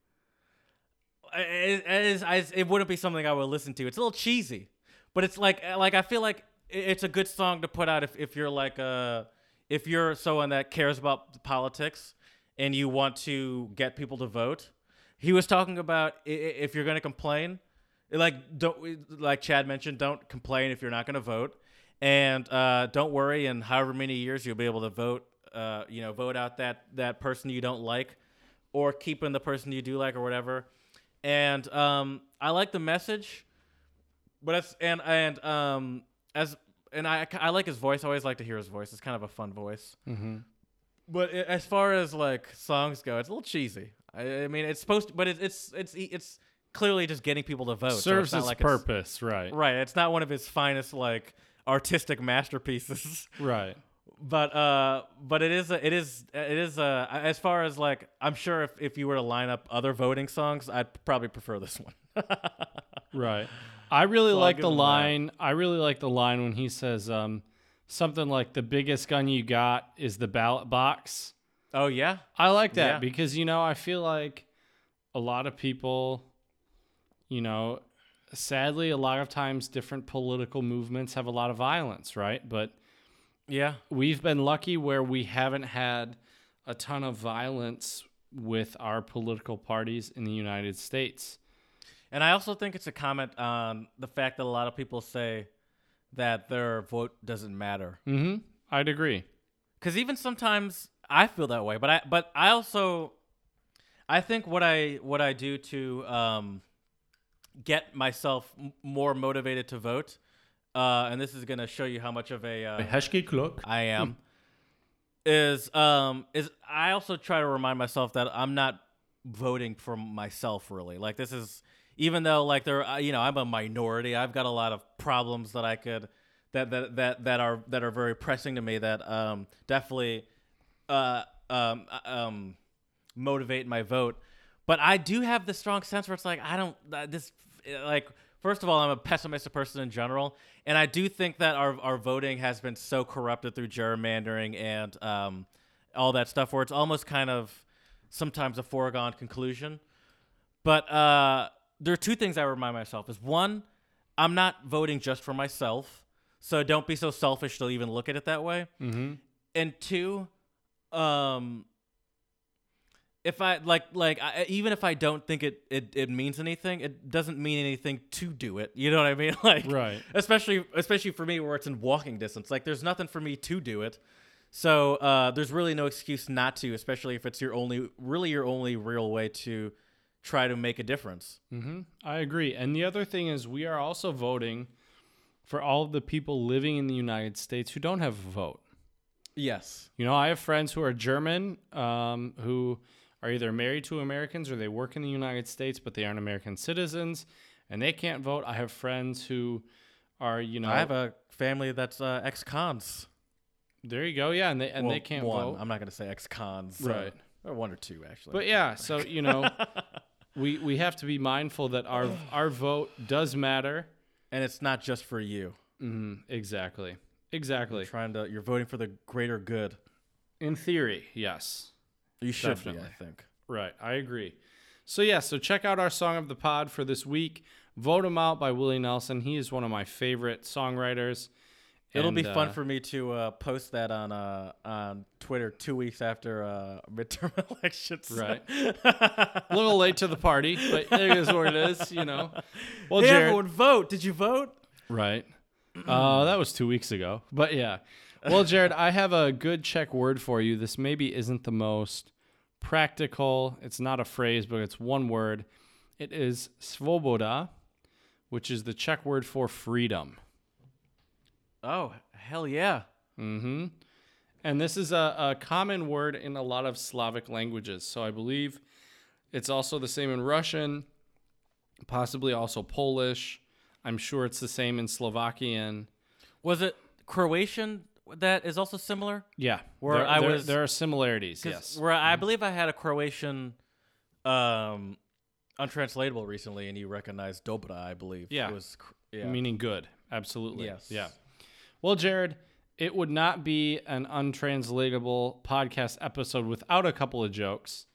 Speaker 2: It, it, is, it wouldn't be something I would listen to. It's a little cheesy, but it's like like I feel like it's a good song to put out if, if you're like uh if you're someone that cares about politics and you want to get people to vote. He was talking about if you're going to complain, like don't like Chad mentioned, don't complain if you're not going to vote, and uh, don't worry. In however many years, you'll be able to vote. Uh, you know, vote out that that person you don't like, or keep in the person you do like, or whatever. And um, I like the message, but it's and and um as and I I like his voice. I always like to hear his voice. It's kind of a fun voice.
Speaker 1: Mm-hmm.
Speaker 2: But i- as far as like songs go, it's a little cheesy. I, I mean, it's supposed to, but it, it's it's it's clearly just getting people to vote. so
Speaker 1: Serves
Speaker 2: not
Speaker 1: its
Speaker 2: like it's-
Speaker 1: purpose, right?
Speaker 2: right. It's not one of his finest like artistic masterpieces.
Speaker 1: Right.
Speaker 2: but uh, but it is a, it is it is uh as far as like I'm sure if if you were to line up other voting songs, I'd probably prefer this one.
Speaker 1: Right. I really
Speaker 2: So
Speaker 1: like the
Speaker 2: him that.
Speaker 1: line. I really like the line when he says um, something like the biggest gun you got is the ballot box.
Speaker 2: oh yeah,
Speaker 1: I like that
Speaker 2: Yeah.
Speaker 1: because you know I feel like a lot of people, you know, sadly a lot of times different political movements have a lot of violence, right? But
Speaker 2: yeah.
Speaker 1: we've been lucky where we haven't had a ton of violence with our political parties in the United States.
Speaker 2: And I also think it's a comment on the fact that a lot of people say that their vote doesn't matter.
Speaker 1: Mm-hmm. I'd agree.
Speaker 2: Because even sometimes I feel that way, but I but I also I think what I what I do to um, get myself m- more motivated to vote, uh, and this is gonna show you how much of a uh, I am, is um is I also try to remind myself that I'm not voting for myself really. Like this is even though like there uh, you know I'm a minority, I've got a lot of problems that I could that that that that are that are very pressing to me that um definitely uh um uh, um motivate my vote. But I do have the strong sense where it's like I don't uh, this like First of all, I'm a pessimistic person in general, and I do think that our our voting has been so corrupted through gerrymandering and um, all that stuff, where it's almost kind of sometimes a foregone conclusion. But uh, there are two things I remind myself: is one, I'm not voting just for myself, so don't be so selfish to even look at it that way.
Speaker 1: Mm-hmm.
Speaker 2: And two, um, if I like like I, even if I don't think it, it it means anything, it doesn't mean anything to do it. You know what I mean? Like
Speaker 1: Right.
Speaker 2: Especially especially for me where it's in walking distance. Like there's nothing for me to do it. So uh, there's really no excuse not to, especially if it's your only really your only real way to try to make a difference.
Speaker 1: Mm-hmm. I agree. And the other thing is, we are also voting for all of the people living in the United States who don't have a vote.
Speaker 2: Yes.
Speaker 1: You know, I have friends who are German um, who are either married to Americans or they work in the United States, but they aren't American citizens and they can't vote. I have friends who are, you know,
Speaker 2: I have a family that's uh, ex-cons.
Speaker 1: there you go, yeah, and they and
Speaker 2: Well,
Speaker 1: they can't
Speaker 2: one.
Speaker 1: vote.
Speaker 2: I'm not gonna say ex-cons.
Speaker 1: Right.
Speaker 2: Or one or two actually.
Speaker 1: But yeah, so you know, we we have to be mindful that our our vote does matter.
Speaker 2: and it's not just for you.
Speaker 1: Mm, exactly, exactly.
Speaker 2: trying to you're voting for the greater good.
Speaker 1: In theory, yes.
Speaker 2: You should
Speaker 1: Definitely.
Speaker 2: be, I think.
Speaker 1: Right, I agree. So yeah, so check out our song of the pod for this week. Vote him out by Willie Nelson. He is one of my favorite songwriters.
Speaker 2: It'll
Speaker 1: And,
Speaker 2: be fun
Speaker 1: uh,
Speaker 2: for me to uh, post that on uh, on Twitter two weeks after uh, midterm elections.
Speaker 1: Right. a little late to the party, but it is what it is, you know. Well,
Speaker 2: Hey,
Speaker 1: Jared,
Speaker 2: everyone, vote! Did you vote?
Speaker 1: Right. Uh, that was two weeks ago. But yeah. Well, Jared, I have a good Czech word for you. This maybe isn't the most practical. It's not a phrase, but it's one word. It is svoboda, which is the Czech word for freedom.
Speaker 2: Oh, hell yeah!
Speaker 1: Mm-hmm. And this is a, a common word in a lot of Slavic languages. So I believe it's also the same in Russian, possibly also Polish. I'm sure it's the same in Slovakian.
Speaker 2: Was it Croatian that is also similar?
Speaker 1: Yeah,
Speaker 2: Where
Speaker 1: there,
Speaker 2: I
Speaker 1: there-
Speaker 2: was-
Speaker 1: there are similarities. Yes,
Speaker 2: Where I believe I had a Croatian, um, untranslatable recently, and you recognized Dobra. I believe.
Speaker 1: Yeah.
Speaker 2: It was. Yeah.
Speaker 1: meaning good. Absolutely.
Speaker 2: Yes.
Speaker 1: Yeah. Well, Jared, it would not be an untranslatable podcast episode without a couple of jokes.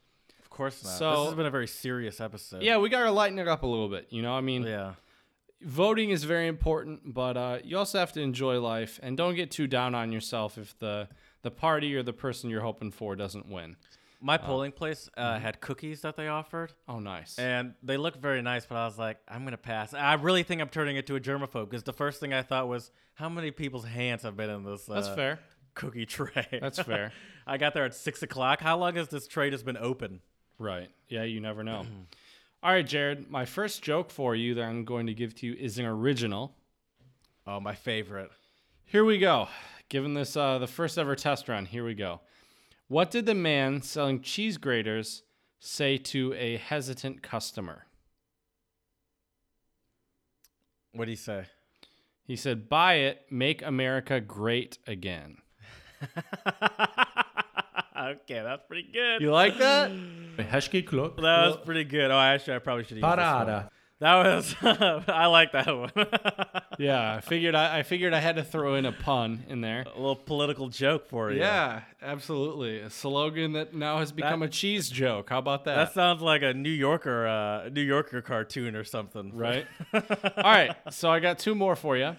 Speaker 2: of course not.
Speaker 1: So-
Speaker 2: this has been a very serious episode.
Speaker 1: Yeah, we gotta lighten it up a little bit. You know, I mean,
Speaker 2: Yeah.
Speaker 1: Voting is very important, but uh, you also have to enjoy life and don't get too down on yourself if the the party or the person you're hoping for doesn't win.
Speaker 2: My polling place uh, had cookies that they offered.
Speaker 1: Oh, nice.
Speaker 2: And they looked very nice, but I was like, I'm gonna pass. I really think I'm turning into a germaphobe because the first thing I thought was, how many people's hands have been in this? Uh,
Speaker 1: That's fair.
Speaker 2: Cookie tray.
Speaker 1: That's fair.
Speaker 2: I got there at six o'clock. How long has this tray just been open?
Speaker 1: Right. Yeah, you never know. All right, Jared, my first joke for you that I'm going to give to you is an original.
Speaker 2: Oh, my favorite.
Speaker 1: Here we go. Given this uh, the first ever test run, here we go. What did the man selling cheese graters say to a hesitant customer?
Speaker 2: What did he say?
Speaker 1: He said, "Buy it, make America great again."
Speaker 2: okay, that's pretty good.
Speaker 1: You like that?
Speaker 7: Hezký kluk.
Speaker 2: that was pretty good. Oh, actually, I probably should use this one.
Speaker 7: Paráda.
Speaker 2: That was. I like that one.
Speaker 1: yeah, I figured I, I figured I had to throw in a pun in there.
Speaker 2: a little political joke for you.
Speaker 1: Yeah, absolutely. A slogan that now has become a cheese joke. How about that?
Speaker 2: That sounds like a New Yorker, uh, New Yorker cartoon or something.
Speaker 1: right? All right, so I got two more for you.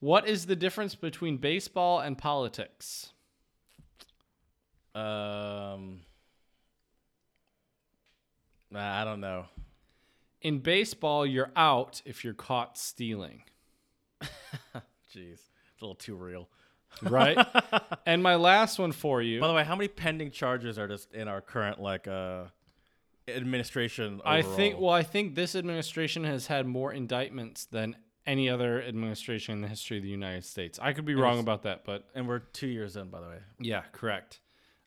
Speaker 1: What is the difference between baseball and politics?
Speaker 2: Um. Nah, I don't know.
Speaker 1: In baseball, you're out if you're caught stealing,
Speaker 2: Jeez, it's a little too real.
Speaker 1: right? and my last one for you.
Speaker 2: By the way, how many pending charges are just in our current like uh administration?
Speaker 1: I think well, I think this administration has had more indictments than any other administration in the history of the United States. I could be wrong about that, but
Speaker 2: and we're two years in, by the way.
Speaker 1: yeah, correct.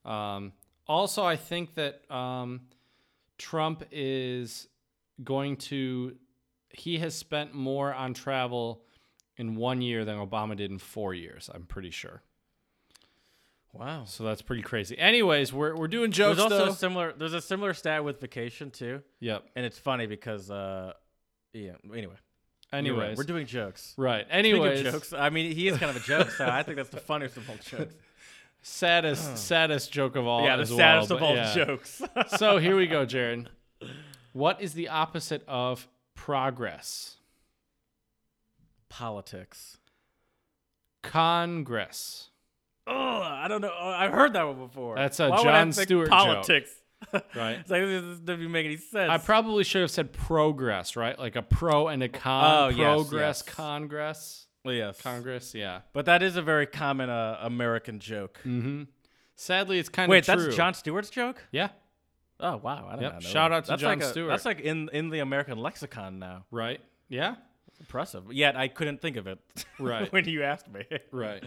Speaker 1: Um, also, I think that um, Trump is going to. He has spent more on travel in one year than Obama did in four years. I'm pretty sure.
Speaker 2: Wow.
Speaker 1: So that's pretty crazy. Anyways, we're we're doing jokes
Speaker 2: There's also
Speaker 1: though.
Speaker 2: a similar. There's a similar stat with vacation too,
Speaker 1: yep.
Speaker 2: and it's funny because uh, yeah. Anyway.
Speaker 1: Anyways,
Speaker 2: we're doing jokes.
Speaker 1: right. Anyways,
Speaker 2: jokes. I mean, he is kind of a joke, so I think that's the funniest of all jokes.
Speaker 1: Saddest saddest joke of all.
Speaker 2: yeah, the
Speaker 1: as well,
Speaker 2: saddest of all
Speaker 1: yeah.
Speaker 2: jokes.
Speaker 1: so here we go, Jared. What is the opposite of progress?
Speaker 2: Politics.
Speaker 1: Congress.
Speaker 2: Oh, I don't know. Oh, I've heard that one before.
Speaker 1: That's a
Speaker 2: Why would I
Speaker 1: Jon
Speaker 2: think
Speaker 1: Stewart joke.
Speaker 2: politics.
Speaker 1: Right.
Speaker 2: It's like this doesn't even make any sense.
Speaker 1: I probably should have said progress, right? Like a pro and a con.
Speaker 2: Oh,
Speaker 1: progress,
Speaker 2: yes.
Speaker 1: congress,
Speaker 2: well, yes,
Speaker 1: congress. Yeah.
Speaker 2: but that is a very common uh, American joke.
Speaker 1: Mm-hmm. Sadly, it's kind
Speaker 2: Wait,
Speaker 1: of true.
Speaker 2: that's Jon Stewart's joke?
Speaker 1: Yeah.
Speaker 2: Oh wow, I did
Speaker 1: Yep,
Speaker 2: know
Speaker 1: shout out to
Speaker 2: that's
Speaker 1: Jon
Speaker 2: like a-
Speaker 1: Stewart.
Speaker 2: That's like in in the American lexicon now.
Speaker 1: Right. Yeah.
Speaker 2: Impressive. Yet I couldn't think of it.
Speaker 1: Right.
Speaker 2: when you asked me.
Speaker 1: Right.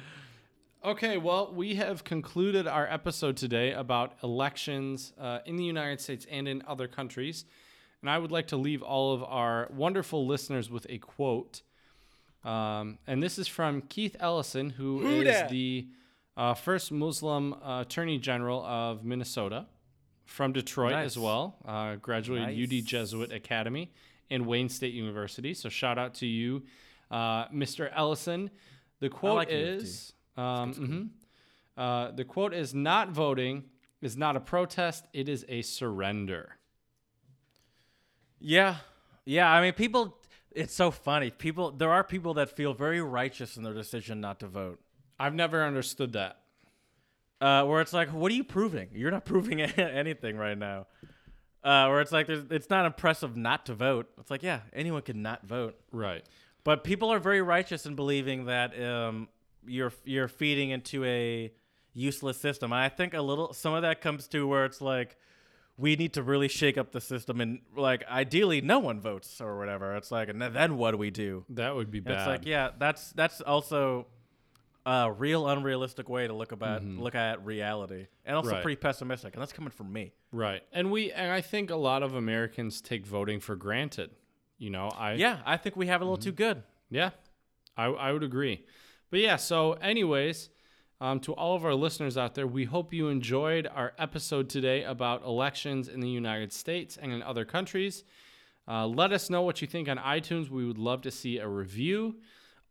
Speaker 1: Okay, well, we have concluded our episode today about elections uh, in the United States and in other countries. And I would like to leave all of our wonderful listeners with a quote. Um, and this is from Keith Ellison, who is
Speaker 2: dat?
Speaker 1: the uh, first Muslim uh, Attorney General of Minnesota from Detroit
Speaker 2: Nice.
Speaker 1: as well. Uh, graduated UD Jesuit Academy and Wayne State University. So shout out to you, uh, Mr. Ellison. The quote
Speaker 2: like U of T.
Speaker 1: is um, mhm. uh, the quote is not voting is not a protest, it is a surrender.
Speaker 2: Yeah. Yeah, I mean people it's so funny. People there are people that feel very righteous in their decision not to vote.
Speaker 1: I've never understood that.
Speaker 2: Uh, where it's like, what are you proving? You're not proving anything right now. Uh, where it's like, there's, it's not impressive not to vote. It's like, yeah, anyone can not vote.
Speaker 1: Right.
Speaker 2: But people are very righteous in believing that um, you're you're feeding into a useless system. I think a little some of that comes to where it's like we need to really shake up the system and like ideally no one votes or whatever. It's like and then what do we do?
Speaker 1: That would be
Speaker 2: And
Speaker 1: bad.
Speaker 2: It's like yeah, that's that's also a real unrealistic way to look about look at reality and also
Speaker 1: Mm-hmm. Right.
Speaker 2: pretty pessimistic. And that's coming from me.
Speaker 1: Right. And we and I think a lot of Americans take voting for granted. You know, I
Speaker 2: Yeah, I think we have a little
Speaker 1: Mm-hmm.
Speaker 2: too good.
Speaker 1: Yeah, I, I would agree. But yeah, so, anyways, um, to all of our listeners out there, we hope you enjoyed our episode today about elections in the United States and in other countries. Uh, let us know what you think on iTunes. We would love to see a review.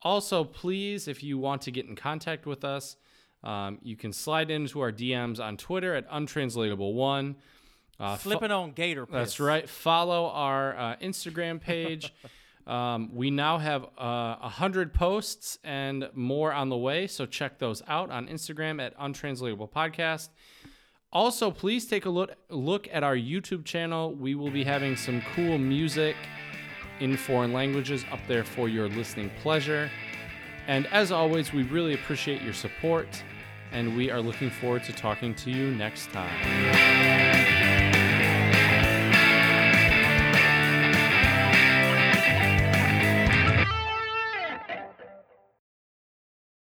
Speaker 1: Also, please, if you want to get in contact with us, um, you can slide into our DMs on Twitter at untranslatable1. Uh, fo-
Speaker 2: Flipping on Gator.
Speaker 1: that's right. Follow our uh, Instagram page. um, we now have uh, 100 posts and more on the way, so check those out on Instagram at Untranslatable Podcast. Also, please take a look look at our YouTube channel. We will be having some cool music in foreign languages up there for your listening pleasure. And as always, we really appreciate your support, and we are looking forward to talking to you next time.